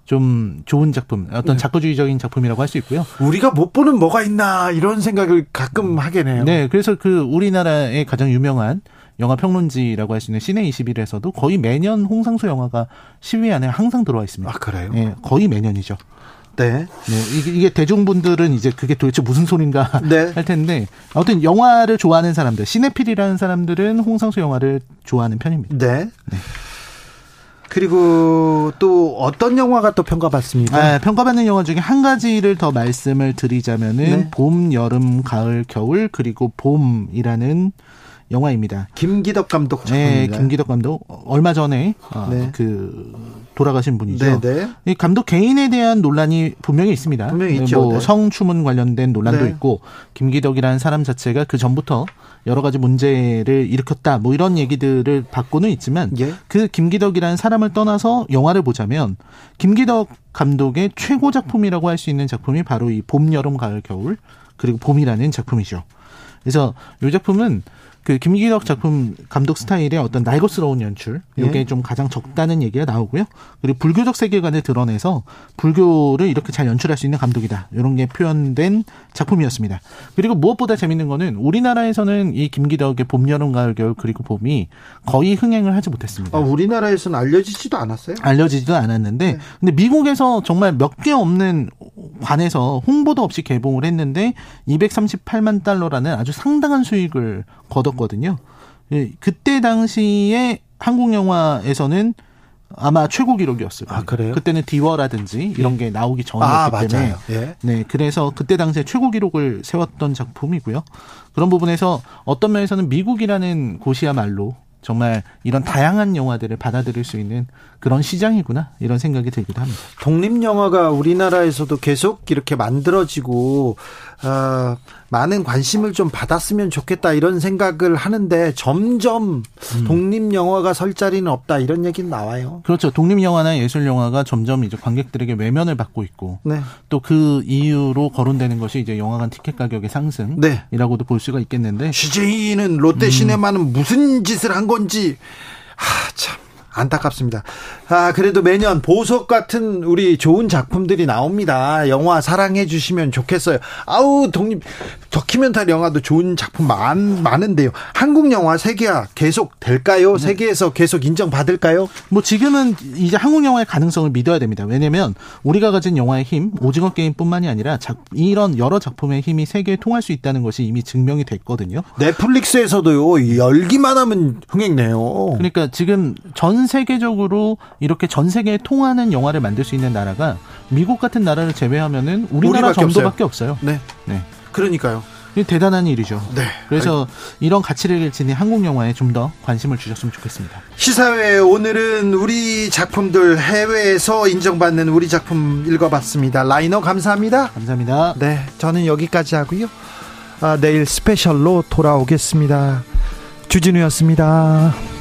I: 좀 좋은 작품 어떤
A: 네.
I: 작가주의적인 작품이라고 할 수 있고요.
A: 우리가 못 보는 뭐가 있나 이런 생각을 가끔 하게 돼요.
I: 네, 그래서 그 우리나라의 가장 유명한 영화 평론지라고 할 수 있는 시내 21에서도 거의 매년 홍상수 영화가 10위 안에 항상 들어와 있습니다.
A: 아 그래요?
I: 네, 거의 매년이죠.
A: 네.
I: 네, 이게, 이게 대중분들은 이제 그게 도대체 무슨 소린가
A: 네.
I: 할 텐데 아무튼 영화를 좋아하는 사람들, 시네필이라는 사람들은 홍상수 영화를 좋아하는 편입니다.
A: 네. 그리고 또 어떤 영화가 또 평가받습니까?
I: 아, 평가받는 영화 중에 한 가지를 더 말씀을 드리자면은
A: 네.
I: 봄, 여름, 가을, 겨울 그리고 봄이라는 영화입니다.
A: 김기덕 감독
I: 네,
A: 작품입니다.
I: 김기덕 감독 얼마 전에 어,
A: 네.
I: 그 돌아가신 분이죠.
A: 네, 네.
I: 이 감독 개인에 대한 논란이 분명히 있습니다.
A: 분명히 있죠.
I: 뭐
A: 네.
I: 성추문 관련된 논란도
A: 네.
I: 있고 김기덕이라는 사람 자체가 그 전부터 여러 가지 문제를 일으켰다. 뭐 이런 얘기들을 받고는 있지만
A: 예.
I: 그 김기덕이라는 사람을 떠나서 영화를 보자면 김기덕 감독의 최고 작품이라고 할 수 있는 작품이 바로 이 봄, 여름, 가을, 겨울 그리고 봄이라는 작품이죠. 그래서 이 작품은 그 김기덕 작품 감독 스타일의 어떤 날것스러운 연출, 이게
A: 예.
I: 좀 가장 적다는 얘기가 나오고요. 그리고 불교적 세계관을 드러내서 불교를 이렇게 잘 연출할 수 있는 감독이다. 이런 게 표현된 작품이었습니다. 그리고 무엇보다 재밌는 거는 우리나라에서는 이 김기덕의 봄, 여름, 가을, 겨울 그리고 봄이 거의 흥행을 하지 못했습니다.
A: 아, 우리나라에서는 알려지지도 않았어요.
I: 알려지지도 않았는데 근데 미국에서 정말 몇 개 없는 관에서 홍보도 없이 개봉을 했는데 238만 달러라는 아주 상당한 수익을 거 뒀거든요. 예, 그때 당시에 한국 영화에서는 아마 최고 기록이었을 거예요.
A: 아, 그래요?
I: 그때는 디워라든지 이런 게 나오기 전이었기
A: 아,
I: 때문에
A: 맞아요. 예.
I: 네, 그래서 그때 당시에 최고 기록을 세웠던 작품이고요. 그런 부분에서 어떤 면에서는 미국이라는 곳이야말로 정말 이런 다양한 영화들을 받아들일 수 있는 그런 시장이구나 이런 생각이 들기도 합니다.
A: 독립 영화가 우리나라에서도 계속 이렇게 만들어지고 어, 많은 관심을 좀 받았으면 좋겠다 이런 생각을 하는데 점점
I: 음.
A: 독립 영화가 설 자리는 없다 이런 얘기는 나와요.
I: 그렇죠. 독립 영화나 예술 영화가 점점 이제 관객들에게 외면을 받고 있고
A: 네.
I: 또그 이유로 거론되는 것이 이제 영화관 티켓 가격의 상승이라고도
A: 네.
I: 볼 수가 있겠는데
A: CJ는 롯데 시네마는 무슨 짓을 한 건지 아 참. 안타깝습니다. 아, 그래도 매년 보석 같은 우리 좋은 작품들이 나옵니다. 영화 사랑해 주시면 좋겠어요. 아우, 독립, 다큐멘터리 영화도 좋은 작품 많, 많은데요. 한국 영화 세계화 계속 될까요? 세계에서 계속 인정받을까요?
I: 뭐 지금은 이제 한국 영화의 가능성을 믿어야 됩니다. 왜냐면 우리가 가진 영화의 힘, 오징어 게임뿐만이 아니라 작, 이런 여러 작품의 힘이 세계에 통할 수 있다는 것이 이미 증명이 됐거든요.
A: 넷플릭스에서도요, 열기만 하면 흥행돼요.
I: 그러니까 지금 전 세계적으로 이렇게 전 세계에 통하는 영화를 만들 수 있는 나라가 미국 같은 나라를 제외하면은 우리나라
A: 우리밖에
I: 정도밖에 없어요.
A: 네.
I: 네.
A: 그러니까요.
I: 대단한 일이죠.
A: 네.
I: 그래서 이런 가치를 지닌 한국 영화에 좀 더 관심을 주셨으면 좋겠습니다.
A: 시사회 오늘은 우리 작품들 해외에서 인정받는 우리 작품 읽어봤습니다. 라이너 감사합니다.
I: 감사합니다.
A: 네, 저는 여기까지 하고요. 아, 내일 스페셜로 돌아오겠습니다. 주진우였습니다.